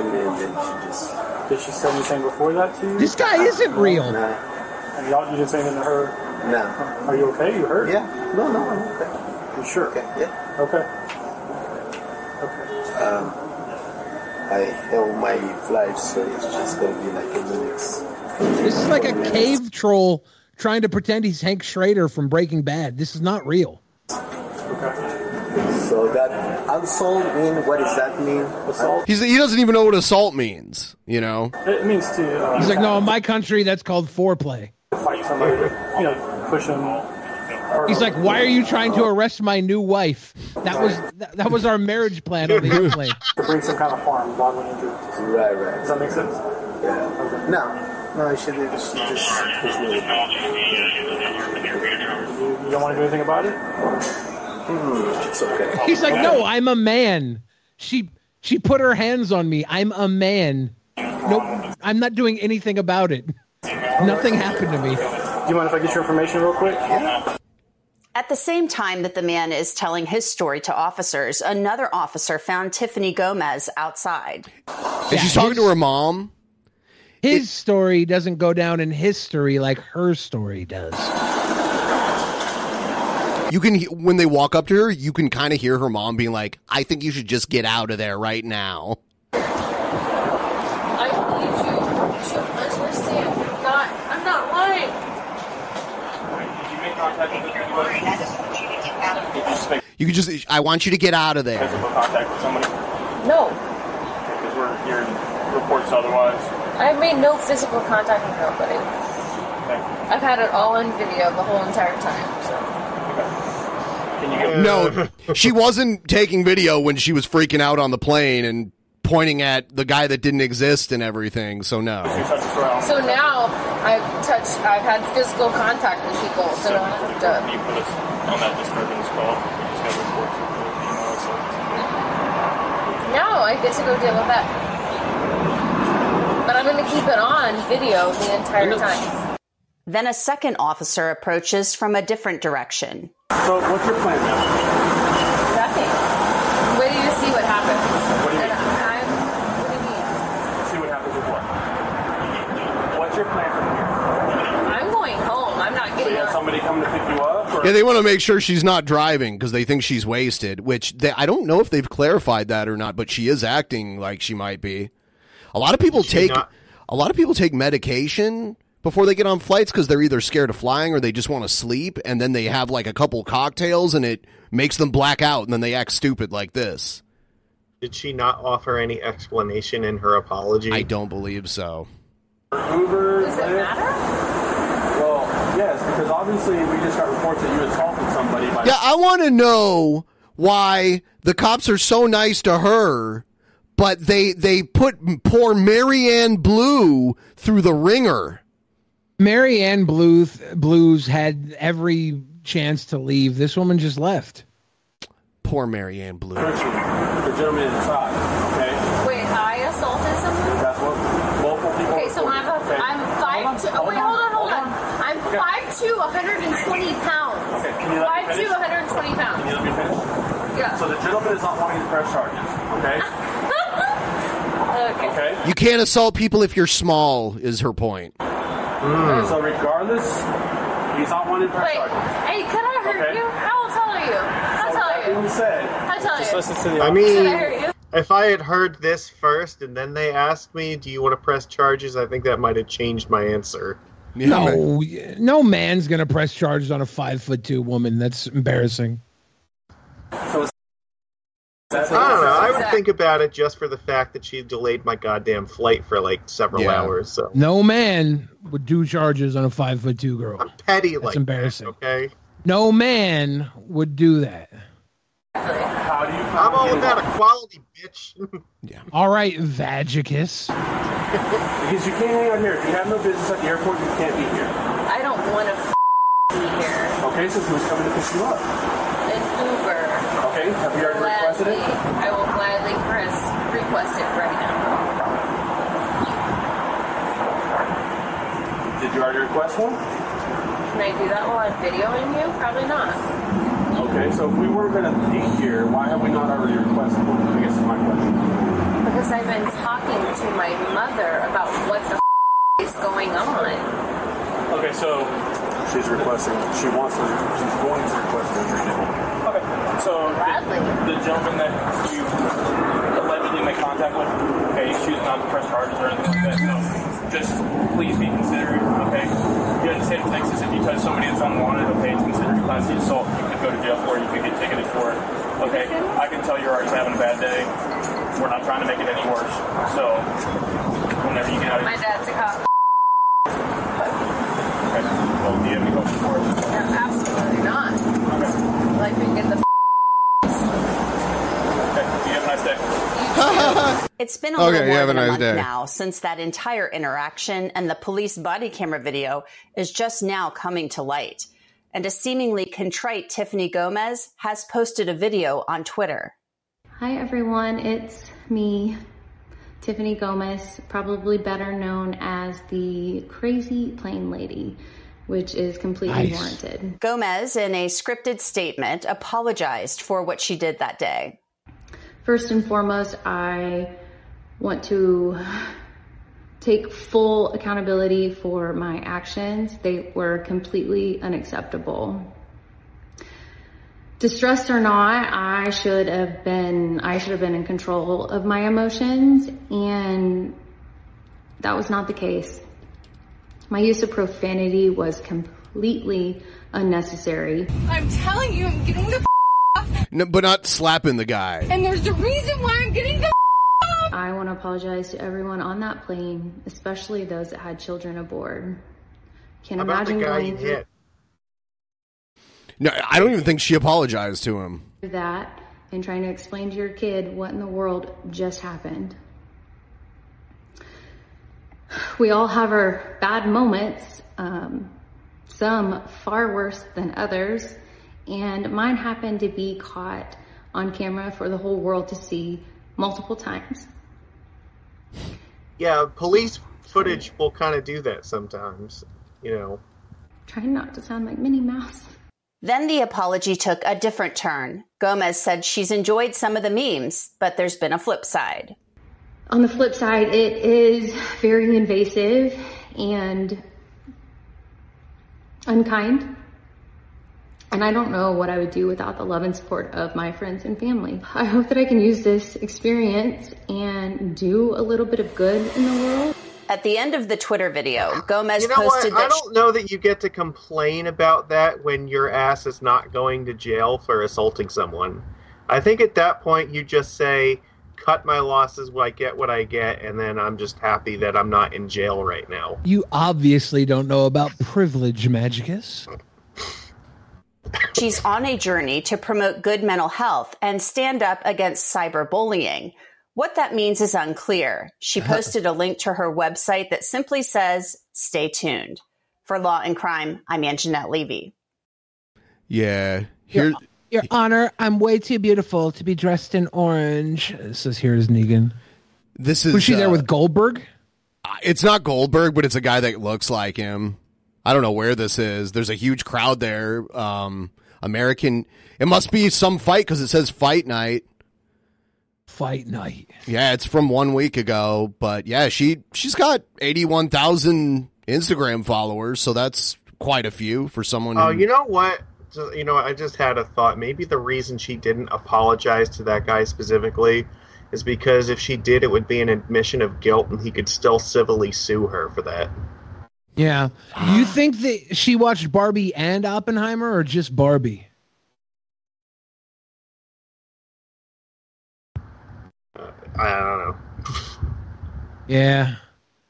and then she just. Did she say anything before that to you? This guy isn't real. And y'all, you didn't say anything to her? No. Are you okay? You hurt? Yeah. No, no, I'm okay. You sure? Okay. Yeah. Okay. Um, I held my flight, so it's just gonna be like a minute. This is like a cave troll trying to pretend he's Hank Schrader from Breaking Bad. This is not real. So that assault mean what does that mean? Assault. He's, he doesn't even know what assault means, you know? It means to. Uh, He's like, no, in my country, that's called foreplay. Fight somebody. You know, push them. Or- He's like, why are you trying to arrest my new wife? That was that, that was our marriage plan on the airplane. to bring some kind of harm, bodily injury. Right, right. Does that make sense? Yeah. No, no, she did. She just pushed me. You, you don't want to do anything about it? Hmm, it's okay. He's like, no, I'm a man. She she put her hands on me. I'm a man. Nope, I'm not doing anything about it. Nothing happened to me. Do you mind if I get your information real quick? Yeah. At the same time that the man is telling his story to officers, another officer found Tiffany Gomez outside. And she's talking to her mom. His story doesn't go down in history like her story does. You can, when they walk up to her, you can kind of hear her mom being like, I think you should just get out of there right now. I need you to understand. I'm not, I'm not lying. Did you make contact with anybody? Did you just can just, I want you to get out of there. physical contact with somebody? No, Because we're hearing reports otherwise. I've made no physical contact with nobody. I've had it all in video the whole entire time. So. Can you No, she wasn't taking video when she was freaking out on the plane and pointing at the guy that didn't exist and everything. So no. So now I've touched, I've had physical contact with people. So now I have to. you put us on that disturbance call? We just got reports of the, you know, so. No, I get to go deal with that. But I'm going to keep it on video the entire time. Then a second officer approaches from a different direction. So what's your plan now? Nothing. Wait till you see what happens. What do you mean? And I'm, what do you mean? See what happens with what? What's your plan from here? I'm going home. I'm not So getting you have on. somebody come to pick you up? Or? Yeah, they want to make sure she's not driving because they think she's wasted, which they, I don't know if they've clarified that or not, but she is acting like she might be. A lot of people she take not- a lot of people take medication before they get on flights because they're either scared of flying or they just want to sleep, and then they have like a couple cocktails and it makes them black out, and then they act stupid like this. Did she not offer any explanation in her apology? I don't believe so. Uber. Does it matter? Well, yes, because obviously we just got reports that you assaulted somebody. By Yeah, I want to know why the cops are so nice to her, but they they put poor Marianne Blue through the ringer. Marianne Bluth Blues had every chance to leave. This woman just left. Poor Marianne Blue. the gentleman inside. Okay, Wait, I assaulted someone? that's what local people. Okay, so I'm a, Okay. I'm five two. Oh, wait, hold on, hold on. I'm Okay. five two, 120 pounds. Okay, can you let me Five two, finish? 120 Can you let me finish? Yeah. So the gentleman is not wanting to press charges. Okay. Okay. Okay. You can't assault people if you're small, is her point. Hmm. So regardless, he's not wanting to press Wait, charges. hey, can I hurt Okay. you? I'll tell you. I'll So tell you. being said, I'll tell just you. listen to the. I Should I mean, if I had heard this first and then they asked me, "Do you want to press charges?" I think that might have changed my answer. No, no man's gonna press charges on a five foot two woman. That's embarrassing. I don't know. I would think about it just for the fact that she delayed my goddamn flight for like several Yeah. hours. So No man would do charges on a five foot two girl. petty That's like embarrassing. that, okay. No man would do that. How do you plan I'm on all getting about off? equality, bitch. All right, Vagicus. Because you can't hang out here. If you have no business at the airport, you can't be here. I don't want to be here. Okay, so who's coming to pick you up? An Uber. Okay, have you already requested Gladly, it? I will gladly press request it right now. Did you already request one? Can I do that while I'm videoing you? Probably not. Okay, so if we weren't going to be here, why have we not already requested one? I guess is my question. Because I've been talking to my mother about what the is going on. Okay, so she's requesting. She wants to. She's going to request an interview. Okay, so the, the gentleman that you allegedly made contact with, okay, she's not to press charges or anything like that. So just please be considerate. Okay, here in the state of Texas, if you touch somebody that's unwanted, okay, it's considered a class C assault. You could go to jail for it. You could get ticketed for it. Okay, I can tell you're already having a bad day. We're not trying to make it any worse. So whenever you get out of My dad's a cop. Okay. Well, do you have any questions for us? Yeah, absolutely not. Like we get the Okay. You have a nice day. It's been a Okay, little you more have a than a nice month day. now since that entire interaction, and the police body camera video is just now coming to light. And a seemingly contrite Tiffany Gomez has posted a video on Twitter. Hi everyone, it's me, Tiffany Gomez, probably better known as the Crazy Plane Lady, which is completely warranted. Gomez, in a scripted statement, apologized for what she did that day. First and foremost, I want to take full accountability for my actions. They were completely unacceptable. Distressed or not, I should have been I should have been in control of my emotions and that was not the case. My use of profanity was completely unnecessary. I'm telling you, I'm getting the f- off, No, but not slapping the guy. and there's a reason why I'm getting the f- off. I want to apologize to everyone on that plane, especially those that had children aboard. Can't How about the imagine guy going through hit? No, I don't even think she apologized to him. that and trying to explain to your kid what in the world just happened. We all have our bad moments, um, some far worse than others, and mine happened to be caught on camera for the whole world to see multiple times. Yeah, police footage will kind of do that sometimes. You know. Trying not to sound like Minnie Mouse. Then the apology took a different turn. Gomez said she's enjoyed some of the memes, but there's been a flip side. On the flip side, it is very invasive and unkind. And I don't know what I would do without the love and support of my friends and family. I hope that I can use this experience and do a little bit of good in the world. At the end of the Twitter video, Gomez You know what? posted I don't know that you get to complain about that when your ass is not going to jail for assaulting someone. I think at that point you just say, "Cut my losses. I get what I get," and then I'm just happy that I'm not in jail right now. You obviously don't know about privilege, Magicus. She's on a journey to promote good mental health and stand up against cyberbullying. What that means is unclear. She posted a link to her website that simply says, stay tuned. For Law and Crime, I'm Angenette Levy. Yeah. Here, Your Honor, I'm way too beautiful to be dressed in orange. Says here's Negan. This is. Was she there uh, with Goldberg? It's not Goldberg, but it's a guy that looks like him. I don't know where this is. There's a huge crowd there. Um, American. It must be some fight because it says fight night. Fight night. Yeah, it's from one week ago, but yeah, she she's got eighty one thousand Instagram followers, so that's quite a few for someone. Oh, who- you know what? So- You know, I just had a thought. Maybe the reason she didn't apologize to that guy specifically is because if she did, it would be an admission of guilt, and he could still civilly sue her for that. Yeah. You ah. think that she watched Barbie and Oppenheimer or just Barbie? I don't know. Yeah.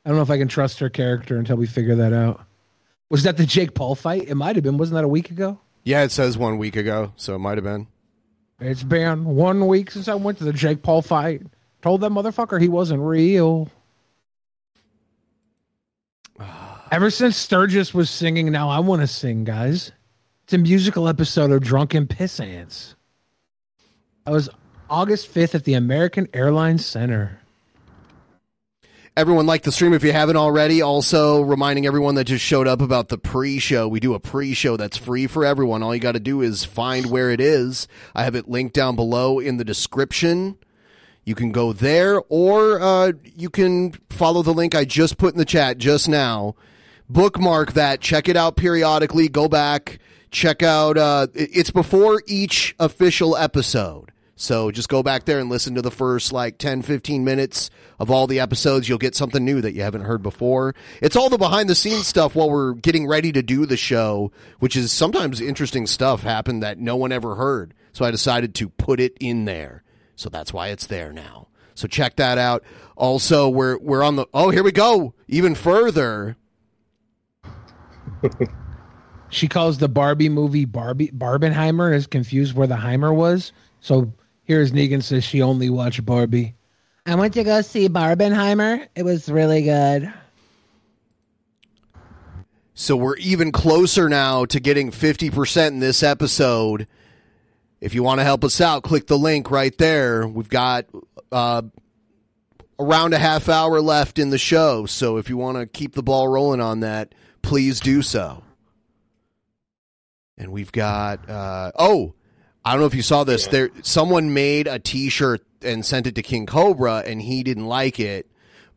I don't know if I can trust her character until we figure that out. Was that the Jake Paul fight? It might have been. Wasn't that a week ago? yeah, it says one week ago, so it might have been. It's been one week since I went to the Jake Paul fight. Told that motherfucker he wasn't real. Ever since Sturgis was singing, now I want to sing, guys. It's a musical episode of Drunken Piss Ants. I was August 5th at the American Airlines Center. Everyone like the stream if you haven't already. Also, reminding everyone that just showed up about the pre show. We do a pre show that's free for everyone. All you got to do is find where it is. I have it linked down below in the description. You can go there, or uh, you can follow the link I just put in the chat just now. Bookmark that, check it out periodically, go back, check out. Uh, it's before each official episode. So just go back there and listen to the first like 10, 15 minutes of all the episodes. You'll get something new that you haven't heard before. It's all the behind the scenes stuff while we're getting ready to do the show, which is sometimes interesting stuff happened that no one ever heard. So I decided to put it in there. So that's why it's there now. So check that out. Also, we're we're on the oh here we go even further. She calls the Barbie movie Barbie Barbenheimer is confused where the Heimer was. So here's Negan says she only watched Barbie. I went to go see Barbenheimer. It was really good. So we're even closer now to getting 50% in this episode. If you want to help us out, click the link right there. We've got uh, around a half hour left in the show. So if you want to keep the ball rolling on that, please do so. And we've got uh, oh, I don't know if you saw this. There, someone made a T-shirt and sent it to King Cobra, and he didn't like it.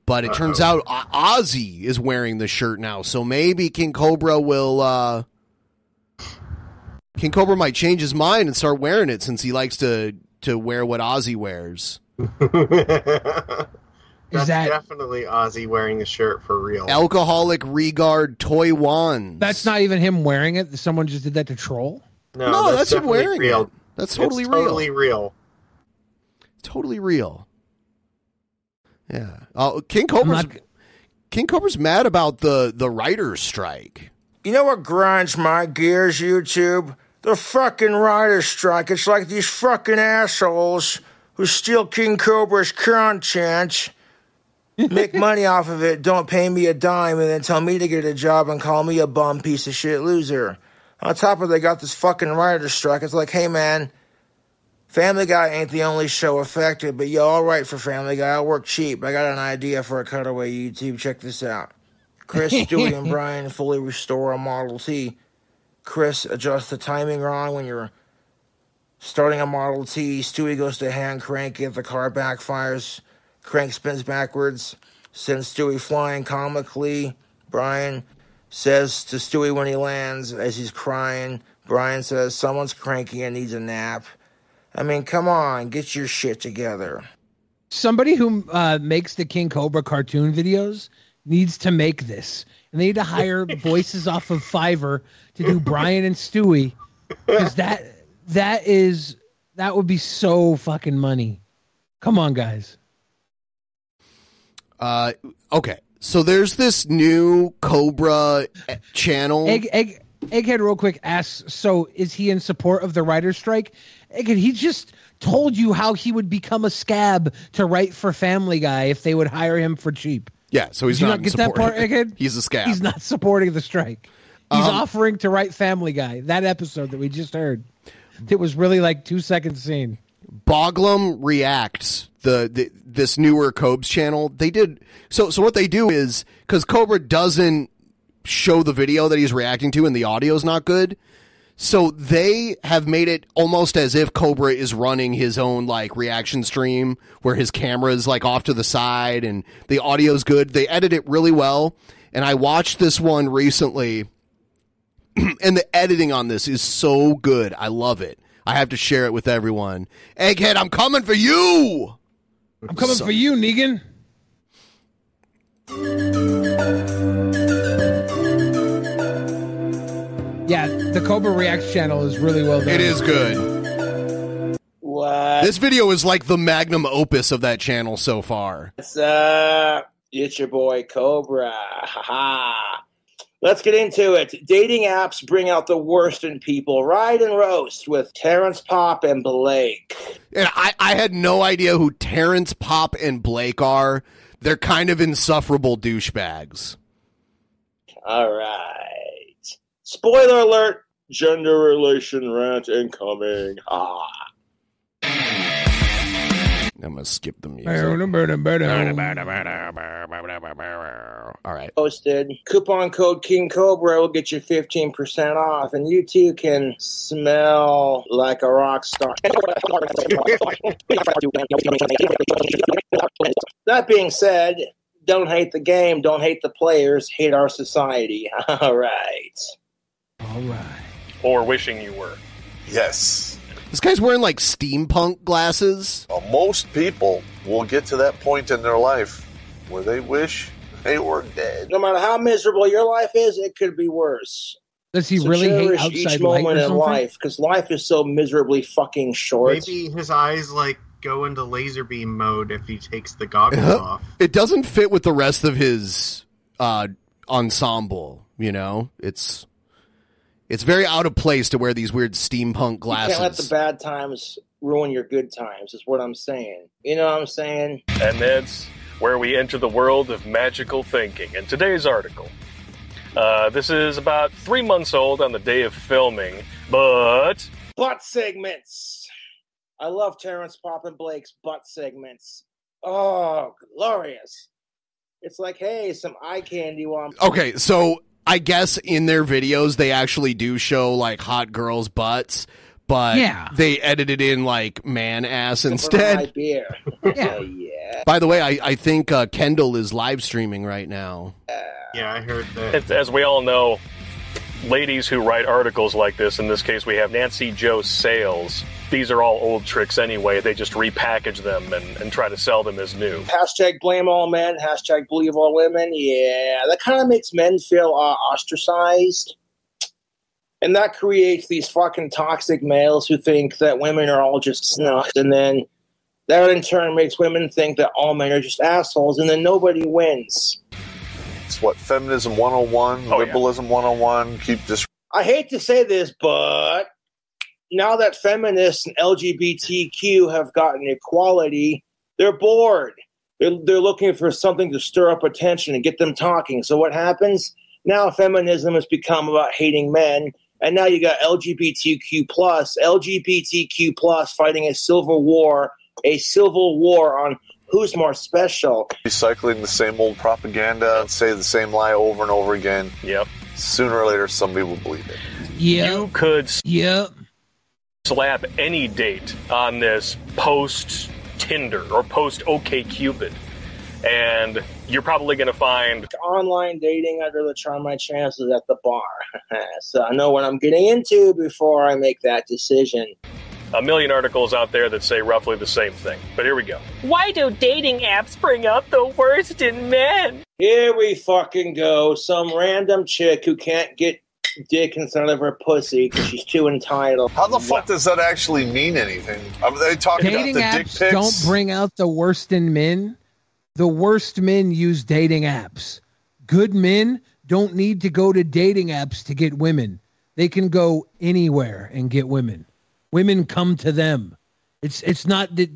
But it turns out Ozzy is wearing the shirt now, so maybe King Cobra will. uh King Cobra might change his mind and start wearing it since he likes to to wear what Ozzy wears. That's definitely Ozzy wearing a shirt for real. Alcoholic Regard Toy Wands. That's not even him wearing it. Someone just did that to troll. No, No, that's him wearing real. it. That's It's totally real. Totally real. Totally real. Yeah. Oh, King Cobra's King Cobra's mad about the the writers' strike. You know what grinds my gears, YouTube? The fucking writer's strike. It's like these fucking assholes who steal King Cobra's content, make money off of it, don't pay me a dime, and then tell me to get a job and call me a bum piece of shit loser. On top of they got this fucking writer's strike. It's like, hey man, Family Guy ain't the only show affected, but yo, I'll for Family Guy. I'll work cheap. I got an idea for a cutaway YouTube. Check this out. Chris, Stewie, and Brian fully restore a Model T. Chris adjusts the timing wrong when you're starting a Model T. Stewie goes to hand crank it. The car backfires. Crank spins backwards. Sends Stewie flying comically. Brian says to Stewie when he lands as he's crying. Brian says, Someone's cranky and needs a nap. I mean, come on, get your shit together. Somebody who uh, makes the King Cobra cartoon videos needs to make this, and they need to hire voices off of Fiverr to do Brian and Stewie, because that that is that would be so fucking money. Come on, guys. Uh, okay. So there's this new Cobra channel. Egg, egg, Egghead, real quick, asks, so is he in support of the writer's strike? Egghead, he just told you how he would become a scab to write for Family Guy if they would hire him for cheap. Yeah, so he's Did not not get that part, Egghead? He's a scab. He's not supporting the strike. He's Um, offering to write Family Guy. That episode that we just heard. It was really like two seconds scene. Boglum reacts the, the this newer Cobes channel. They did so. So what they do is because Cobra doesn't show the video that he's reacting to, and the audio's not good. So they have made it almost as if Cobra is running his own like reaction stream where his camera is like off to the side and the audio's good. They edit it really well. And I watched this one recently and the editing on this is so good. I love it. I have to share it with everyone. Egghead, I'm coming for you. I'm coming So- for you, Negan. Yeah, the Cobra Reacts channel is really well done. It is good. What? This video is like the magnum opus of that channel so far. What's up? It's your boy Cobra. Ha ha. Let's get into it. Dating apps bring out the worst in people. Ride and roast with Terrence Popp and Blake. And I, I had no idea who Terrence Popp and Blake are. They're kind of insufferable douchebags. All right. Spoiler alert. Gender relation rant incoming. Ah. I'm gonna skip the music. All right. Posted. Coupon code King Cobra will get you 15% off, and you too can smell like a rock star. that being said, don't hate the game, don't hate the players, hate our society. All right. All right. Or wishing you were. Yes. This guy's wearing like steampunk glasses. Uh, most people will get to that point in their life where they wish they were dead. No matter how miserable your life is, it could be worse. Does he So really hate outside each moment in life because life is so miserably fucking short. Maybe his eyes like go into laser beam mode if he takes the goggles Uh-huh. off. It doesn't fit with the rest of his uh, ensemble. You know, it's it's very out of place to wear these weird steampunk You can't let the bad times ruin your good times. Is what I'm saying. You know what I'm saying? And that's where we enter the world of magical thinking. In today's article, uh, this is about three months old on the day of filming, but Butt segments. I love Terrence Popp and Blake's butt segments. Oh, glorious! It's like, hey, some eye candy while I'm Okay, so I guess in their videos they actually do show like hot girls' butts, but Yeah. they edited in like man ass sipping my instead. beer. yeah, yeah. By the way, I, I think uh, Kendall is live streaming right now. Yeah, I heard that. as, as we all know, ladies who write articles like this, in this case we have Nancy Jo Sales, these are all old tricks anyway. They just repackage them and, and try to sell them as new. Hashtag blame all men. Hashtag believe all women. Yeah, that kind of makes men feel uh, ostracized. And that creates these fucking toxic males who think that women are all just snuffed. And then that in turn makes women think that all men are just assholes. And then nobody wins. It's what feminism 101, Oh, yeah. liberalism 101. Keep this. I hate to say this, but now that feminists and LGBTQ have gotten equality, they're bored. They're, they're looking for something to stir up attention and get them talking. So what happens? Now feminism has become about hating men, and now you got LGBTQ plus, LGBTQ plus fighting a civil war, a civil war on who's more special. Recycling the same old propaganda and say the same lie over and over again. Yep. Sooner or later, somebody will believe it. Yeah. You could Yep. slap any date on this post Tinder or post OK Cupid, and you're probably going to find Online dating, I'd rather try my chances at the bar. so I know what I'm getting into before I make that decision. A million articles out there that say roughly the same thing. But here we go. Why do dating apps bring out the worst in men? Here we fucking go. Some random chick who can't get dick inside of her pussy because she's too entitled. How the fuck does that actually mean anything? Are they talking dating about the dick pics? don't bring out the worst in men. The worst men use dating apps. Good men don't need to go to dating apps to get women. They can go anywhere and get women. Women come to them. It's it's not that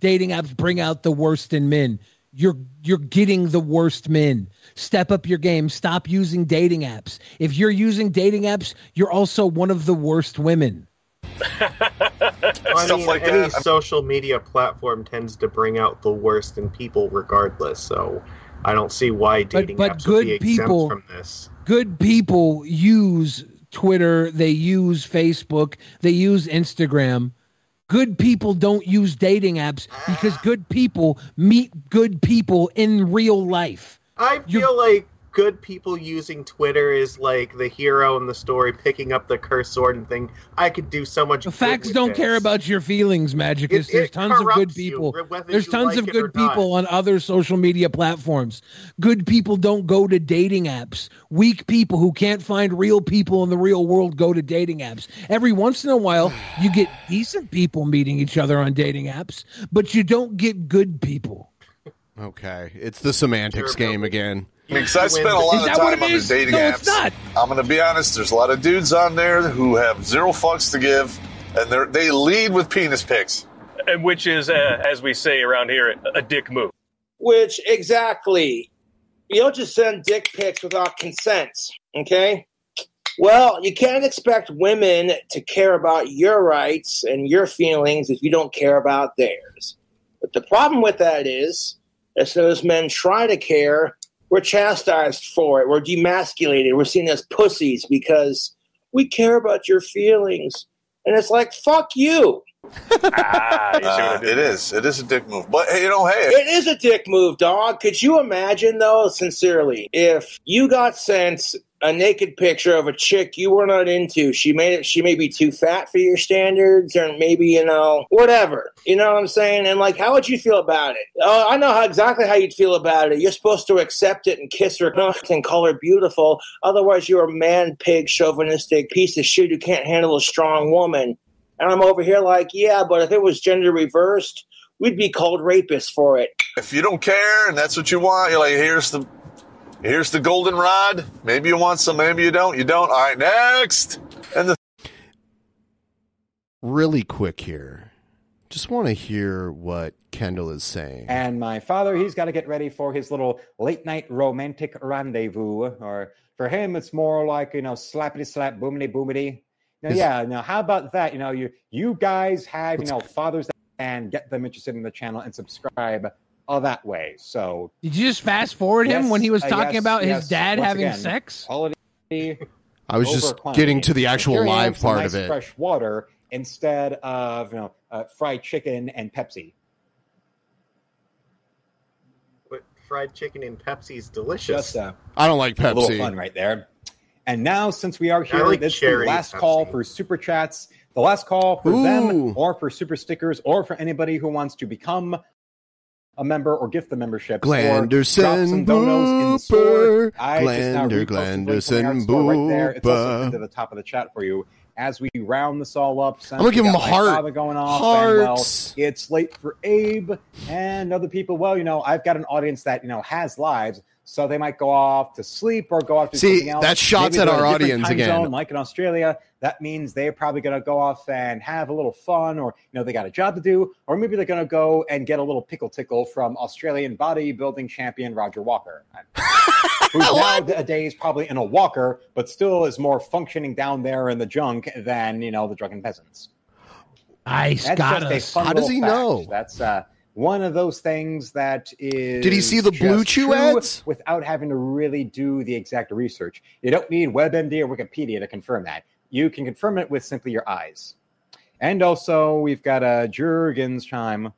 dating apps bring out the worst in men. You're you're getting the worst men. Step up your game. Stop using dating apps. If you're using dating apps, you're also one of the worst women. I Stuff mean, like any that. social media platform tends to bring out the worst in people, regardless. So I don't see why dating but apps would be good exempt from this. good people use Twitter, they use Facebook, they use Instagram. Good people don't use dating apps because good people meet good people in real life. I feel like good people using Twitter is like the hero in the story picking up the cursed sword and thing. I could do so much. The facts don't care about your feelings, Magicus. It- There's it tons of good corrupts you, people. There's tons like of good people not. on other social media platforms. Good people don't go to dating apps. Weak people who can't find real people in the real world go to dating apps. Every once in a while, you get decent people meeting each other on dating apps, but you don't get good people. Okay, it's the semantics game again. Because I spent a lot of time on the dating apps. I'm going to be honest. There's a lot of dudes on there who have zero fucks to give, and they they lead with penis pics. And which is, uh, as we say around here, a dick move. Which exactly, you don't just send dick pics without consent. Okay. Well, you can't expect women to care about your rights and your feelings if you don't care about theirs. But the problem with that is, as those men try to care, we're chastised for it. We're demasculated. We're seen as pussies because we care about your feelings. And it's like, fuck you. Uh, it is. It is a dick move. But hey, you know, hey, It is a dick move, dog. Could you imagine, though, sincerely, if you got sent a naked picture of a chick you were not into? She made it. She may be too fat for your standards, or maybe you know, whatever. You know what I'm saying? And like, how would you feel about it? Oh, I know how exactly how you'd feel about it. You're supposed to accept it and kiss her and call her beautiful. Otherwise, you're a man pig, chauvinistic piece of shit who can't handle a strong woman. And I'm over here like, yeah, but if it was gender reversed, we'd be called rapists for it. if you don't care and that's what you want, you're like, here's the here's the golden rod. Maybe you want some, maybe you don't. You don't. All right, next. And the Really quick here. Just want to hear what Kendall is saying. And my father, he's got to get ready for his little late night romantic rendezvous. Or for him, it's more like, you know, slappity slap, boomity boomity. Now, Is- yeah, now how about that? You know, you you guys have, you know, fathers and get them interested in the channel and subscribe all that way. So Did you just fast forward him Yes, when he was uh, talking yes, about yes. his dad Once having again, sex? Quality. I was just quantity. getting to the actual here live part nice of it. Fresh water instead of you know uh, fried chicken and Pepsi. But fried chicken and Pepsi's delicious. Just uh, I don't like a little Pepsi. fun right there. And now, since we are here, like this is the last Pepsi. call for super chats. The last call for Ooh. them, or for super stickers, or for anybody who wants to become a member or gift the membership. Glanderson Booper. Glander, Glanderson Right there. It's also Booper. to the top of the chat for you. As we round this all up, I'm gonna give him a heart. going off, and, well, Hearts. it's late for Abe and other people. Well, you know, I've got an audience that you know has lives, so they might go off to sleep or go off to See, something else. that's shots Maybe at our a audience time again. zone, like in Australia, that means they're probably going to go off and have a little fun, or you know, they got a job to do, or maybe they're going to go and get a little pickle tickle from Australian bodybuilding champion Roger Walker, who's nowadays probably in a walker, but still is more functioning down there in the junk than you know the drunken peasants. Nice, got just us. How does he fact. know? That's uh, one of those things that is. Did he see the Blue Chew ads? without having to really do the exact research? You don't need WebMD or Wikipedia to confirm that. You can confirm it with simply your eyes. And also, we've got a Jurgens chime.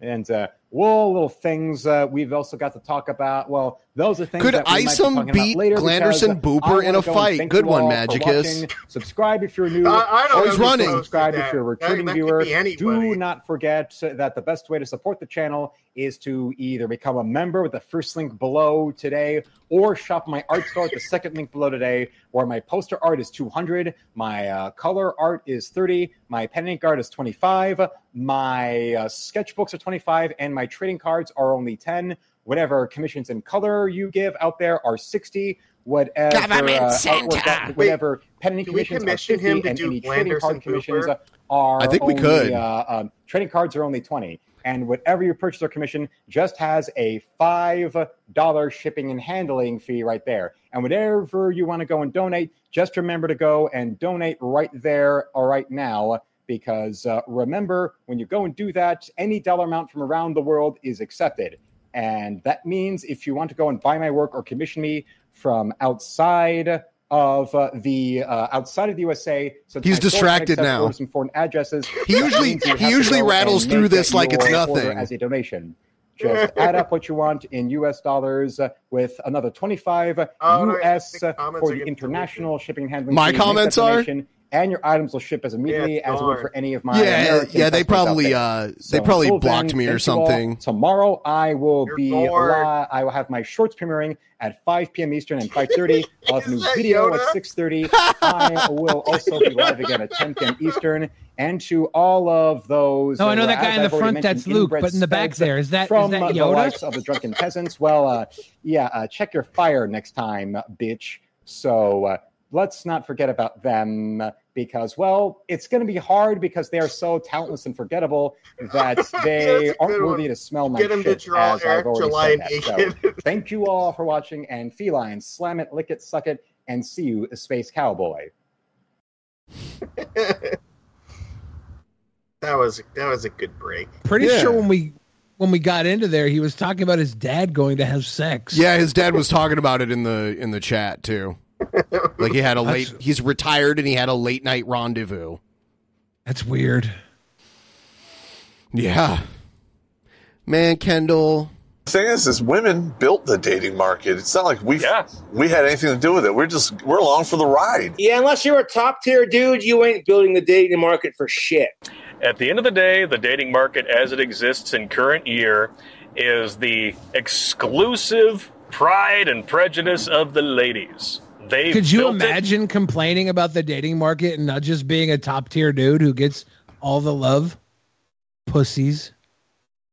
And uh, well, little things uh, we've also got to talk about. Well, those are things Could that we might be Isom beat later because Glanderson Booper in a go fight? Good one, all Magicus. Subscribe if you're new. I- I don't Oh, he's know running. Subscribe if you're a that. returning that could viewer. Do not forget that the best way to support the channel is to either become a member with the first link below today or shop my art store at the second link below today where my poster art is 200 my uh, color art is 30 my pen and ink art is 25 my uh, sketchbooks are 25 and my trading cards are only 10 whatever commissions in color you give out there are 60 whatever Government uh, center. artwork that- Wait, whatever pen and ink do we commissions are commission 50 him to and do any trading card commissions Booper? are I think we only, could. uh, um, trading cards are only 20 and whatever you purchase or commission just has a five dollar shipping and handling fee right there and whatever you want to go and donate just remember to go and donate right there or right now because uh, remember when you go and do that any dollar amount from around the world is accepted and that means if you want to go and buy my work or commission me from outside of uh, the uh, outside of the USA, since He's distracted now. orders from foreign addresses. He usually- he usually rattles through this like it's nothing. as a donation. Just add up what you want in U.S. dollars uh, with another 25 All right, U.S. the for the international shipping and handling. My fee. Make that comments are? Donation, and your items will ship as immediately Yeah, as it would for any of my Yeah, American yeah, they probably, there. uh, they probably until blocked then, me or thank you all. something. Tomorrow I will be bored. I will have my shorts premiering at 5 p.m. Eastern and 5:30. I'll have a new video Yoda? at 6:30. I will also be live again at 10 p.m. Eastern. And to all of those, Oh, I know that guy in the front, that's Luke, inbred but in the back there is that from that uh, the Yoda? likes of the drunken peasants? Well, uh, yeah, uh, check your fire next time, bitch. So uh, let's not forget about them because, well, it's going to be hard because they are so talentless and forgettable that they aren't worthy one. to smell my Get 'em to shit. draw as Eric I've July said. So, thank you all for watching, and feline, slam it, lick it, suck it, and see you, space cowboy. That was that was a good break. Pretty Yeah. sure when we when we got into there, he was talking about his dad going to have sex. Yeah, his dad was talking about it in the in the chat too. Like he had a late. That's- He's retired and he had a late night rendezvous. That's weird. Yeah, man, Kendall. The thing is, is women built the dating market. It's not like we we had anything to do with it. We're just we're along for the ride. Yeah, unless you're a top tier dude, you ain't building the dating market for shit. At the end of the day, the dating market as it exists in current year is the exclusive pride and prejudice of the ladies. They Could you built it- imagine complaining about the dating market and not just being a top tier dude who gets all the love? Pussies.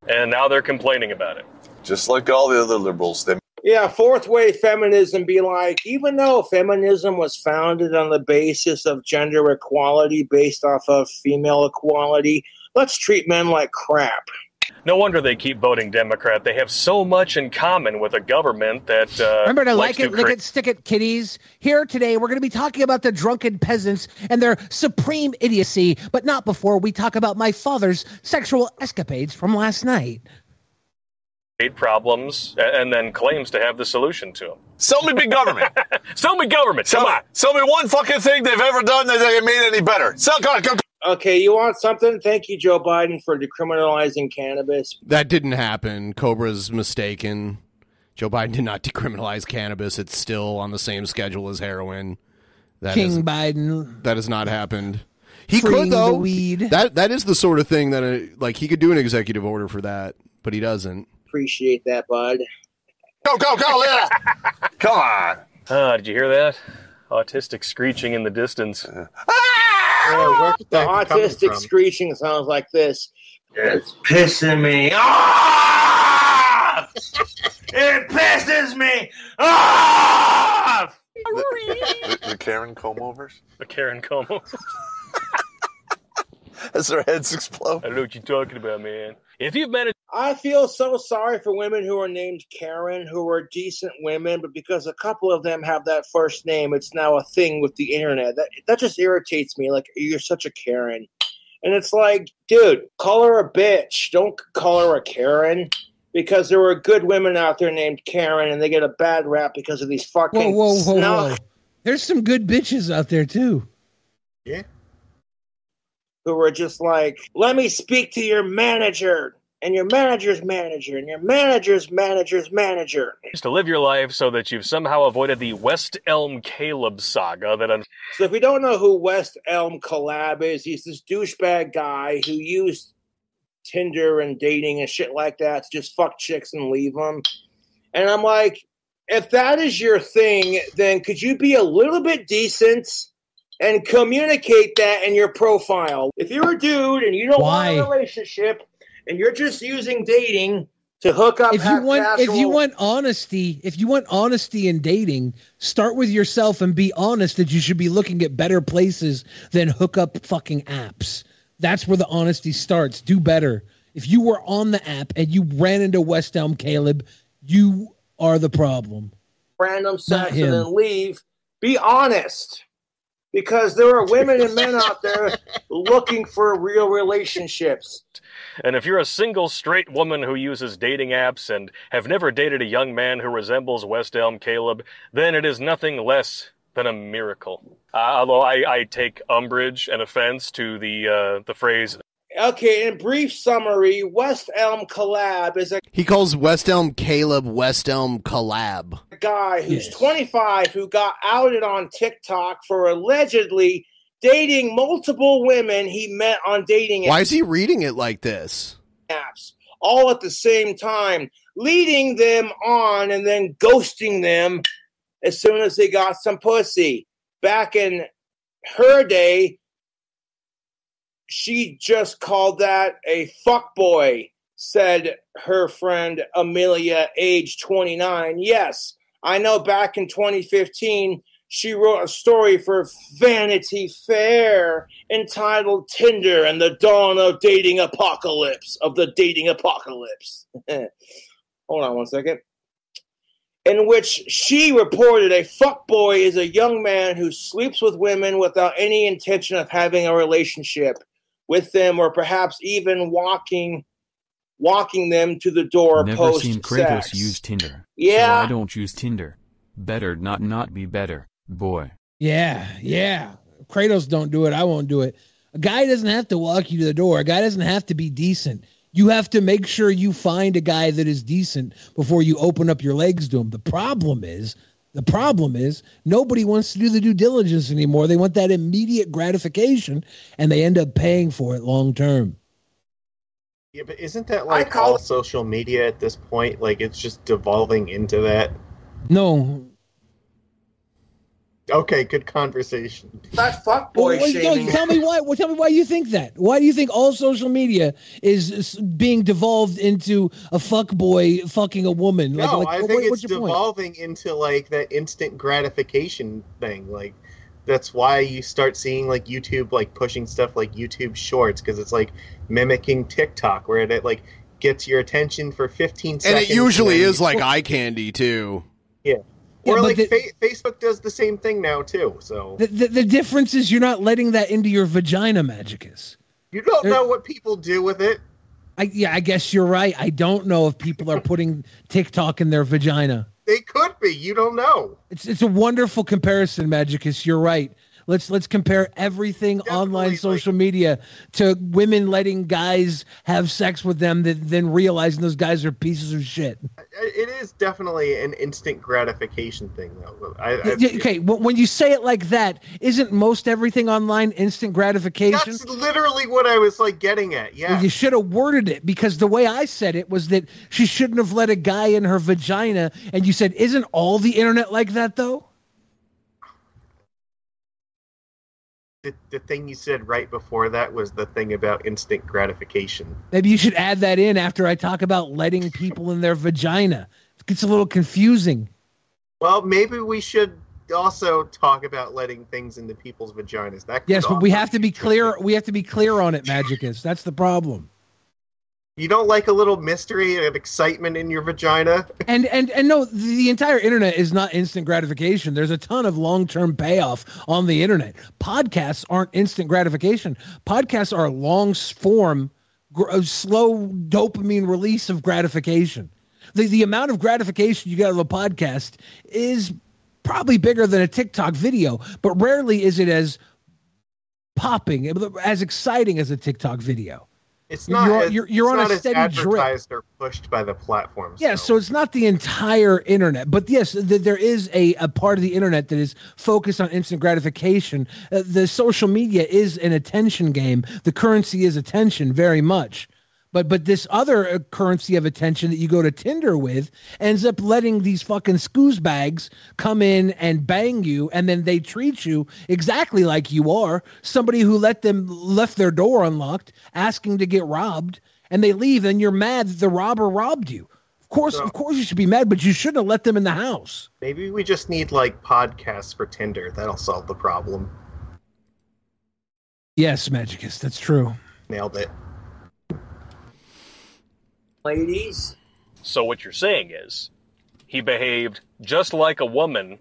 and now they're complaining about it. Just like all the other liberals, they Yeah, fourth wave feminism be like, even though feminism was founded on the basis of gender equality based off of female equality, let's treat men like crap. No wonder they keep voting Democrat. They have so much in common with a government that uh, Remember to likes like it, lick create- it, stick it, kiddies. Here today, we're going to be talking about the drunken peasants and their supreme idiocy, but not before we talk about my father's sexual escapades from last night. problems and then claims to have the solution to them. Sell me big government. Sell me government. Sell Come on. sell me one fucking thing they've ever done that they made any better. Sell, go, go, Okay, you want something? Thank you, Joe Biden, for decriminalizing cannabis. That didn't happen. Cobra's mistaken. Joe Biden did not decriminalize cannabis. It's still on the same schedule as heroin. That King is- Biden. that has not happened. He could though. weed. That that is the sort of thing that uh like he could do an executive order for that, but he doesn't. Appreciate that, bud. Go, go, go, Leah. Come on. Ah, did you hear that? Autistic screeching in the distance. The ah! autistic screeching sounds like this. It's pissing me off! it pisses me off! The, the Karen comb overs The Karen Como. as their heads explode. I don't know what you're talking about, man. If you've managed I feel so sorry for women who are named Karen, who are decent women, but because a couple of them have that first name, it's now a thing with the internet. That that just irritates me. Like you're such a Karen, and it's like, dude, call her a bitch. Don't call her a Karen. Because there were good women out there named Karen, and they get a bad rap because of these Whoa, fucking whoa, whoa, snuff whoa. There's some good bitches out there too. Yeah. Who were just like, let me speak to your manager, and your manager's manager, and your manager's manager's manager. Just to live your life so that you've somehow avoided the West Elm Caleb saga that un- So if you don't know who West Elm Collab is, he's this douchebag guy who used Tinder and dating and shit like that to just fuck chicks and leave them. And I'm like, if that is your thing, then could you be a little bit decent and communicate that in your profile? If you're a dude and you don't Why? want a relationship and you're just using dating to hook up, if you want if you want honesty if you want honesty in dating start with yourself and be honest that you should be looking at better places than hook up fucking apps that's where the honesty starts do better if you were on the app and you ran into west elm caleb you are the problem random sex and then leave. Be honest. Because there are women and men out there looking for real relationships. And if you're a single straight woman who uses dating apps and have never dated a young man who resembles West Elm Caleb, then it is nothing less than a miracle. Uh, although I, I take umbrage and offense to the uh, the phrase Okay, in brief summary, West Elm Collab is a He calls West Elm Caleb West Elm collab. guy who's 25 who got outed on TikTok for allegedly dating multiple women he met on dating Why is he reading it like this? apps all at the same time, leading them on and then ghosting them as soon as they got some pussy. Back in her day, she just called that a fuck boy, said her friend Amelia, age 29. Yes, I know back in 2015, she wrote a story for Vanity Fair entitled Tinder and the Dawn of Dating Apocalypse, of the Dating Apocalypse. Hold on one second. In which she reported a fuckboy is a young man who sleeps with women without any intention of having a relationship with them or perhaps even walking walking them to the door Never post seen Kratos use Tinder. Yeah. So I don't use Tinder. Better not not be better, boy. Yeah, yeah. Kratos don't do it. I won't do it. A guy doesn't have to walk you to the door. A guy doesn't have to be decent. You have to make sure you find a guy that is decent before you open up your legs to him. The problem is, the problem is nobody wants to do the due diligence anymore. They want that immediate gratification and they end up paying for it long term. Yeah, but isn't that like all social media at this point? Like it's just devolving into that. No. Okay, good conversation. That fuckboy Well, wait, no, shaming. tell me why. Well, tell me why you think that. Why do you think all social media is, is being devolved into a fuck boy fucking a woman? No, like, I think what's it's your point? devolving into like that instant gratification thing. Like that's why you start seeing like YouTube like pushing stuff like YouTube Shorts because it's like mimicking TikTok where it like gets your attention for 15 And seconds. And it usually then- is like eye candy too. yeah. Yeah, Or like the- fa- Facebook does the same thing now too. So The, the, the difference is you're not letting that into your vagina, Magicus. you don't know what people do with it. I, yeah, I guess you're right. I don't know if people are putting TikTok in their vagina. They could be. You don't know. It's it's a wonderful comparison, Magicus. You're right. Let's let's compare everything online social media to women letting guys have sex with them, that then realizing those guys are pieces of shit. It is definitely an instant gratification thing, though. I, I, okay, wh- when you say it like that, isn't most everything online instant gratification? That's literally what I was like getting at. Yeah. Well, you should have worded it because the way I said it was that she shouldn't have let a guy in her vagina. And you said, isn't all the internet like that though? The, the thing you said right before that was the thing about instant gratification. Maybe you should add that in after I talk about letting people in their vagina. It gets a little confusing. Well, maybe we should also talk about letting things into people's vaginas. That Yes, but we have to be clear. We have to be clear on it, Magicus. That's the problem. You don't like a little mystery and excitement in your vagina? And and and no, the entire internet is not instant gratification. There's a ton of long-term payoff on the internet. Podcasts aren't instant gratification. Podcasts are a long form, slow dopamine release of gratification. The the amount of gratification you get out of a podcast is probably bigger than a TikTok video, but rarely is it as popping, as exciting as a TikTok video. It's not. You're- as- you're- you're on a steady drip. advertised or pushed by the platforms. Yeah, so it's not the entire internet, but yes, th- there is a, a part of the internet that is focused on instant gratification. Uh, the social media is an attention game. The currency is attention, very much. But but this other currency of attention that you go to Tinder with ends up letting these fucking scoos bags come in and bang you, and then they treat you exactly like you are somebody who let them left their door unlocked, asking to get robbed, and they leave, and you're mad that the robber robbed you. Of course, of course, you should be mad, but you shouldn't have let them in the house. Maybe we just need like podcasts for Tinder. That'll solve the problem. Yes, Magicus, that's true. Nailed it. Ladies. So what you're saying is, he behaved just like a woman,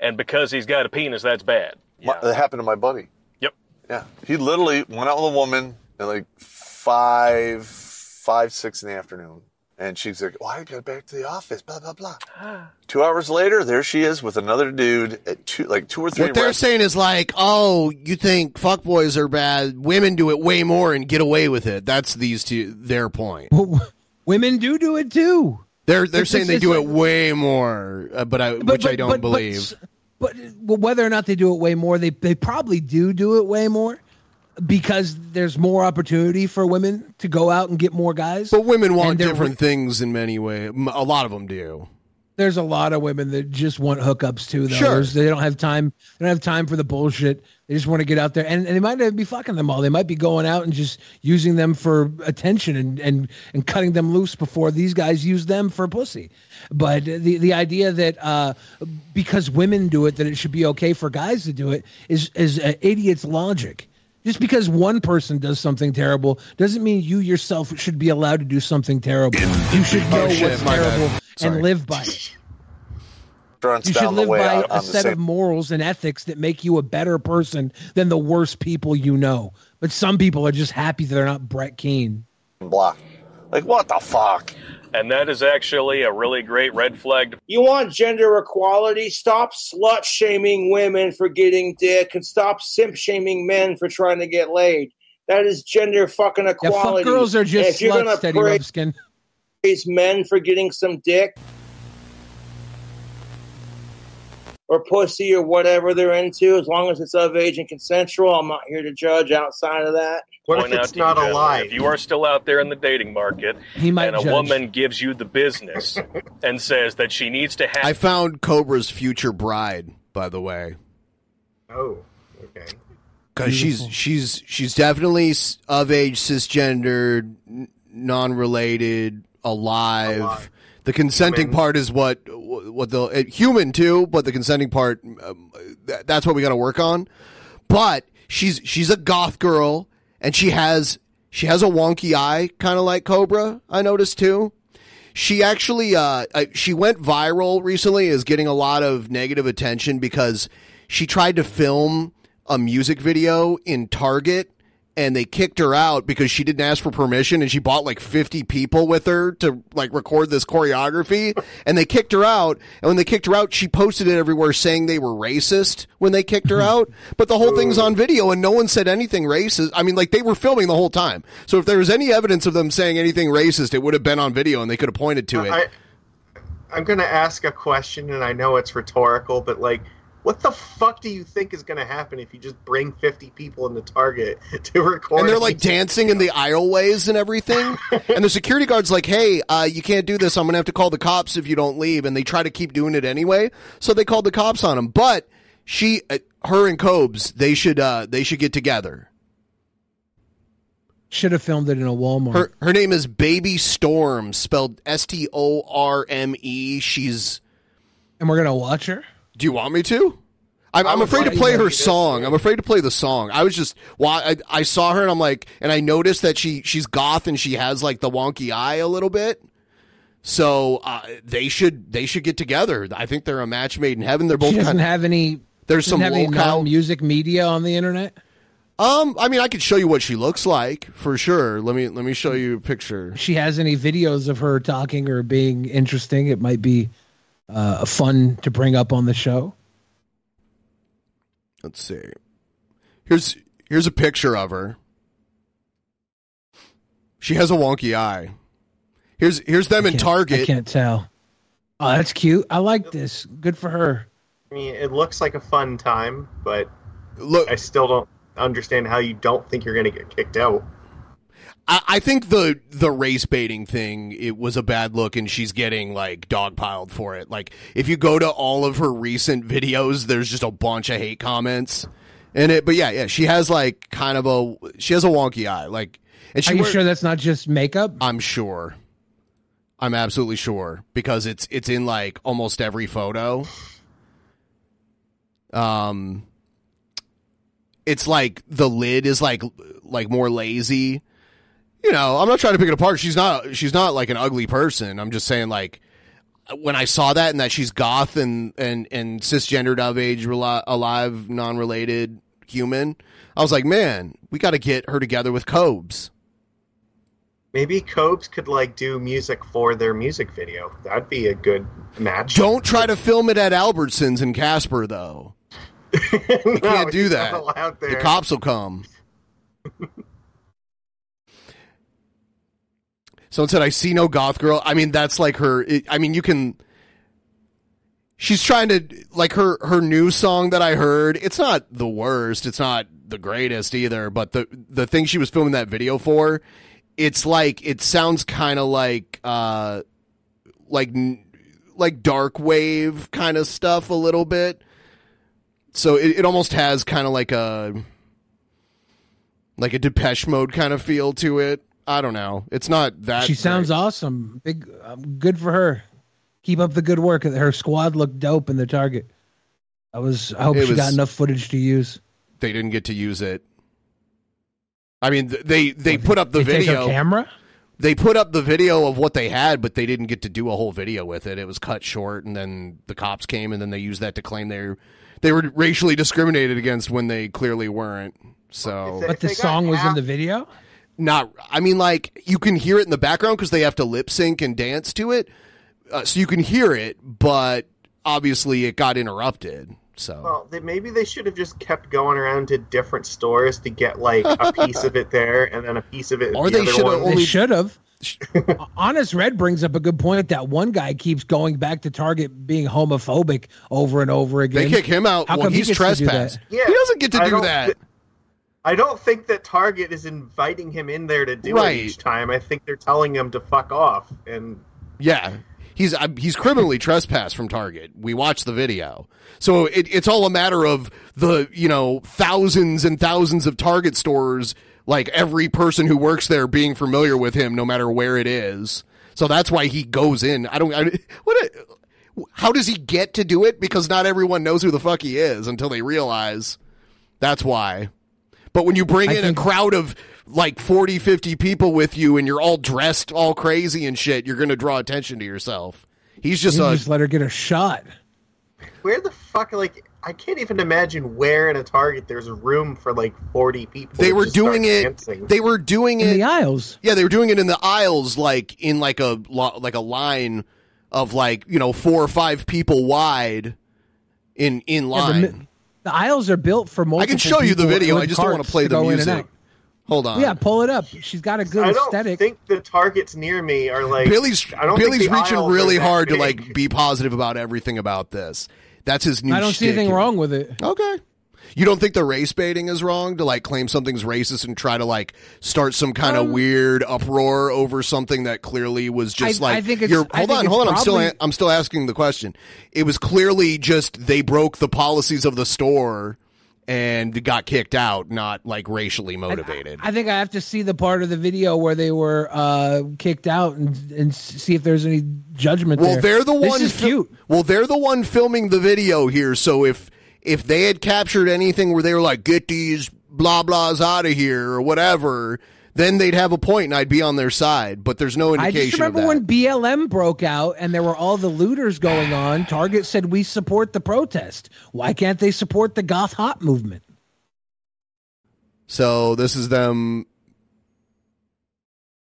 and because he's got a penis, that's bad. My, that happened to my buddy. Yep. Yeah. He literally went out with a woman at like five, five, six in the afternoon. And she's like, well, I got back to the office, blah, blah, blah. Two hours later, there she is with another dude at two, like two or three. What they're rest- saying is like, oh, you think fuckboys are bad? Women do it way more and get away with it. That's these two their point. Women do do it too. They're they're It's- saying they it's do it way more, uh, but I which I don't but- but believe. s- But well, whether or not they do it way more, they they probably do do it way more because there's more opportunity for women to go out and get more guys. But women want different things in many ways. A lot of them do. There's a lot of women that just want hookups too. Though. Sure. There's- they don't have time. They don't have time for the bullshit. They just want to get out there, and, and they might not be fucking them all. They might be going out and just using them for attention and and and cutting them loose before these guys use them for pussy. But the the idea that uh, because women do it, that it should be okay for guys to do it is is uh, idiot's logic. Just because one person does something terrible doesn't mean you yourself should be allowed to do something terrible. You should know Oh, shit, what's terrible and live by it. You should live by out a set of morals and ethics that make you a better person than the worst people you know. But some people are just happy that they're not Brett Keane. block. Like what the fuck? And that is actually a really great red flag. You want gender equality? Stop slut shaming women for getting dick and stop simp shaming men for trying to get laid. That is gender fucking equality. Yeah, equality. fuck girls are And just if you're gonna sluts, Teddy praise Rubskin. men for getting some dick or pussy or whatever they're into, as long as it's of age and consensual, I'm not here to judge outside of that. Point out to you, gentlemen, If you are still out there in the dating market He might and a judge. woman gives you the business and says that she needs to have I found Cobra's future bride, by the way. Oh, okay. because she's she's she's definitely of age, cisgendered, n- non-related, alive. The consenting Human. part is what what the human too, but the consenting part um, th- that's what we got to work on. But she's she's a goth girl, and she has she has a wonky eye, kind of like Cobra. I noticed too. She actually uh, she went viral recently, is getting a lot of negative attention because she tried to film a music video in Target and they kicked her out because she didn't ask for permission and she bought like 50 people with her to like record this choreography. And they kicked her out. And when they kicked her out she posted it everywhere saying they were racist when they kicked her out. But the whole thing's on video and no one said anything racist. I mean like they were filming the whole time. So if there was any evidence of them saying anything racist it would have been on video and they could have pointed to it. I, I'm going to ask a question, and I know it's rhetorical, but like, what the fuck do you think is going to happen if you just bring 50 people into Target to record? and they're like dancing in the aisleways and everything. and the security guard's like, "Hey, uh, you can't do this. I'm gonna have to call the cops if you don't leave." And they try to keep doing it anyway, so they called the cops on him. But she, uh, her and Cobes, they should, uh, they should get together. Should have filmed it in a Walmart. Her her name is Baby Storm, spelled S T O R M E. She's. And we're gonna watch her. Do you want me to? I'm, I I'm afraid to play her song. I'm afraid to play the song. I was just, well, I, I saw her and I'm like, and I noticed that she she's goth and she has like the wonky eye a little bit. So uh, they should they should get together. I think they're a match made in heaven. They're both She doesn't kind of, have any. There's some have any non-music media on the internet. Um, I mean, I could show you what she looks like for sure. Let me let me show you a picture. If she has any videos of her talking or being interesting, it might be uh, fun to bring up on the show. Let's see. Here's here's a picture of her. She has a wonky eye. Here's here's them in Target. I can't tell. Oh, that's cute. I like this. Good for her. I mean, it looks like a fun time, but look, I still don't understand how you don't think you're going to get kicked out. I, I think the the race baiting thing it was a bad look, and she's getting like dogpiled for it. Like if you go to all of her recent videos, there's just a bunch of hate comments in it. But yeah, yeah, she has like kind of a she has a wonky eye. Like, and she Are you wear- sure that's not just makeup? I'm sure. I'm absolutely sure because it's it's in like almost every photo. Um it's like the lid is like like more lazy. You know, I'm not trying to pick it apart. She's not she's not like an ugly person. I'm just saying like when I saw that and that she's goth and and and cisgendered of age alive non-related human, I was like, "Man, we got to get her together with Cobes." Maybe Cobes could like do music for their music video. That'd be a good match. Don't try to film it at Albertsons in Casper, though. You can't do that. The cops will come. Someone said, "I see no goth girl." I mean, that's like her. It, I mean, you can. she's trying to like her her new song that I heard. It's not the worst. It's not the greatest either. But the the thing she was filming that video for, it's like it sounds kind of like uh like like dark wave kind of stuff a little bit. So it, it almost has kind of like a like a Depeche Mode kind of feel to it. I don't know. It's not that. she sounds awesome. Big, um, good for her. Keep up the good work. Her squad looked dope in the target. I was. I hope It she got enough footage to use. they didn't get to use it. I mean, th- they they put up the They take video camera? They put up the video of what they had, but they didn't get to do a whole video with it. It was cut short, and then the cops came, and then they used that to claim they they were racially discriminated against when they clearly weren't. So, But the song was in the video. Not. I mean, like you can hear it in the background because they have to lip sync and dance to it, uh, so you can hear it. But obviously, it got interrupted. So Well, they, maybe they should have just kept going around to different stores to get like a piece of it there and then a piece of it. Or the they should have. They should have. Honest Red brings up a good point that one guy keeps going back to Target being homophobic over and over again. they kick him out. How well, come he he's gets to do that? trespassed. Yeah, he doesn't get to I do don't that. I don't think that Target is inviting him in there to do Right. it each time. I think they're telling him to fuck off. And Yeah, he's uh, he's criminally trespassed from Target. We watched the video, so it, it's all a matter of the you know thousands and thousands of Target stores, like every person who works there being familiar with him, no matter where it is. So that's why he goes in. I don't. I, what? A, how does he get to do it? Because not everyone knows who the fuck he is until they realize. That's why. But when you bring I in think- a crowd of like 40, 50 people with you and you're all dressed all crazy and shit, you're going to draw attention to yourself. He's just You a. just let her get a shot. where the fuck, like, I can't even imagine where in a Target there's room for like 40 people. They were doing it. dancing. They were doing In it in the aisles. Yeah, they were doing it in the aisles, like in like a lo- like a line of like you know four or five people wide in in Yeah, line. the, mi- the aisles are built for multiple. I can show you the video. I just don't want to play the go in and music. Hold on. Yeah, pull it up. She's got a good aesthetic. I don't aesthetic. think the Targets near me are like. Billy's I don't think Billy's the reaching really that hard to like be positive about everything about this. That's his new. I don't see anything here. wrong with it. Okay. You don't think the race baiting is wrong to like claim something's racist and try to like start some kind of Um, weird uproar over something that clearly was just I- like I think it's- you're I hold think on, hold on. I'm still probably- I'm still asking the question. It was clearly just they broke the policies of the store and got kicked out, not like racially motivated. I think I have to see the part of the video where they were uh, kicked out and and see if there's any judgment. Well, there. they're the This one. cute. Well, they're the one filming the video here. So if if they had captured anything where they were like, "Get these blah blahs out of here" or whatever, then they'd have a point, and I'd be on their side. But there's no indication. I just remember when BLM broke out and there were all the looters going on. Target said we support the protest. Why can't they support the goth hot movement? so this is them.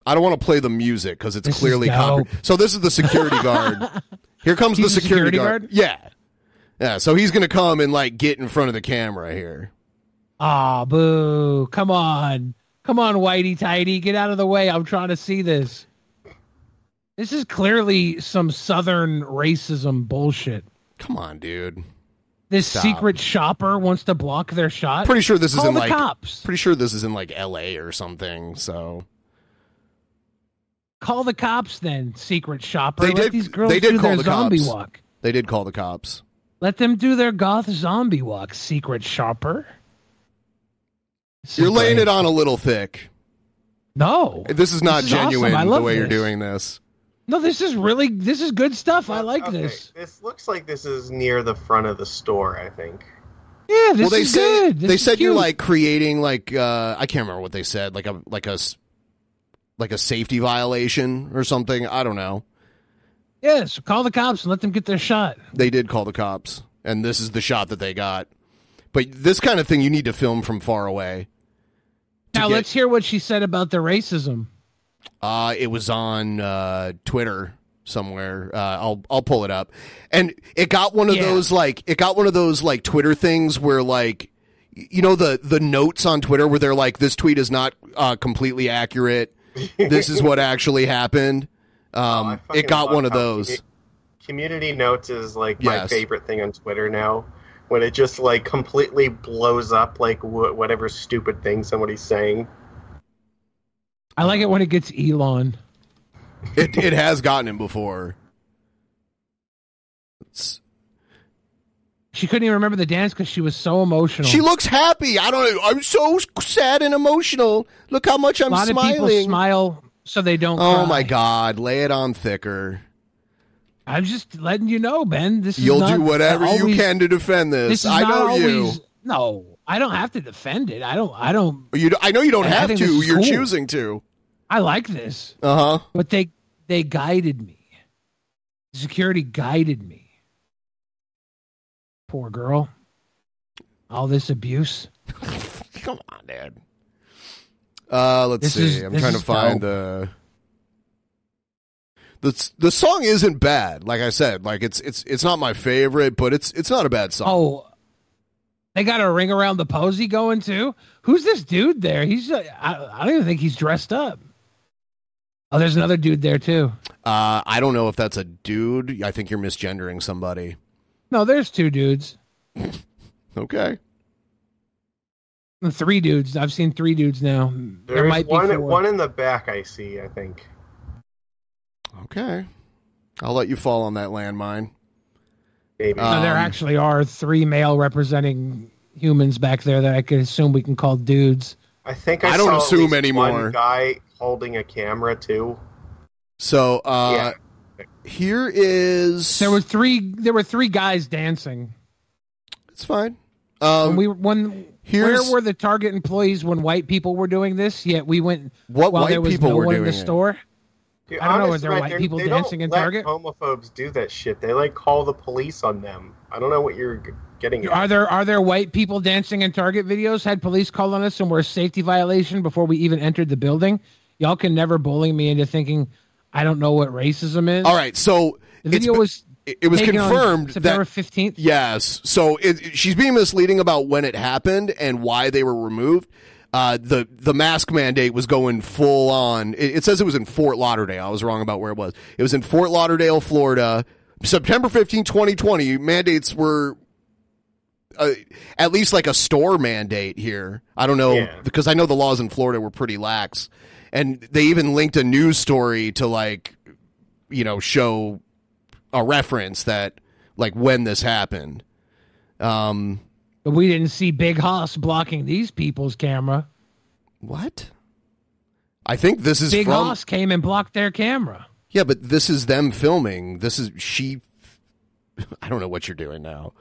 I don't want to play the music because it's This clearly copy. So this is the security guard. Here comes He's the the security, security guard. guard? Yeah, yeah. So he's gonna come and like get in front of the camera here. Ah, boo! Come on, come on, Whitey Tighty, get out of the way. I'm trying to see this. This is clearly some Southern racism bullshit. Come on, dude. This Stop. secret shopper wants to block their shot. Pretty sure this is Call in the like cops. pretty sure this is in like L.A. or something. So Call the cops then, secret shopper. they Let did. these girls they did do call their the zombie cops. walk. They did call the cops. Let them do their goth zombie walk, secret shopper. This You're laying great. it on a little thick. No, This is not This is genuine I the love way you're doing this. No, this is really this is good stuff. I like Okay, this. This looks like this is near the front of the store. I think. Yeah, this well, they is say good. This they is said you're like creating like uh I can't remember what they said like a like a like a safety violation or something. I don't know. Yes, call the cops and let them get their shot. They did call the cops, and this is the shot that they got. But this kind of thing you need to film from far away. Now get- let's hear what she said about the racism. Uh, it was on uh, Twitter somewhere. Uh, I'll I'll pull it up, and it got one of Yeah. those like it got one of those like Twitter things where like you know the the notes on Twitter where they're like this tweet is not uh, completely accurate. this is what actually happened. Um, Oh, it got one of how those. community notes is like my favorite thing on Twitter now. When it just like completely blows up like wh- whatever stupid thing somebody's saying. I like it when it gets Elon. It it has gotten him before. It's- She couldn't even remember the dance because she was so emotional. She looks happy. I don't know. I'm so sad and emotional. Look how much I'm lot of people smiling. smile so they don't. oh cry. my god, lay it on thicker. I'm just letting you know, Ben. This You'll not do whatever you can to defend this. This I know you. No, I don't have to defend it. I don't. I don't. You, I know you don't have to. You're cool. choosing to. I like this, Uh huh. but they they guided me. Security guided me. Poor girl. All this abuse. Come on, Dad. Uh, let's This see. is- I'm trying to find dope. the. The, the song isn't bad. Like I said, like it's it's it's not my favorite, but it's it's not a bad song. Oh, they got a ring around the posy going too. Who's this dude there? He's. Uh, I, I don't even think he's dressed up. Oh, there's another dude there too. Uh, I don't know if that's a dude. I think you're misgendering somebody. No, there's two dudes. Okay. Three dudes. I've seen three dudes now. there There's might be one four. one in the back I see, I think. Okay. I'll let you fall on that landmine. Maybe. No, there Um, actually are three male representing humans back there that I could assume we can call dudes. I think I, I don't saw at assume least anymore. One guy holding a camera too. So uh, here is There were three. There were three guys dancing. It's fine. Um, when we when here's- where were the Target employees when white people were doing this? Yet we went. What while white there was people no were one in the it? store? Dude, I don't know. honest Is there to white people they dancing don't in let Target? Homophobes do that shit. They like call the police on them. I don't know what you're g- getting at. Are there are there white people dancing in Target videos? Had police call on us and were a safety violation before we even entered the building? Y'all can never bully me into thinking I don't know what racism is. All right, so the video been- was it it was taken confirmed September that fifteenth. Yes. So it, she's being misleading about when it happened and why they were removed. Uh, the the mask mandate was going full on. It, it says it was in Fort Lauderdale. I was wrong about where it was. It was in Fort Lauderdale, Florida. September 15, 2020. Mandates were uh, at least like a store mandate here. I don't know Yeah. because I know the laws in Florida were pretty lax, and they even linked a news story to like, you know, show a reference that like when this happened. Um, But we didn't see Big Hoss blocking these people's camera. What? I think this is Big from. Hoss came and blocked their camera. Yeah, but this is them filming. This is she. I don't know what you're doing now.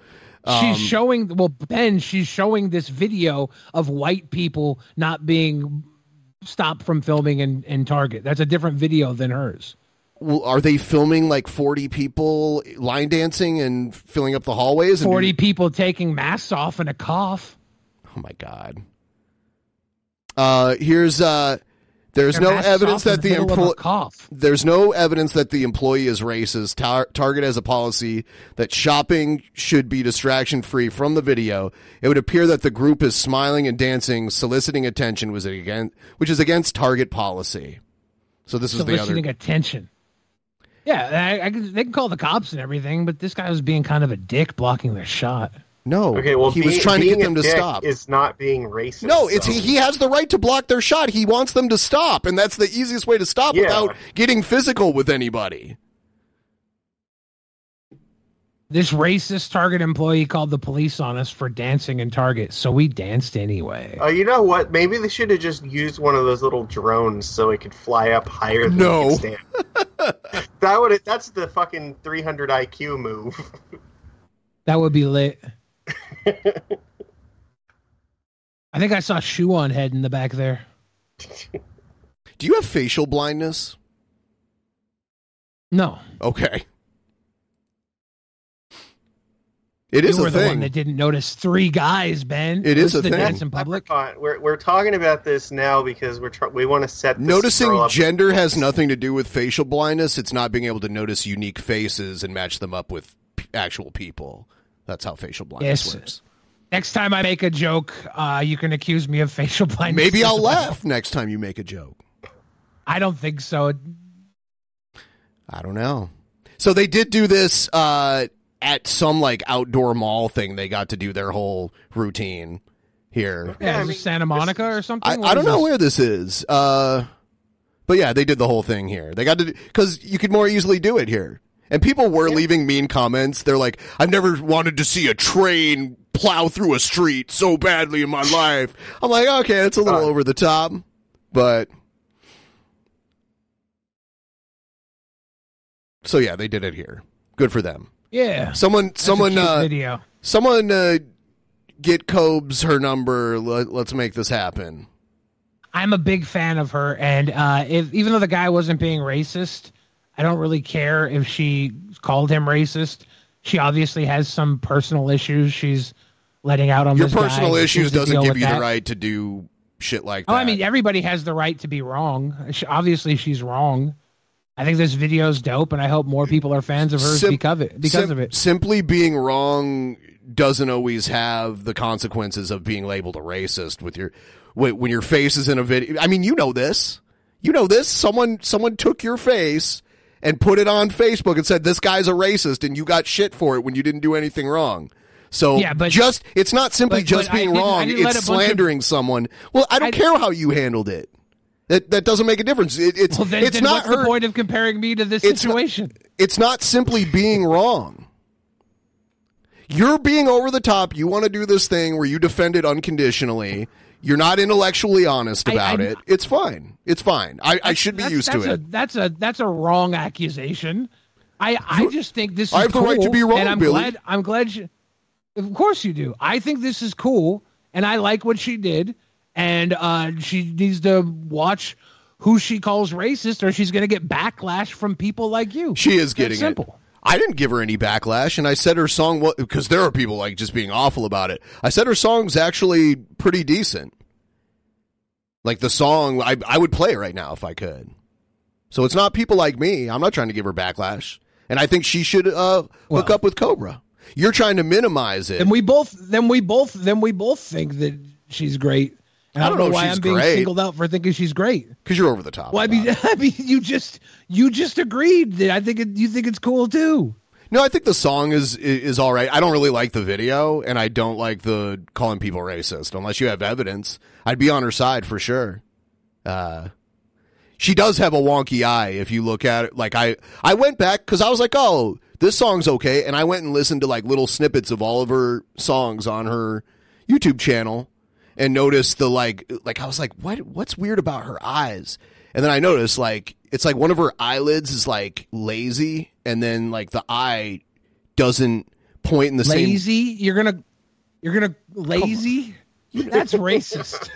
Um, she's showing well Ben, she's showing this video of white people not being stopped from filming in, in Target. That's a different video than hers. Are they filming like 40 people line dancing and filling up the hallways? Forty do- people taking masks off and a cough. oh my god. Uh, here's uh, there's Their no evidence that the the middle of a employee. cough. There's no evidence that the employee is racist. Tar- Target has a policy that shopping should be distraction free from the video. It would appear that the group is smiling and dancing, soliciting attention, was again, which is against Target policy. So this is the soliciting other. attention. Yeah, I, I, can- they can call the cops and everything, but this guy was being kind of a dick blocking their shot. No, Okay, well, he was trying to get them to stop. Is not being racist. No, it's so- he, he has the right to block their shot. He wants them to stop, and that's the easiest way to stop Yeah. without getting physical with anybody. This racist Target employee called the police on us for dancing in Target, so we danced anyway. Oh, you know what? Maybe they should have just used one of those little drones so it could fly up higher than No. it could stand. that would that's the fucking 300 IQ move. That would be lit. I think I saw shoe on head in the back there. Do you have facial blindness? No, Okay. It is you were a the one thing. that didn't notice three guys, Ben. It is Listen a to thing. Dance in public. We're we're talking about this now because we're try- we want to set this Noticing girl up. gender has nothing to do with facial blindness. It's not being able to notice unique faces and match them up with p- actual people. That's how facial blindness Yes. works. Next time I make a joke, uh, you can accuse me of facial blindness. Maybe I'll well. laugh next time you make a joke. I don't think so. I don't know. So they did do this uh, at some like outdoor mall thing. They got to do their whole routine here. Yeah, is it Santa Monica or something? I, I don't know this? where this is. Uh, but yeah, they did the whole thing here. They got to because you could more easily do it here. And people were leaving mean comments. They're like, "I've never wanted to see a train plow through a street so badly in my life." I'm like, okay, it's a little over the top, but so yeah, they did it here. Good for them. Yeah. Someone, That's someone, uh, video. someone, uh, get Cobes her number. Let, let's make this happen. I'm a big fan of her, and uh, if even though the guy wasn't being racist, I don't really care if she called him racist. She obviously has some personal issues. She's letting out on Your this guy. personal She issues doesn't give you that. the right to do shit like that. Oh, I mean, everybody has the right to be wrong. She, obviously, she's wrong. I think this video's dope, and I hope more people are fans of hers Sim- because of it. Because sim- of it. Simply being wrong doesn't always have the consequences of being labeled a racist with your when when your face is in a video. I mean, you know this. You know this. Someone someone took your face and put it on Facebook and said this guy's a racist, and you got shit for it when you didn't do anything wrong. So Yeah, but- just it's not simply but- just but being wrong; it's bunch of- slandering someone. Well, I don't care how you handled it. That that doesn't make a difference. It, it's Well, then, it's then not what's her. the point of comparing me to this It's not- situation? it's not simply being wrong. You're being over the top. You want to do this thing where you defend it unconditionally. You're not intellectually honest about I- it. It's fine. It's fine. I, I should be used to that's it. That's a that's a wrong accusation. I I just think this is I have the right to be wrong, and I'm Billy. glad I'm glad you. Of course you do. I think this is cool, and I like what she did, and uh, she needs to watch who she calls racist, or she's going to get backlash from people like you. She is That's getting simple. it. I didn't give her any backlash, and I said her song was because there are people like just being awful about it. I said her song's actually pretty decent. Like the song, I I would play it right now if I could. So it's not people like me. I'm not trying to give her backlash, and I think she should uh, hook up with Cobra. You're trying to minimize it. and we both then we both then we both think that she's great. And I don't, know, why she's I'm being great. singled out for thinking she's great. because you're over the top. Well, I mean, I mean, you just you just agreed that I think it, you think it's cool too. No, I think the song is is all right. I don't really like the video, and I don't like the calling people racist unless you have evidence. I'd be on her side for sure. Uh, she does have a wonky eye if you look at it. Like I, I went back because I was like, oh, this song's okay, and I went and listened to like little snippets of all of her songs on her YouTube channel, and noticed the like, like I was like, what, what's weird about her eyes? And then I noticed like it's like one of her eyelids is like lazy, and then like the eye doesn't point in the same. lazy, you're gonna you're gonna lazy. That's racist.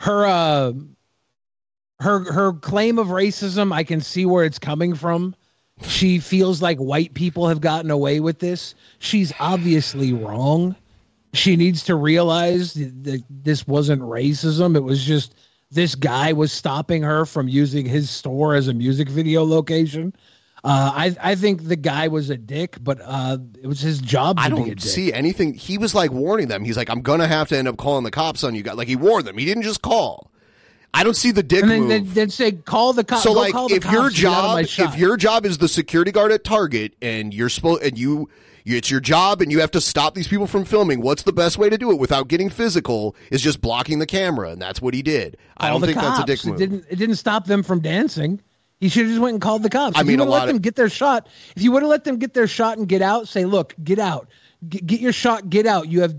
her uh her her claim of racism, I can see where it's coming from. She feels like white people have gotten away with this. She's obviously wrong. She needs to realize that this wasn't racism. It was just this guy was stopping her from using his store as a music video location. Uh, I I think the guy was a dick, but uh, it was his job to I be a don't see anything. He was like warning them. He's like, I'm gonna have to end up calling the cops on you guys. Like he warned them. He didn't just call. I don't see the dick and then, move. then, say call the cops. so like call if your and get out of my job if your job is the security guard at Target and you're supposed and you it's your job and you have to stop these people from filming what's the best way to do it without getting physical is just blocking the camera and that's what he did I don't think that's a dick move It didn't it didn't stop them from dancing. He should have just went and called the cops. I If mean, you a would have let lot of- them get their shot. If you would have let them get their shot and get out, say, "Look, get out, get, get your shot, get out." You have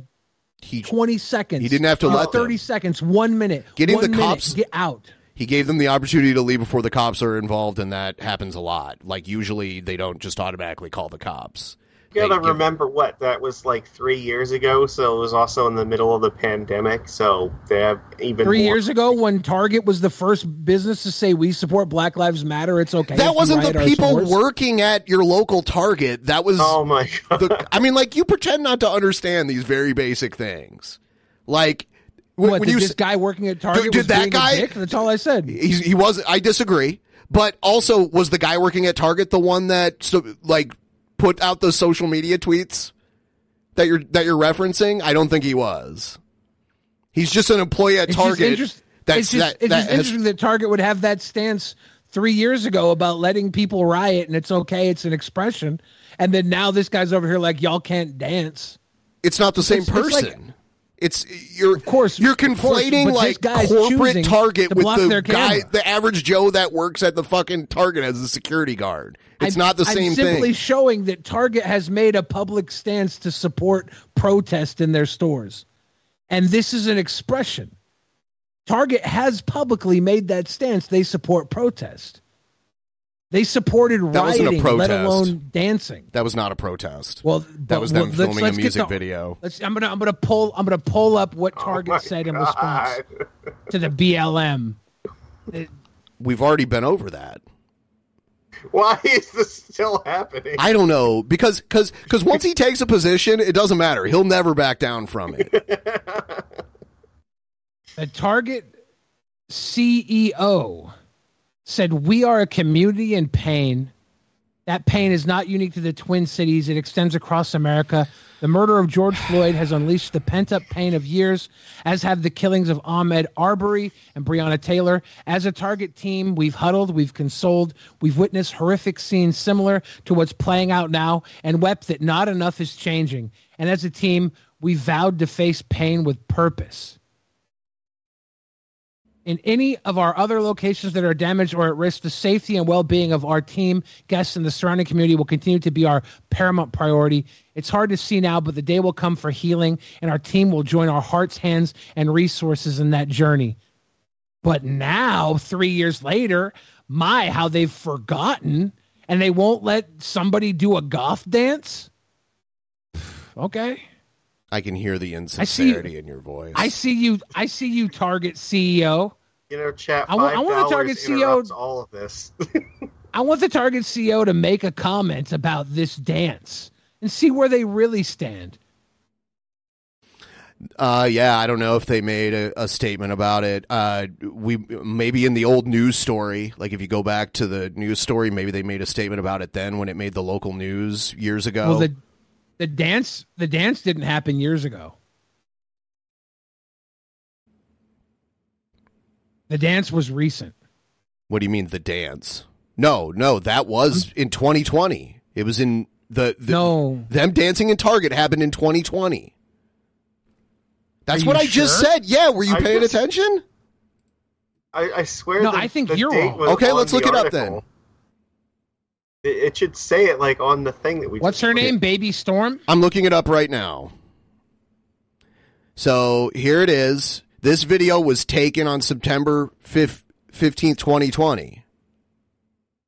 twenty seconds. he didn't have to You let them. thirty seconds, one minute. Getting one the minute, cops- get out. he gave them the opportunity to leave before the cops are involved and that happens a lot like usually they don't just automatically call the cops gotta give- remember what that was like three years ago, so it was also in the middle of the pandemic. So they have even Three more- years ago, when Target was the first business to say we support Black Lives Matter, it's okay. That wasn't the our people stores. working at your local Target. That was. Oh my god! The, I mean, like you pretend not to understand these very basic things. Like when, What, when did you this s- guy working at Target did was that being a guy? dick? That's all I said. He's, he was. I disagree. But also, was the guy working at Target the one that so, like put out those social media tweets that you're that you're referencing? I don't think he was. He's just an employee at It's just Target. interest- that's it's just, that, it's that just has- interesting that Target would have that stance three years ago about letting people riot and it's okay, it's an expression, and then now this guy's over here like y'all can't dance. It's not the same It's- it's like- person. It's you're of course you're conflating this like corporate Target with the guy, camera. the average Joe that works at the fucking Target as a security guard. It's I'm- not the I'm same simply thing. showing that Target has made a public stance to support protest in their stores, and this is an expression. Target has publicly made that stance. They support protest. They supported That wasn't a rioting, protest. let alone dancing. That was not a protest. Well, that but- was well, them let's- filming let's a get music the- video. Let's. I'm gonna. I'm gonna pull. I'm gonna pull up what Oh Target said in response to the BLM. We've already been over that. Why is this still happening? I don't know because because because once he takes a position, it doesn't matter. He'll never back down from it. The Target CEO said, We are a community in pain. That pain is not unique to the Twin Cities, it extends across America. The murder of George Floyd has unleashed the pent up pain of years, as have the killings of Ahmaud Arbery and Breonna Taylor. As a Target team, we've huddled, we've consoled, we've witnessed horrific scenes similar to what's playing out now, and wept that not enough is changing. And as a team, we vowed to face pain with purpose in any of our other locations that are damaged or at risk, the safety and well being of our team, guests, and the surrounding community will continue to be our paramount priority. It's hard to see now, but the day will come for healing, and our team will join our hearts, hands, and resources in that journey. But now, three years later, my, how they've forgotten, and they won't let somebody do a goth dance? Okay. I can hear the see- insincerity in your voice. I see you. I see you, Target CEO. You know, chat. I want- I want the Target CEO all of this. I want the Target CEO to make a comment about this dance and see where they really stand. Uh, yeah, I don't know if they made a, a statement about it. Uh, we maybe in the old news story, like if you go back to the news story, maybe they made a statement about it then when it made the local news years ago. Well, the the dance the dance didn't happen years ago. The dance was recent. what do you mean the dance? No, no, that was in 2020. It was in the, the no them dancing in Target happened in 2020. That's what you I just said. Yeah, were you I paying just- attention? I, I swear. No, the- I think the you're wrong. Okay, let's the look it up then. It, it should say it like on the thing that we. What's her name? Baby Storm. I'm looking it up right now. So here it is. This video was taken on September 5th, 15th, 2020.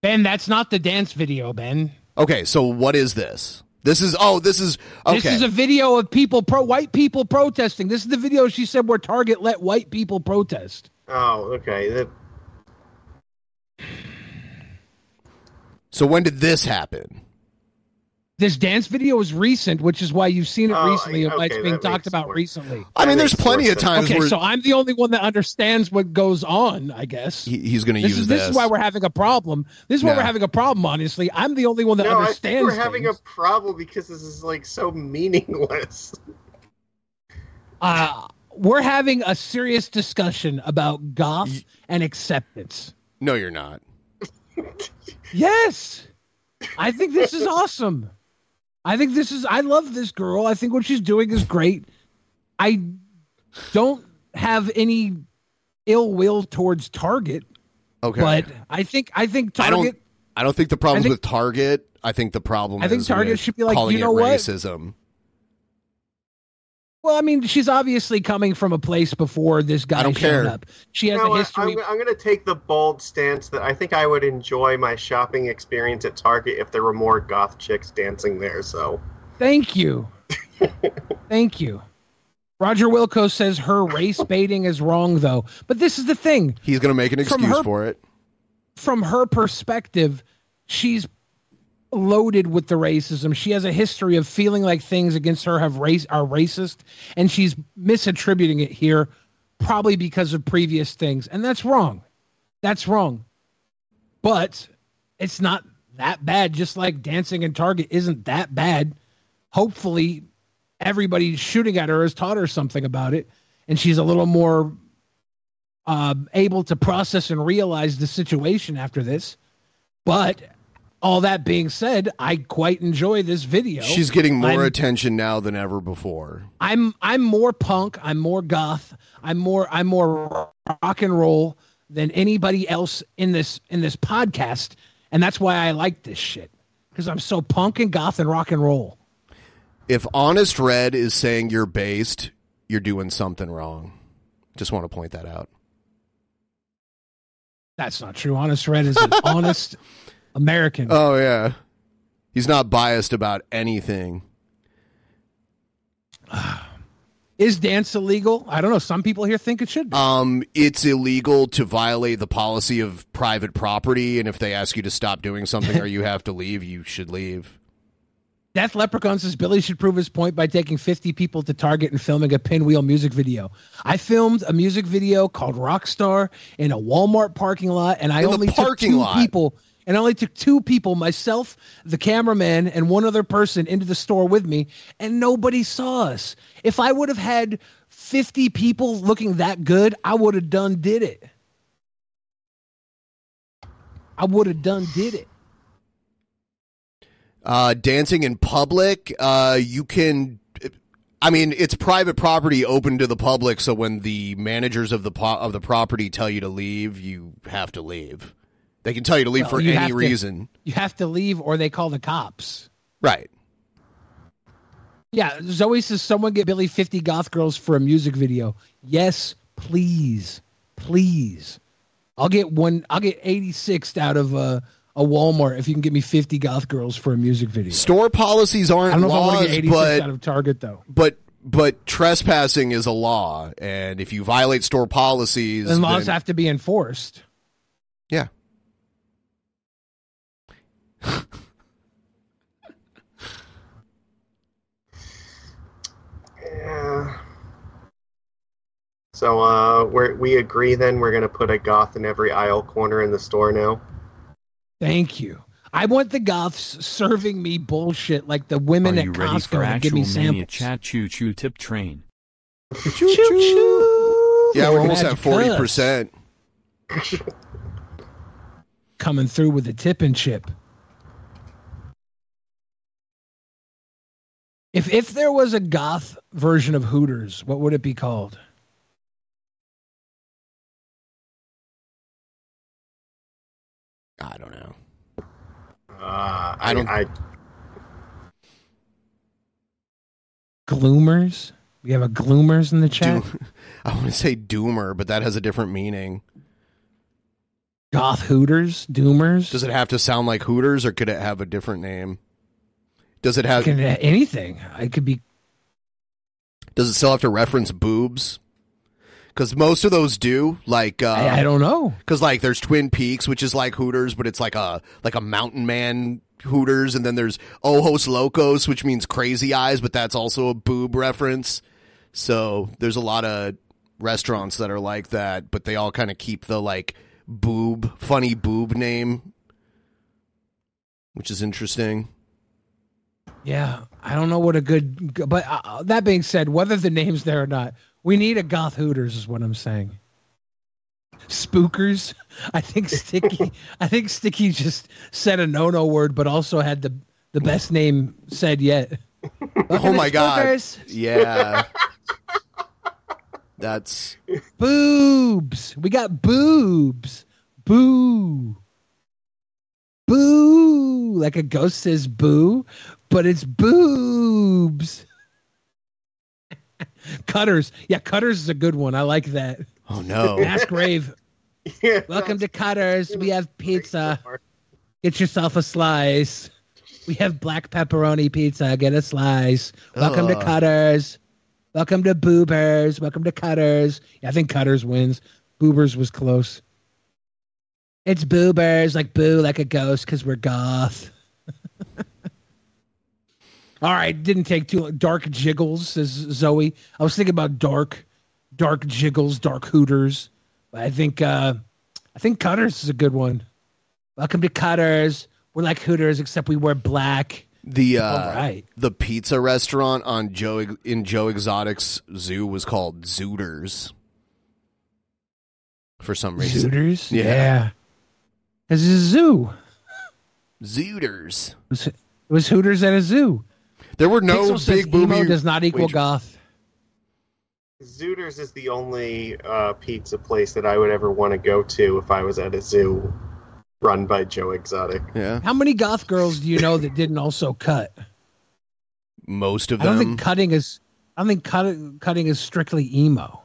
Ben, that's not the dance video, Ben. Okay, so what is this? This is oh, this is okay. This is a video of people pro white people protesting. This is the video she said where Target let white people protest. Oh, okay. That- so when did this happen? This dance video is recent, which is why you've seen it Oh, recently and it's being talked about more- recently. I mean, there's plenty of times Okay, where so I'm the only one that understands what goes on. I guess he- he's going to use is this. this is why we're having a problem. This is why No. we're having a problem. Honestly, I'm the only one that no, I think understands. we're having a problem because this is like so meaningless. uh, we're having a serious discussion about goth and acceptance. no, you're not. Yes. I think this is awesome. I think this is I love this girl. I think what she's doing is great. I don't have any ill will towards Target, Okay. but I think I think I Target don't. I don't think the problem's think- with Target. I think the problem. I think is Target with should be like, you know what? racism. Well, I mean, she's obviously coming from a place before this guy I don't showed care. up. She has You know a history. I'm, I'm going to take the bold stance that I think I would enjoy my shopping experience at Target if there were more goth chicks dancing there. So Thank you. Thank you. Roger Wilco says her race baiting is wrong, though. But this is the thing. He's going to make an excuse her- for it. From her perspective, she's loaded with the racism. She has a history of feeling like things against her have race are racist, and she's misattributing it here, probably because of previous things, and that's wrong. That's wrong. But it's not that bad. Just like dancing in Target isn't that bad. Hopefully, everybody shooting at her has taught her something about it, and she's a little more um, able to process and realize the situation after this. But all that being said, I quite enjoy this video. She's getting more I'm- attention now than ever before. I'm I'm more punk. I'm more goth. I'm more I'm more rock and roll than anybody else in this in this podcast, and that's why I like this shit because I'm so punk and goth and rock and roll. If Honest Red is saying you're based, you're doing something wrong. Just want to point that out. That's not true. Honest Red is an honest American. Oh yeah. He's not biased about anything. Is dance illegal? I don't know. Some people here think it should be. Um, it's illegal to violate the policy of private property, and if they ask you to stop doing something or you have to leave, you should leave. Death Leprechaun says Billy should prove his point by taking 50 people to Target and filming a pinwheel music video. I filmed a music video called Rockstar in a Walmart parking lot, and I In only took two lot? people. And I only took two people, myself, the cameraman, and one other person into the store with me, and nobody saw us. If I would have had 50 people looking that good, I would have done did it. I would have done did it. Uh, dancing in public, uh, you can. I mean, it's private property open to the public, so when the managers of the po- of the property tell you to leave, you have to leave. They can tell you to leave Well, for any to- reason. You have to leave or they call the cops. Right. Yeah, Zoe says someone get Billy 50 goth girls for a music video. Yes, please. Please. I'll get one I'll get 86 out of uh, a Walmart if you can get me 50 goth girls for a music video. Store policies aren't I don't know if I want to get 86 but out of Target though. but but trespassing is a law, and if you violate store policies, And laws then- have to be enforced. yeah. Yeah. So uh, we we agree then we're gonna put a goth in every aisle corner in the store now. Thank you. I want the goths serving me bullshit like the women Are at you ready for Costco that give me actual mania samples. chat choo choo tip train? Choo choo. Yeah, we're Lord almost have at forty percent. Coming through with a tip and chip. If if there was a goth version of Hooters, what would it be called? I don't know. Uh, I don't- I, Gloomers? We have a Gloomers in the chat. I want to say doomer, but that has a different meaning. Goth Hooters? Doomers? Does it have to sound like Hooters, or could it have a different name? Does it have? Can anything? It could be Does it still have to reference boobs? Because most of those do. Like uh, I- I don't know. Because like there's Twin Peaks, which is like Hooters, but it's like a like a Mountain Man Hooters, and then there's Ojos Locos, which means crazy eyes, but that's also a boob reference. So there's a lot of restaurants that are like that, but they all kind of keep the like boob, funny boob name, which is interesting. Yeah, I don't know what a good. But uh, that being said, whether the name's there or not, we need a goth Hooters, is what I'm saying. Spookers. I think Sticky. I think Sticky just said a no-no word, but also had the the best name said yet. oh my god! Yeah, that's Boobs. We got boobs. Boo. Boo. Like a ghost says boo, but it's boobs. Cutters. Yeah, Cutters is a good one. I like that. Oh no. Ask Rave. Welcome to Cutters. We have pizza. Get yourself a slice. We have black pepperoni pizza. Get a slice. Welcome to uh. Cutters. Welcome to Boobers. Welcome to Cutters. Yeah, I think Cutters wins. Boobers was close. It's Boobers, like boo, like a ghost, because we're goth. All right, didn't take too long. Dark Jiggles, says Zoe. I was thinking about dark, dark Jiggles, dark Hooters. But I think, uh, I think Cutters is a good one. Welcome to Cutters. We're like Hooters, except we wear black. The uh, All right. the pizza restaurant on Joe in Joe Exotic's zoo was called Zooters. for some reason. Zooters? Yeah. Yeah. It's a zoo. Zooters. It was, it was Hooters at a zoo. There were no Pixel says big movie. emo does not equal Wait, goth. Zooters is the only uh, pizza place that I would ever want to go to if I was at a zoo run by Joe Exotic. Yeah. How many goth girls do you know that didn't also cut? Most of I don't them. think cutting is. I don't think cutting cutting is strictly emo.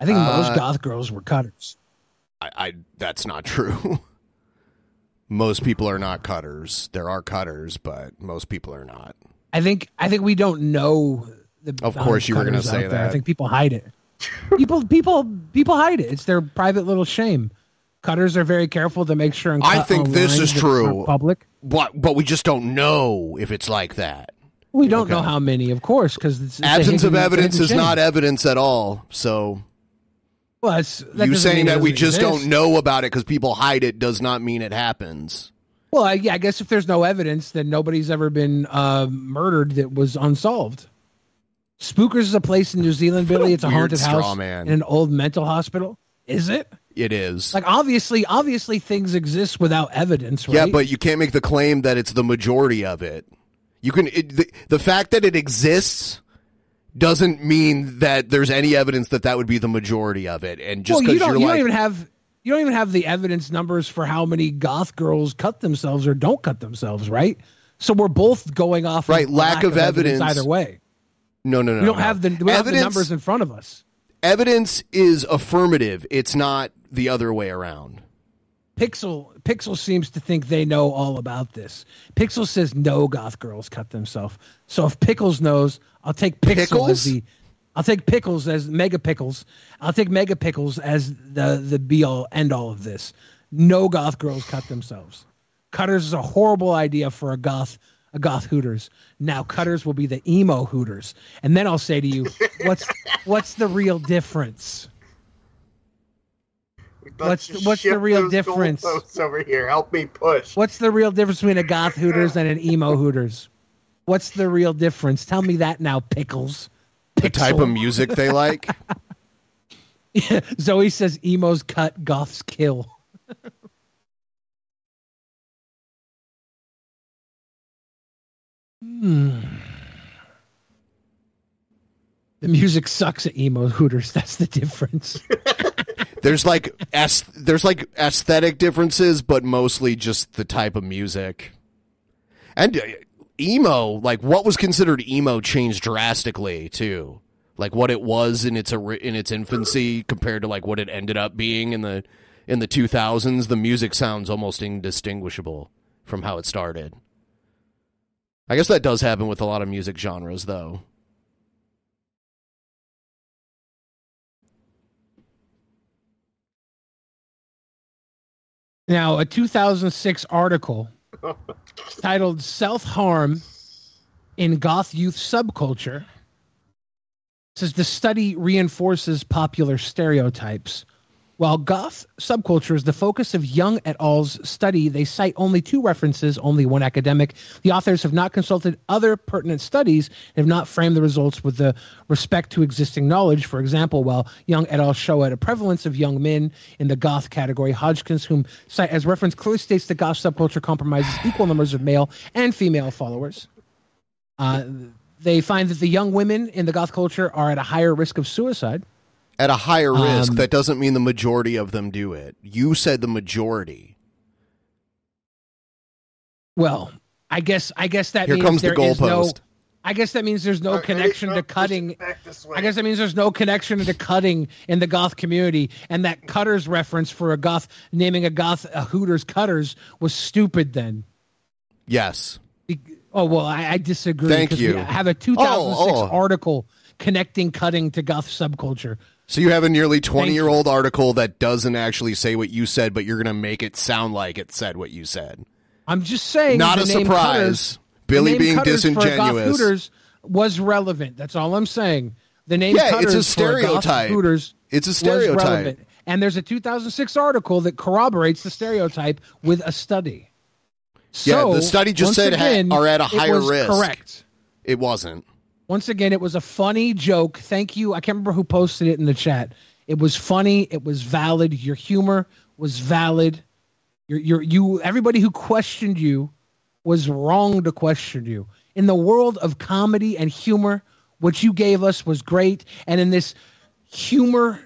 I think Uh, most goth girls were cutters. I, I that's not true. most people are not cutters. There are cutters, but most people are not. I think I think we don't know the. Of course you were gonna say out there. I think people hide it. people people people hide it. It's their private little shame. Cutters are very careful to make sure. And I think this is true. Public. But but we just don't know if it's like that. We don't Okay. know how many, of course, because it's, it's a Absence of hidden- it's a evidence is shame. not evidence at all. So Well, that you saying that we just exist. don't know about it because people hide it does not mean it happens. Well, I, yeah, I guess if there's no evidence, then nobody's ever been uh, murdered that was unsolved. Spookers is a place in New Zealand, Billy. It's a haunted house man. in an old mental hospital. Is it? It is. Like obviously, obviously things exist without evidence, right? Yeah, but you can't make the claim that it's the majority of it. You can it, the, the fact that it exists doesn't mean that there's any evidence that that would be the majority of it. And just well, because you don't, you like, don't even have you don't even have the evidence numbers for how many goth girls cut themselves or don't cut themselves, right? So we're both going off Right, of lack of evidence. either way. no, no, no, we don't no. have the we don't have the Evidence- numbers in front of us. Evidence is affirmative. It's not the other way around. Pixel Pixel seems to think they know all about this. Pixel says no goth girls cut themselves. So if Pickles knows, I'll take Pixel Pickles? as the I'll take Pickles as Mega Pickles. I'll take Mega Pickles as the the be all end all of this. No goth girls cut themselves. Cutters is a horrible idea for a goth a goth Hooters. Now Cutters will be the emo Hooters. And then I'll say to you, what's what's the real difference? What's the, what's the real difference? over here. Help me push. What's the real difference between a goth Hooters and an emo Hooters? What's the real difference? Tell me that now, Pickles. The type of music they like. Zoe says emos cut, goths kill. Hmm. The music sucks at emo Hooters. That's the difference. There's like as, there's like aesthetic differences, but mostly just the type of music. And uh, emo, like what was considered emo, changed drastically too. Like what it was in its in its infancy compared to like what it ended up being in the in the 2000s. The music sounds almost indistinguishable from how it started. I guess that does happen with a lot of music genres, though. Now, a 2006 article titled Self Harm in Goth Youth Subculture says the study reinforces popular stereotypes. While goth subculture is the focus of Young et al.'s study, they cite only two references, only one academic. The authors have not consulted other pertinent studies and have not framed the results with the respect to existing knowledge. For example, while Young et al. show at a prevalence of young men in the goth category, Hodgkins, whom cite as reference, clearly states the goth subculture compromises equal numbers of male and female followers. Uh, they find that the young women in the goth culture are at a higher risk of suicide. At a higher risk, Um, that doesn't mean the majority of them do it. You said the majority. Well, I guess I guess that Here means comes the there is no. goalpost. I guess that means there's no connection to cutting. I guess that means there's no connection to cutting in the goth community, and that cutters reference for a goth naming a goth a Hooters cutters was stupid. Then, Yes. oh well, I, I disagree. Thank 'cause you. We have a 2006 Oh, oh. article connecting cutting to goth subculture. So you have a nearly 20 year old article that doesn't actually say what you said, but you're going to make it sound like it said what you said. I'm just saying. Not a surprise. Cutters- Billy the name being Cutters disingenuous. Hooters was relevant. That's all I'm saying. The name Yeah, it's a Cutters for Goth stereotype. Hooters It's a stereotype. And there's a 2006 article that corroborates the stereotype with a study. yeah, the study just said ha- are at a it higher was risk. Correct. It wasn't. Once again, it was a funny joke. Thank you. I can't remember who posted it in the chat. It was funny. It was valid. Your humor was valid. Your your you everybody who questioned you was wrong to question you. In the world of comedy and humor, what you gave us was great. And in this humor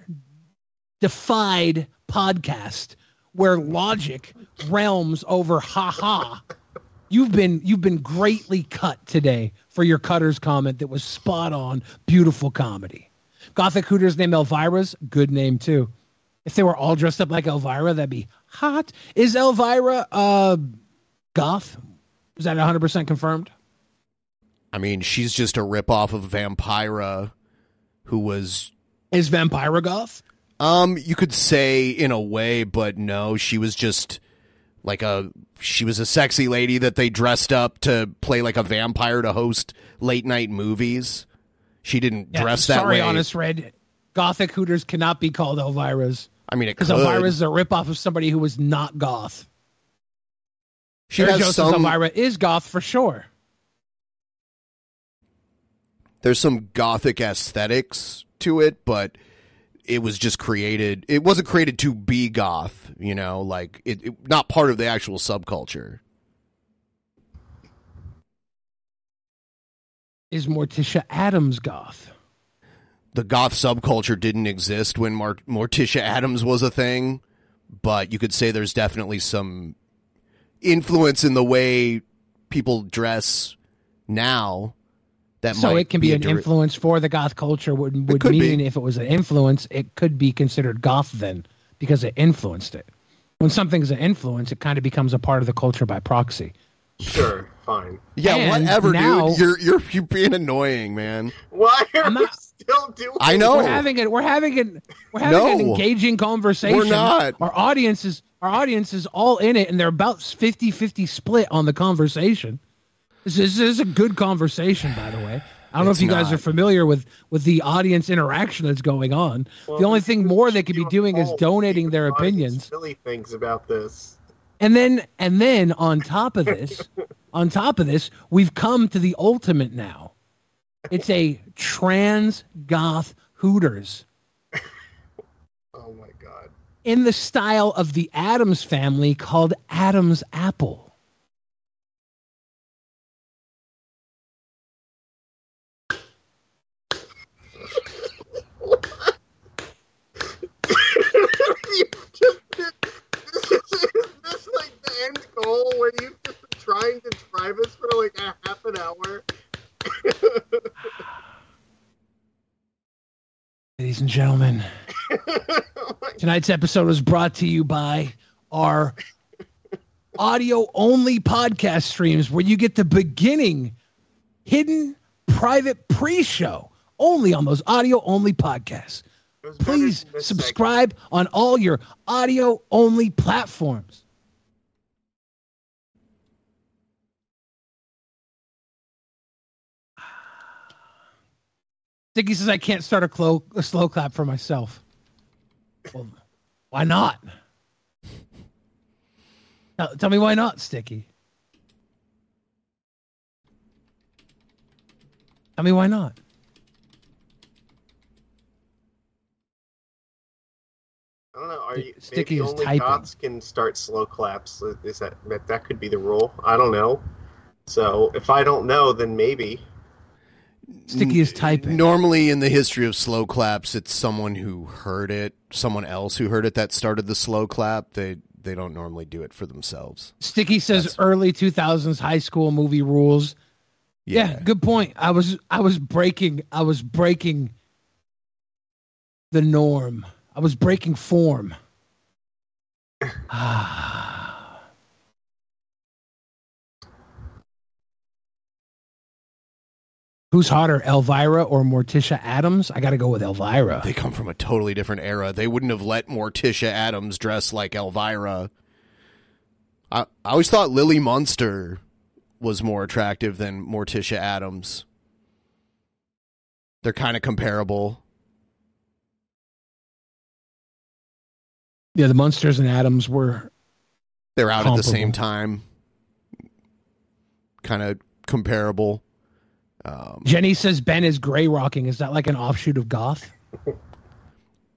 defied podcast where logic realms over ha ha, you've been you've been greatly cut today for your cutters comment that was spot on, beautiful comedy. Gothic Hooters name Elvira's good name too. If they were all dressed up like Elvira, that'd be hot. Is Elvira uh goth? Is that 100% confirmed? I mean, she's just a ripoff of Vampira, who was. Is Vampira goth? Um, you could say in a way, but no, she was just like a. She was a sexy lady that they dressed up to play like a vampire to host late night movies. She didn't Yeah, dress that sorry, way. honest red. Gothic Hooters cannot be called Elvira's. I mean, it because could. Elvira is a ripoff of somebody who was not goth. She Sarah has Joseph's some- Elvira is goth for sure. There's some gothic aesthetics to it, but it was just created. It wasn't created to be goth, you know, like it, it not part of the actual subculture. Is Morticia Addams goth? the goth subculture didn't exist when Mar- Morticia Addams was a thing, but you could say there's definitely some influence in the way people dress now. That so might it can be, a an deri- influence for the goth culture. Would would could be. mean if it was an influence, it could be considered goth then because it influenced it. When something's an influence, it kind of becomes a part of the culture by proxy. Sure, fine. Yeah, And whatever, now- dude. You're you're you're being annoying, man. Why are we still doing? I know. We're having it. We're having it. We're having an engaging conversation. We're not. Our audience is our audience is all in it, and they're about 50-50 split on the conversation. This is, this is a good conversation, by the way. I don't know if you guys are familiar with with the audience interaction that's going on. Well, the only thing more they could be doing is donating their opinions. Silly things about this. And then and then on top of this, on top of this, we've come to the ultimate now. It's a trans goth Hooters. Oh my god. In the style of the Addams family called Adam's Apple. you just did, this is, is this like the end goal where you've just been trying to drive us for like a half an hour? Ladies and gentlemen, tonight's episode was brought to you by our audio only podcast streams where you get the beginning hidden private pre show only on those audio only podcasts. Please subscribe on all your audio only platforms. Sticky says I can't start a, clo- a slow clap for myself. Well, why not? Tell, tell me why not, Sticky. Tell me why not. I don't know. Are you Sticky maybe is only typing. goths can start slow claps? Is that, that that could be the rule? I don't know. So if I don't know, then maybe. Sticky is typing. Normally, in the history of slow claps, it's someone who heard it, someone else who heard it that started the slow clap. They they don't normally do it for themselves. Sticky says early 2000s high school movie rules. Yeah. good point. I was I was breaking I was breaking the norm. I was breaking form. Who's hotter, Elvira or Morticia Addams? I got to go with Elvira. They come from a totally different era. They wouldn't have let Morticia Addams dress like Elvira. I, I always thought Lily Munster was more attractive than Morticia Addams. They're kind of comparable. Yeah, the Munsters and Addams were They're out at the same time. Kind of comparable. Um, Jenny says Ben is gray rocking. Is that like an offshoot of goth?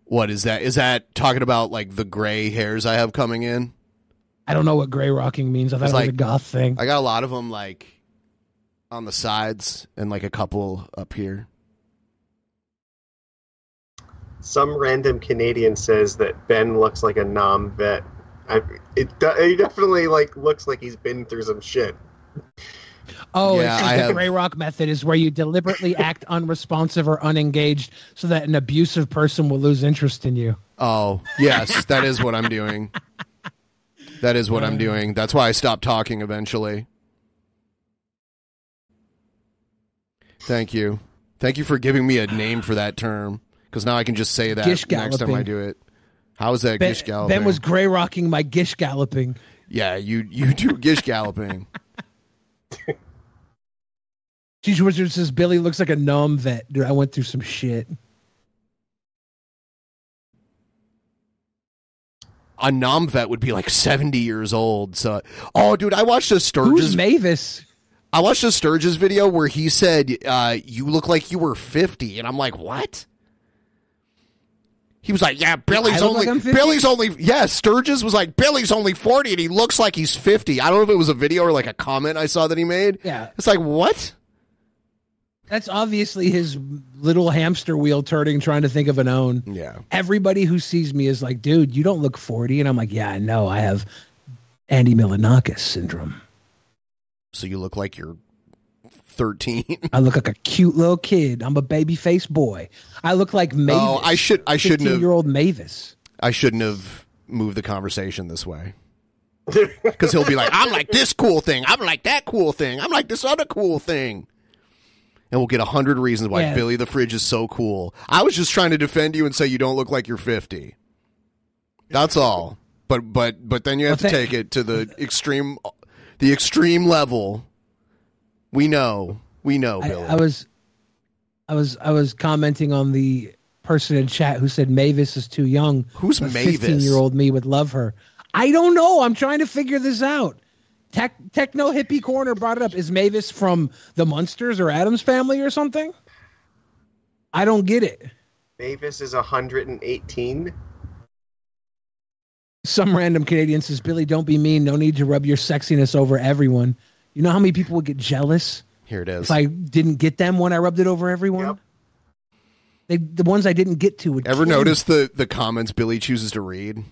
What is that? Is that talking about like the gray hairs I have coming in? I don't know what gray rocking means. I thought It's it was like- a goth thing. I got a lot of them like on the sides and like a couple up here. Some random Canadian says that Ben looks like a Nam vet. I, it uh, he definitely like looks like he's been through some shit. Oh, Yeah, it's I the have- gray rock method is where you deliberately act unresponsive or unengaged so that an abusive person will lose interest in you. Oh, yes, that is what I'm doing. That is what I'm uh. doing. That's why I stopped talking eventually. Thank you. Thank you for giving me a name for that term because now I can just say that Gish next time I do it. How is that Ben, gish galloping? ben was gray rocking my gish galloping. yeah, you you do gish galloping. Cheese Wizard says Billy looks like a numb vet. Dude, I went through some shit. a Nam vet would be like 70 years old. So, oh, dude, I watched a Sturgis. Who's Mavis? I watched a Sturgis video where he said, uh, "You look like you were 50," and I'm like, "What?" He was like, "Yeah, Billy's only like I'm 50? Billy's only yeah." Sturgis was like, "Billy's only 40, and he looks like he's 50." I don't know if it was a video or like a comment I saw that he made. Yeah. it's like what? That's obviously his little hamster wheel turning, trying to think of an own. Yeah. Everybody who sees me is like, dude, you don't look 40. And I'm like, yeah, I know. I have Andy Milonakis syndrome. So you look like you're 13. I look like a cute little kid. I'm a baby face boy. I look like oh, Mavis. Oh, I should I shouldn't have year old Mavis. I shouldn't have moved the conversation this way. Because he'll be like, I'm like this cool thing. I'm like that cool thing. I'm like this other cool thing. And we'll get a hundred reasons why Yeah. Billy the Fridge is so cool. I was just trying to defend you and say you don't look like you're 50. That's all. But but but then you have Well, to take it to the extreme, the extreme level. We know, we know, I, Billy. I was, I was, I was commenting on the person in chat who said Mavis is too young. Who's Mavis? Fifteen-year-old me would love her. I don't know. I'm trying to figure this out. Tech, Techno Hippie Corner brought it up. Is Mavis from the Munsters or Addams family or something? I don't get it. Mavis is 118. Some random Canadian says, Billy, don't be mean. No need to rub your sexiness over everyone. You know how many people would get jealous Here it is. if I didn't get them when I rubbed it over everyone? They, the ones I didn't get to would Ever kill me. notice the the comments Billy chooses to read?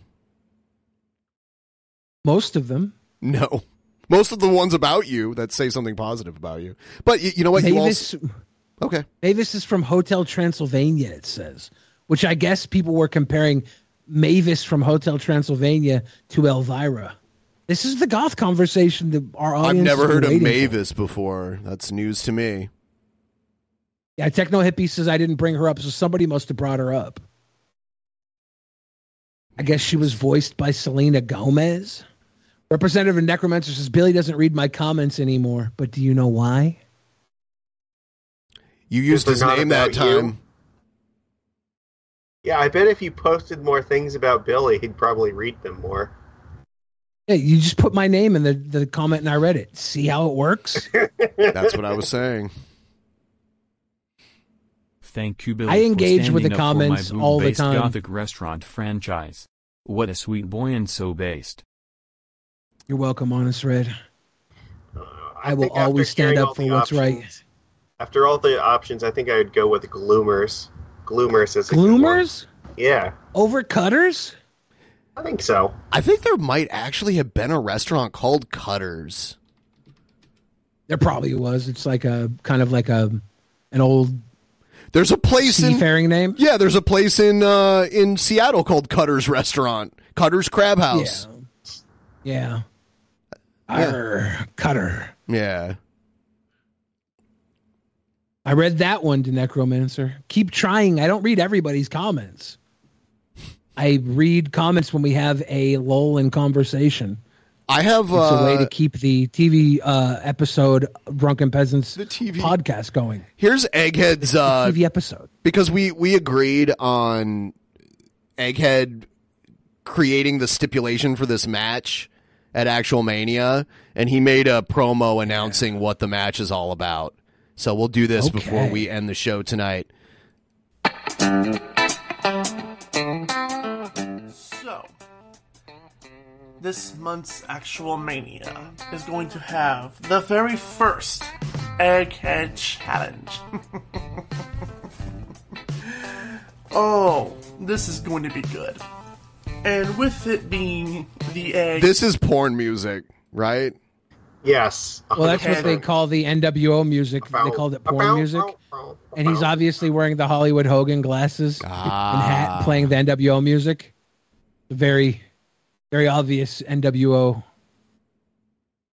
Most of them. No. Most of the ones about you that say something positive about you. But you, you know what? You Mavis, also, okay. Mavis is from Hotel Transylvania, it says, which I guess people were comparing Mavis from Hotel Transylvania to Elvira. This is the goth conversation that our audience. I've never heard of waiting for. Mavis before. That's news to me. Yeah, Techno Hippie says I didn't bring her up, so somebody must have brought her up. I guess she was voiced by Selena Gomez. Representative of Necromancer says Billy doesn't read my comments anymore, but do you know why? You used his name that about you? time. Yeah, I bet if you posted more things about Billy, he'd probably read them more. Yeah, you just put my name in the, the comment and I read it. See how it works? That's what I was saying. Thank you, Billy. I for engage with standing the up for my comments all the time. Gothic restaurant franchise. What a sweet boy and so based. You're welcome, Honest Red. Uh, I, will always stand up for the what's right. After all the options, I think I would go with Gloomers. Gloomers is a good one. Gloomers Yeah, over Cutters? I think so. I think there might actually have been a restaurant called Cutters. There probably was. It's like a kind of like a an old There's a place in seafaring name. Yeah, there's a place in uh, in Seattle called Cutters Restaurant. Cutters Crab House. Yeah. Arr, Cutter. Yeah. I read that one to Necromancer. Keep trying. I don't read everybody's comments. I read comments when we have a lull in conversation. I have It's a way uh, to keep the TV uh, episode Drunken Peasants the TV podcast going. Here's Egghead's uh, TV episode. because we we agreed on Egghead creating the stipulation for this match at Actual Mania, and he made a promo announcing what the match is all about. So we'll do this before we end the show tonight. This month's actual Mania is going to have the very first Egghead Challenge. oh, this is going to be good. And with it being the egg. This is porn music, right? Yes. Well, that's what they call the NWO music. They called it porn music. And he's obviously wearing the Hollywood Hogan glasses ah. and hat, playing the NWO music. Very, very obvious NWO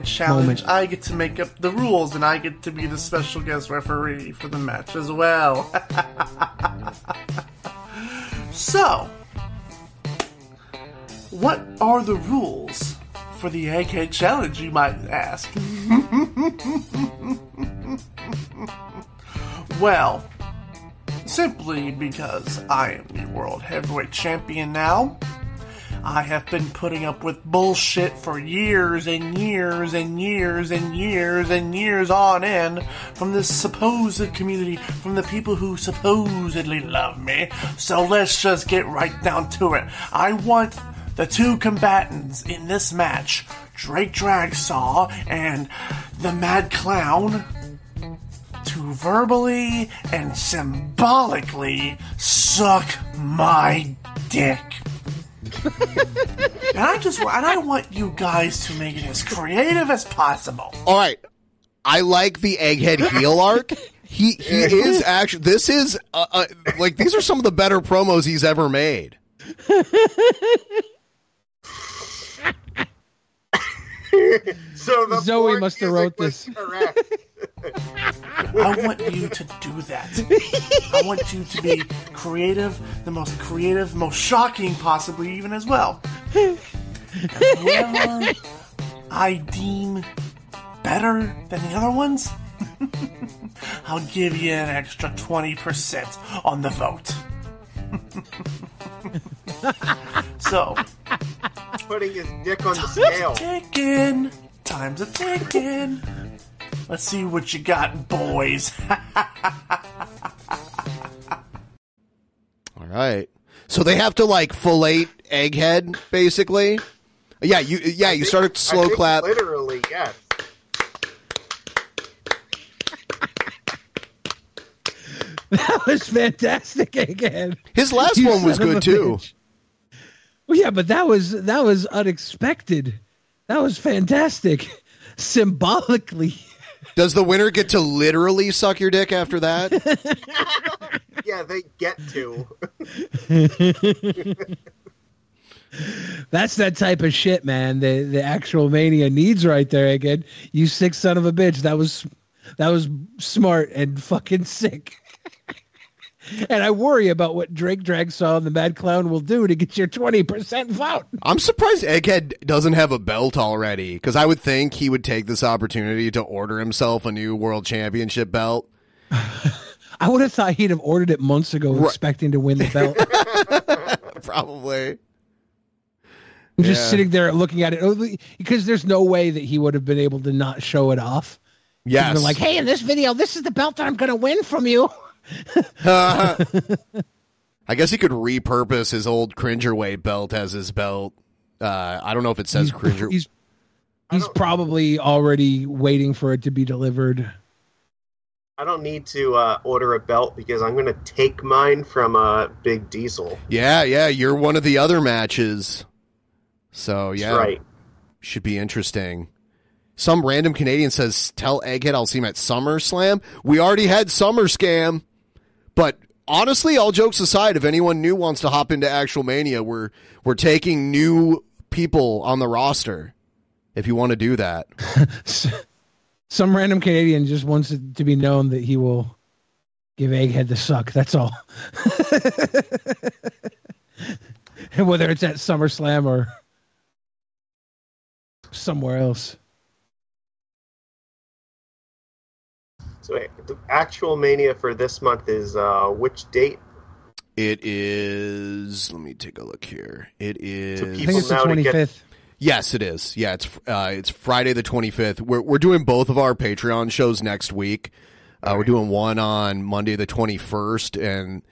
challenge, moment. I get to make up the rules and I get to be the special guest referee for the match as well. so, what are the rules for the Egghead Challenge, you might ask? well, simply because I am the World Heavyweight Champion now. I have been putting up with bullshit for years and years and years and years and years on end from this supposed community, from the people who supposedly love me. So let's just get right down to it. I want the two combatants in this match, Drake Dragsaw and the Mad Clown, to verbally and symbolically suck my dick. and I just and I want you guys to make it as creative as possible. All right. I like the egghead heel arc. He he is actually this is uh, uh, like these are some of the better promos he's ever made. so the Zoe must have wrote this. I want you to do that. I want you to be creative, the most creative, most shocking, possibly even as well. And whoever I deem better than the other ones, I'll give you an extra 20% on the vote. so, Putting his dick on the time's scale. ticking. Time's a ticking. Let's see what you got, boys. All right. So they have to like fillet egghead basically. Yeah, you yeah, you start a I slow think clap. Literally, yes. That was fantastic again. His last You one was good too. bitch. Well, yeah, but that was that was unexpected. That was fantastic. Symbolically. Does the winner get to literally suck your dick after that? Yeah, they get to. That's that type of shit, man. The the actual mania needs right there again. You sick son of a bitch. That was that was smart and fucking sick. And I worry about what Drake Dragsaw and the Mad Clown will do to get your twenty percent vote. I'm surprised Egghead doesn't have a belt already because I would think he would take this opportunity to order himself a new world championship belt. I would have thought he'd have ordered it months ago, expecting to win the belt. Probably. I'm just Yeah. sitting there looking at it oh, because there's no way that he would have been able to not show it off. Yes. like, hey, in this video, this is the belt that I'm going to win from you. I guess he could repurpose his old Cringerweight belt as his belt. Uh, I don't know if it says Cringer. He's he's probably already waiting for it to be delivered. I don't need to uh, order a belt because I'm going to take mine from uh, Big Diesel. Yeah, yeah, you're one of the other matches. So yeah, right. should be interesting. Some random Canadian says, "Tell Egghead I'll see him at SummerSlam." We already had Summer Scam, but honestly, all jokes aside, if anyone new wants to hop into Actual Mania, we're we're taking new people on the roster. If you want to do that, Some random Canadian just wants it to be known that he will give Egghead the suck. That's all. and whether it's at SummerSlam or somewhere else. So the actual Mania for this month is uh, which date? it is. Let me take a look here. It is. I think it's the 25th. Yes, it is. Yeah, it's uh, it's Friday the twenty fifth. We're we're doing both of our Patreon shows next week. Uh, we're doing one on Monday the twenty first, and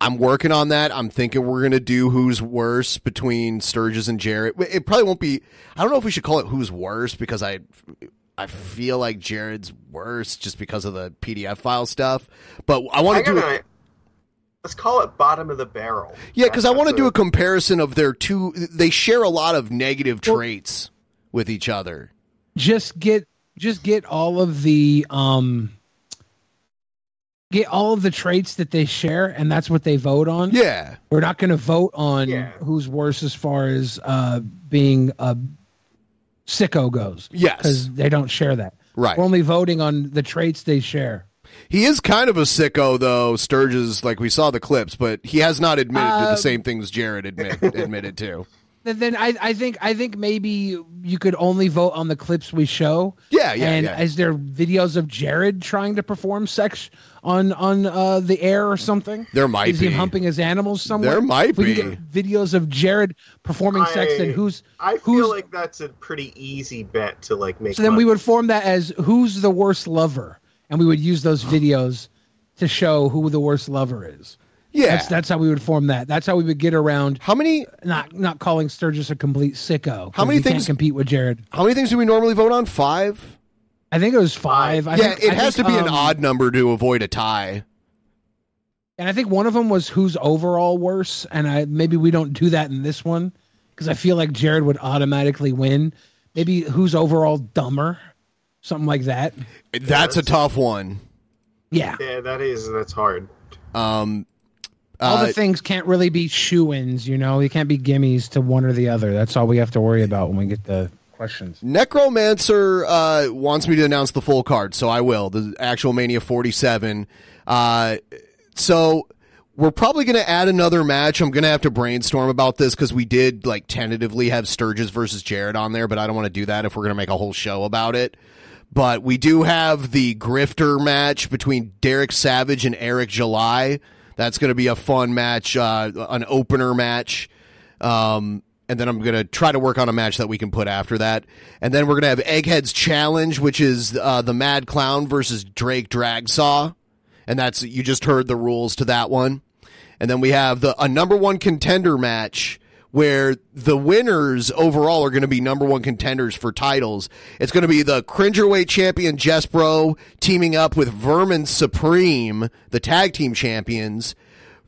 I'm working on that. I'm thinking we're gonna do who's worse between Sturgis and Jared. It probably won't be. I don't know if we should call it who's worse because I, I feel like Jared's worse just because of the PDF file stuff. But I want to do. gotta- Let's call it bottom of the barrel. Yeah, because I want to do a comparison of their two. They share a lot of negative traits with each other. just get just get all of the um get all of the traits that they share and that's what they vote on yeah we're not going to vote on who's worse as far as uh being a sicko goes Yes. because they don't share that Right. we're only voting on the traits they share He is kind of a sicko, though. Sturgis, like we saw the clips, but he has not admitted to Uh, the same things Jared admit, admitted to. Then then I, I think I think maybe you could only vote on the clips we show. Yeah, yeah, And yeah. is there videos of Jared trying to perform sex on on uh, the air or something? There might is he be. humping his animals somewhere? There might we be. get videos of Jared performing sex. Then I- who's I feel like that's a pretty easy bet to like make. so then we would form that as who's the worst lover, and we would use those videos to show who the worst lover is. Yeah. that's that's how we would form that. That's how we would get around. How many? Not not calling Sturgis a complete sicko. How many things- can't compete with Jared? How many things do we normally vote on? Five. I think it was five. I yeah, think, it I has think, to be an um, odd number to avoid a tie. And I think one of them was who's overall worse, and I maybe we don't do that in this one because I feel like Jared would automatically win. Maybe who's overall dumber, something like that. That's a tough one. Yeah. Yeah, that is that's hard. Um, All uh, the things can't really be shoe-ins, you know. They can't be gimmies to one or the other. That's all we have to worry about when we get the questions. Necromancer uh, wants me to announce the full card, so I will. The actual Mania 47. Uh, so we're probably going to add another match. I'm going to have to brainstorm about this because we did like tentatively have Sturgis versus Jared on there, but I don't want to do that if we're going to make a whole show about it. But we do have the grifter match between Derek Savage and Eric July. That's going to be a fun match, uh, an opener match. Um, and then I'm going to try to work on a match that we can put after that. And then we're going to have Egghead's Challenge, which is uh, the Mad Clown versus Drake Dragsaw. And that's, you just heard the rules to that one. And then we have the a number one contender match where the winners overall are going to be number one contenders for titles. It's going to be the Cringerweight champion Jespro teaming up with Vermin Supreme, the tag team champions,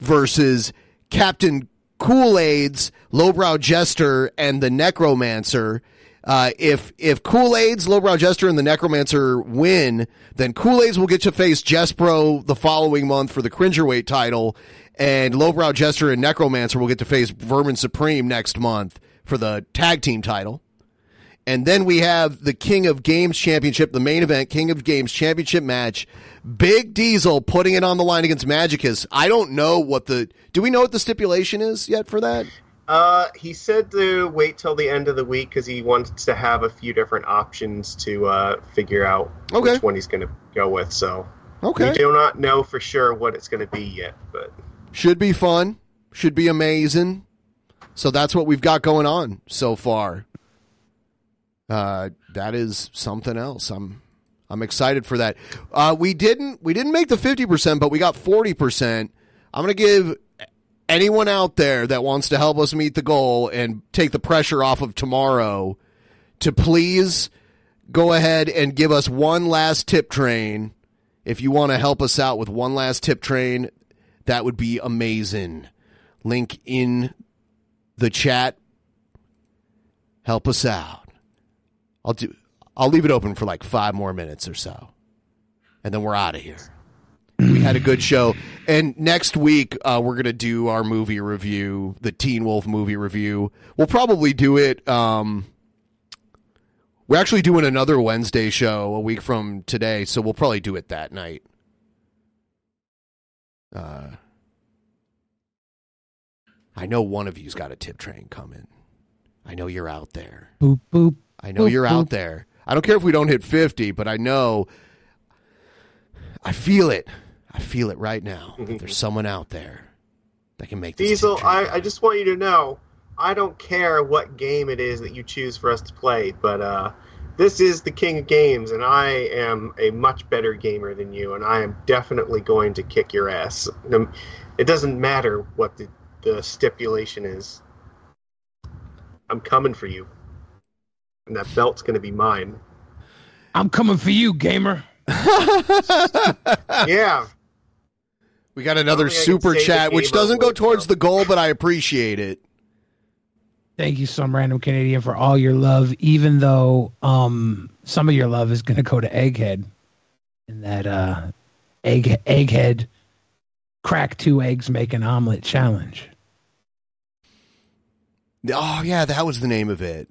versus Captain Kool Aid's Lowbrow Jester and the Necromancer. Uh, if if Kool Aid's Lowbrow Jester and the Necromancer win, then Kool Aid's will get to face Jespro the following month for the Cringerweight title, and Lowbrow Jester and Necromancer will get to face Vermin Supreme next month for the tag team title. And then we have the King of Games Championship, the main event, King of Games Championship match. Big Diesel putting it on the line against Magicus. I don't know what the. Do we know what the stipulation is yet for that? Uh, he said to wait till the end of the week because he wants to have a few different options to uh, figure out Okay. which one he's going to go with. So Okay. we do not know for sure what it's going to be yet, but Should be fun. Should be amazing. So that's what we've got going on so far. Uh, that is something else. I'm I'm excited for that. Uh, we didn't we didn't make the fifty percent, but we got forty percent. I'm gonna give anyone out there that wants to help us meet the goal and take the pressure off of tomorrow to please go ahead and give us one last tip train. If you want to help us out with one last tip train, that would be amazing. Link in the chat. Help us out. I'll do I'll leave it open for like 5 more minutes or so. And then we're out of here. We had a good show. And next week uh, we're going to do our movie review, the Teen Wolf movie review. We'll probably do it um we're actually doing another Wednesday show a week from today, so we'll probably do it that night. Uh, I know one of you's got a tip train coming. I know you're out there. Boop boop. I know boop, you're out there. I don't care if we don't hit 50, but I know I feel it. I feel it right now. There's someone out there that can make this Diesel, tip train. I, I just want you to know, I don't care what game it is that you choose for us to play, but uh, this is the king of games, and I am a much better gamer than you, and I am definitely going to kick your ass. It doesn't matter what the, the stipulation is. I'm coming for you, and that belt's going to be mine. I'm coming for you, gamer. yeah. We got another Only I can super chat, which doesn't go award, towards the goal, but I appreciate it. Thank you, some random Canadian, for all your love. Even though um some of your love is going to go to Egghead, in that uh egg Egghead crack two eggs make an omelet challenge. Oh yeah, that was the name of it.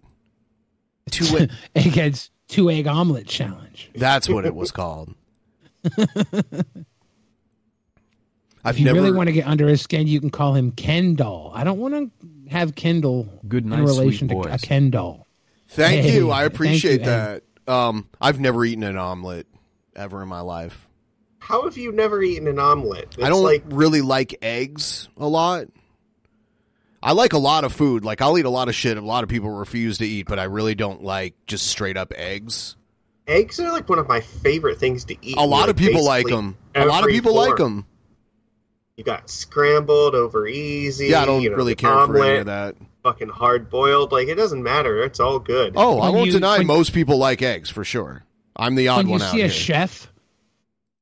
Two. e- Egghead's two egg omelet challenge. That's what it was called. I've if you never. really want to get under his skin, you can call him Ken doll. I don't want to have Kendall Good in relation sweet to a boys. Ken doll. Thank Hey, you. I appreciate you, that. Um, I've never eaten an omelet ever in my life. How have you never eaten an omelet? It's I don't like really like eggs a lot. I like a lot of food. Like I'll eat a lot of shit. A lot of people refuse to eat, but I really don't like just straight up eggs. eggs are like one of my favorite things to eat. A lot like, of people like them. A lot of every people like them. You got scrambled over easy. Yeah, I don't you know, really the care for any of that. Fucking hard boiled. Like it doesn't matter. It's all good. Oh, I won't you- deny when- most people like eggs for sure. I'm the odd when one out You see a here. chef,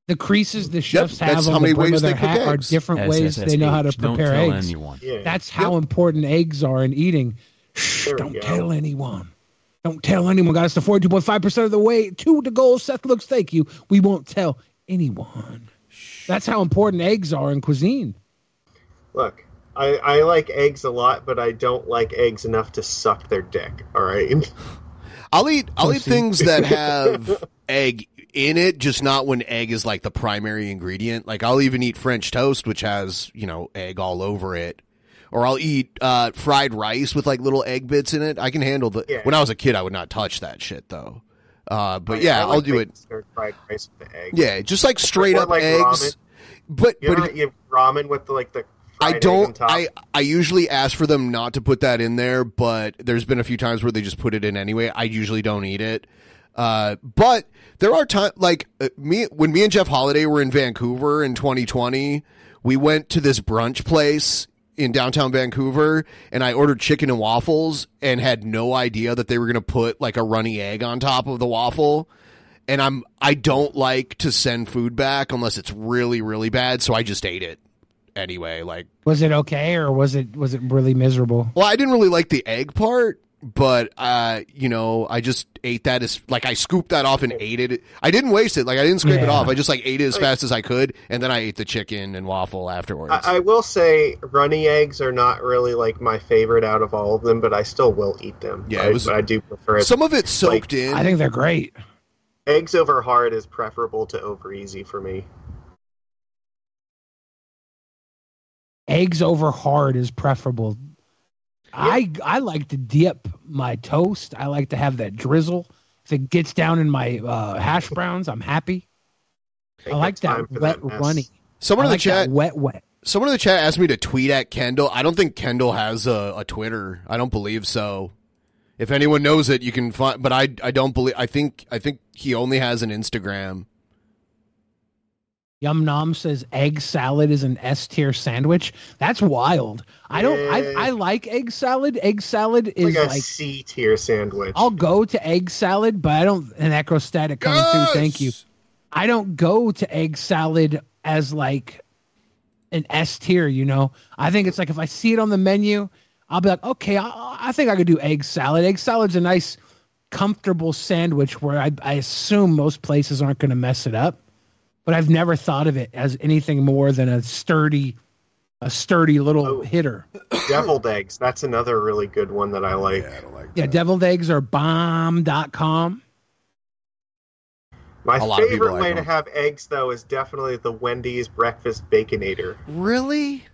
the creases the chefs that's have how on many the brim ways of their they cook hat are different ways they know how to SSH, don't prepare tell eggs. anyone. Yeah. That's how important eggs are in eating. Shh, don't go. tell anyone. Don't tell anyone. Got us to 42.5% of the way to the goal. Seth looks, thank you. We won't tell anyone. That's how important eggs are in cuisine. Look, I, I like eggs a lot, but I don't like eggs enough to suck their dick. All right. I'll eat I'll eat things that have egg in it, just not when egg is like the primary ingredient. Like I'll even eat French toast, which has you know egg all over it, or I'll eat uh, fried rice with like little egg bits in it. I can handle the. Yeah. When I was a kid, I would not touch that shit though. Uh, but I- yeah, I I'll like do it. stir-fried rice with the egg. Yeah, just like straight up like eggs. ramen. But You but have ramen with the, like the. I fried egg on don't. I I usually ask for them not to put that in there, but there's been a few times where they just put it in anyway. I usually don't eat it. Uh, but there are times like uh, me when me and Jeff Holiday were in Vancouver in 2020. We went to this brunch place in downtown Vancouver, and I ordered chicken and waffles, and had no idea that they were going to put like a runny egg on top of the waffle and I'm I don't like to send food back unless it's really really bad, so I just ate it anyway. Like, Was it okay or was it was it really miserable? well, I didn't really like the egg part, but uh, you know, I just ate that as like I scooped that off and ate it. I didn't waste it. Like I didn't scrape it off. I just like ate it as fast as I could, and then I ate the chicken and waffle afterwards. I, I will say runny eggs are not really like my favorite out of all of them, but I still will eat them. Yeah, I, was- I do prefer it. Some of it's soaked in. I think they're great. Eggs over hard is preferable to over easy for me. Eggs over hard is preferable. I I like to dip my toast. I like to have that drizzle. If it gets down in my uh, hash browns, I'm happy. I like that wet that runny. Someone I in the like that chat, wet wet. someone in the chat asked me to tweet at Kendall. I don't think Kendall has a, a Twitter. I don't believe so. If anyone knows it, you can find. But I I don't believe. I think I think he only has an Instagram. Yum Nom says egg salad is an S tier sandwich. That's wild. I don't. I I like egg salad. Egg salad is like, like C tier sandwich. I'll go to egg salad, but I don't. An acrostatic coming through. Thank you. I don't go to egg salad as like an S tier. You know, I think it's like if I see it on the menu, I'll be like, okay, I, I think I could do egg salad. Egg salad's a nice, comfortable sandwich where I, I assume most places aren't going to mess it up. But I've never thought of it as anything more than a sturdy, a sturdy little Oh. hitter. Deviled eggs. That's another really good one that I like. I don't like. Yeah, deviled eggs are bomb.com. My A lot of people favorite like way them. to have eggs, though, is definitely the Wendy's breakfast baconator. Really?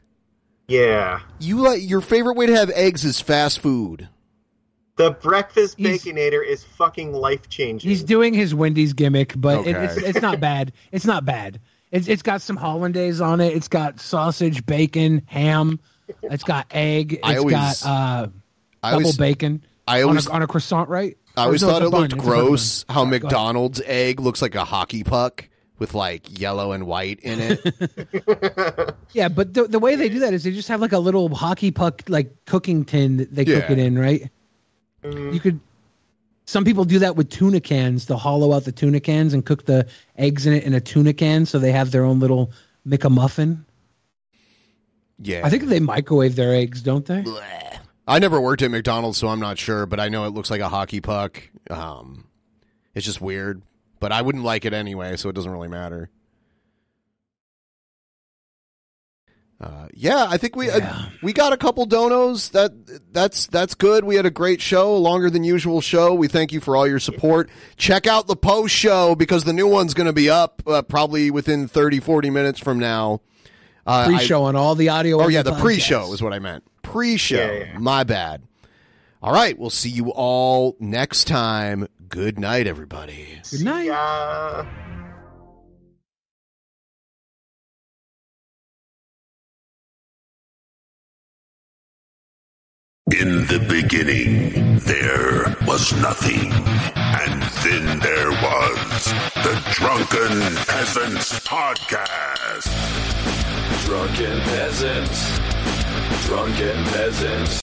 Yeah. You like your favorite way to have eggs is fast food. The breakfast He's- baconator is fucking life changing. He's doing his Wendy's gimmick, but it, Okay. it's it's not bad. It's not bad. It's it's got some hollandaise on it. It's got sausage, bacon, ham. It's got egg. It's I always- got uh, I double always, bacon I on always, a, on a croissant, right? I always no, thought it's it a looked it's a bun, gross how Go ahead. McDonald's egg looks like a hockey puck with like yellow and white in it. Yeah, but the, the way they do that is they just have like a little hockey puck like cooking tin that they cook it in, right? You could. Some people do that with tuna cans. They'll hollow out the tuna cans and cook the eggs in it in a tuna can, so they have their own little McMuffin. yeah. I think they microwave their eggs, don't they? I never worked at McDonald's, so I'm not sure, but I know it looks like a hockey puck. Um, it's just weird, but I wouldn't like it anyway, so it doesn't really matter. Uh, yeah, I think we uh, we got a couple donos. That that's that's good. We had a great show, longer than usual show. We thank you for all your support. Check out the post show because the new one's going to be up uh, probably within 30 40 minutes from now. Uh, Pre-show on all the audio. Oh yeah, the podcasts. pre-show is what I meant. Pre-show. Yeah, yeah. My bad. All right, we'll see you all next time. Good night, everybody. Good night. In the beginning, there was nothing. And then there was the Drunken Peasants Podcast. Drunken peasants. Drunken peasants.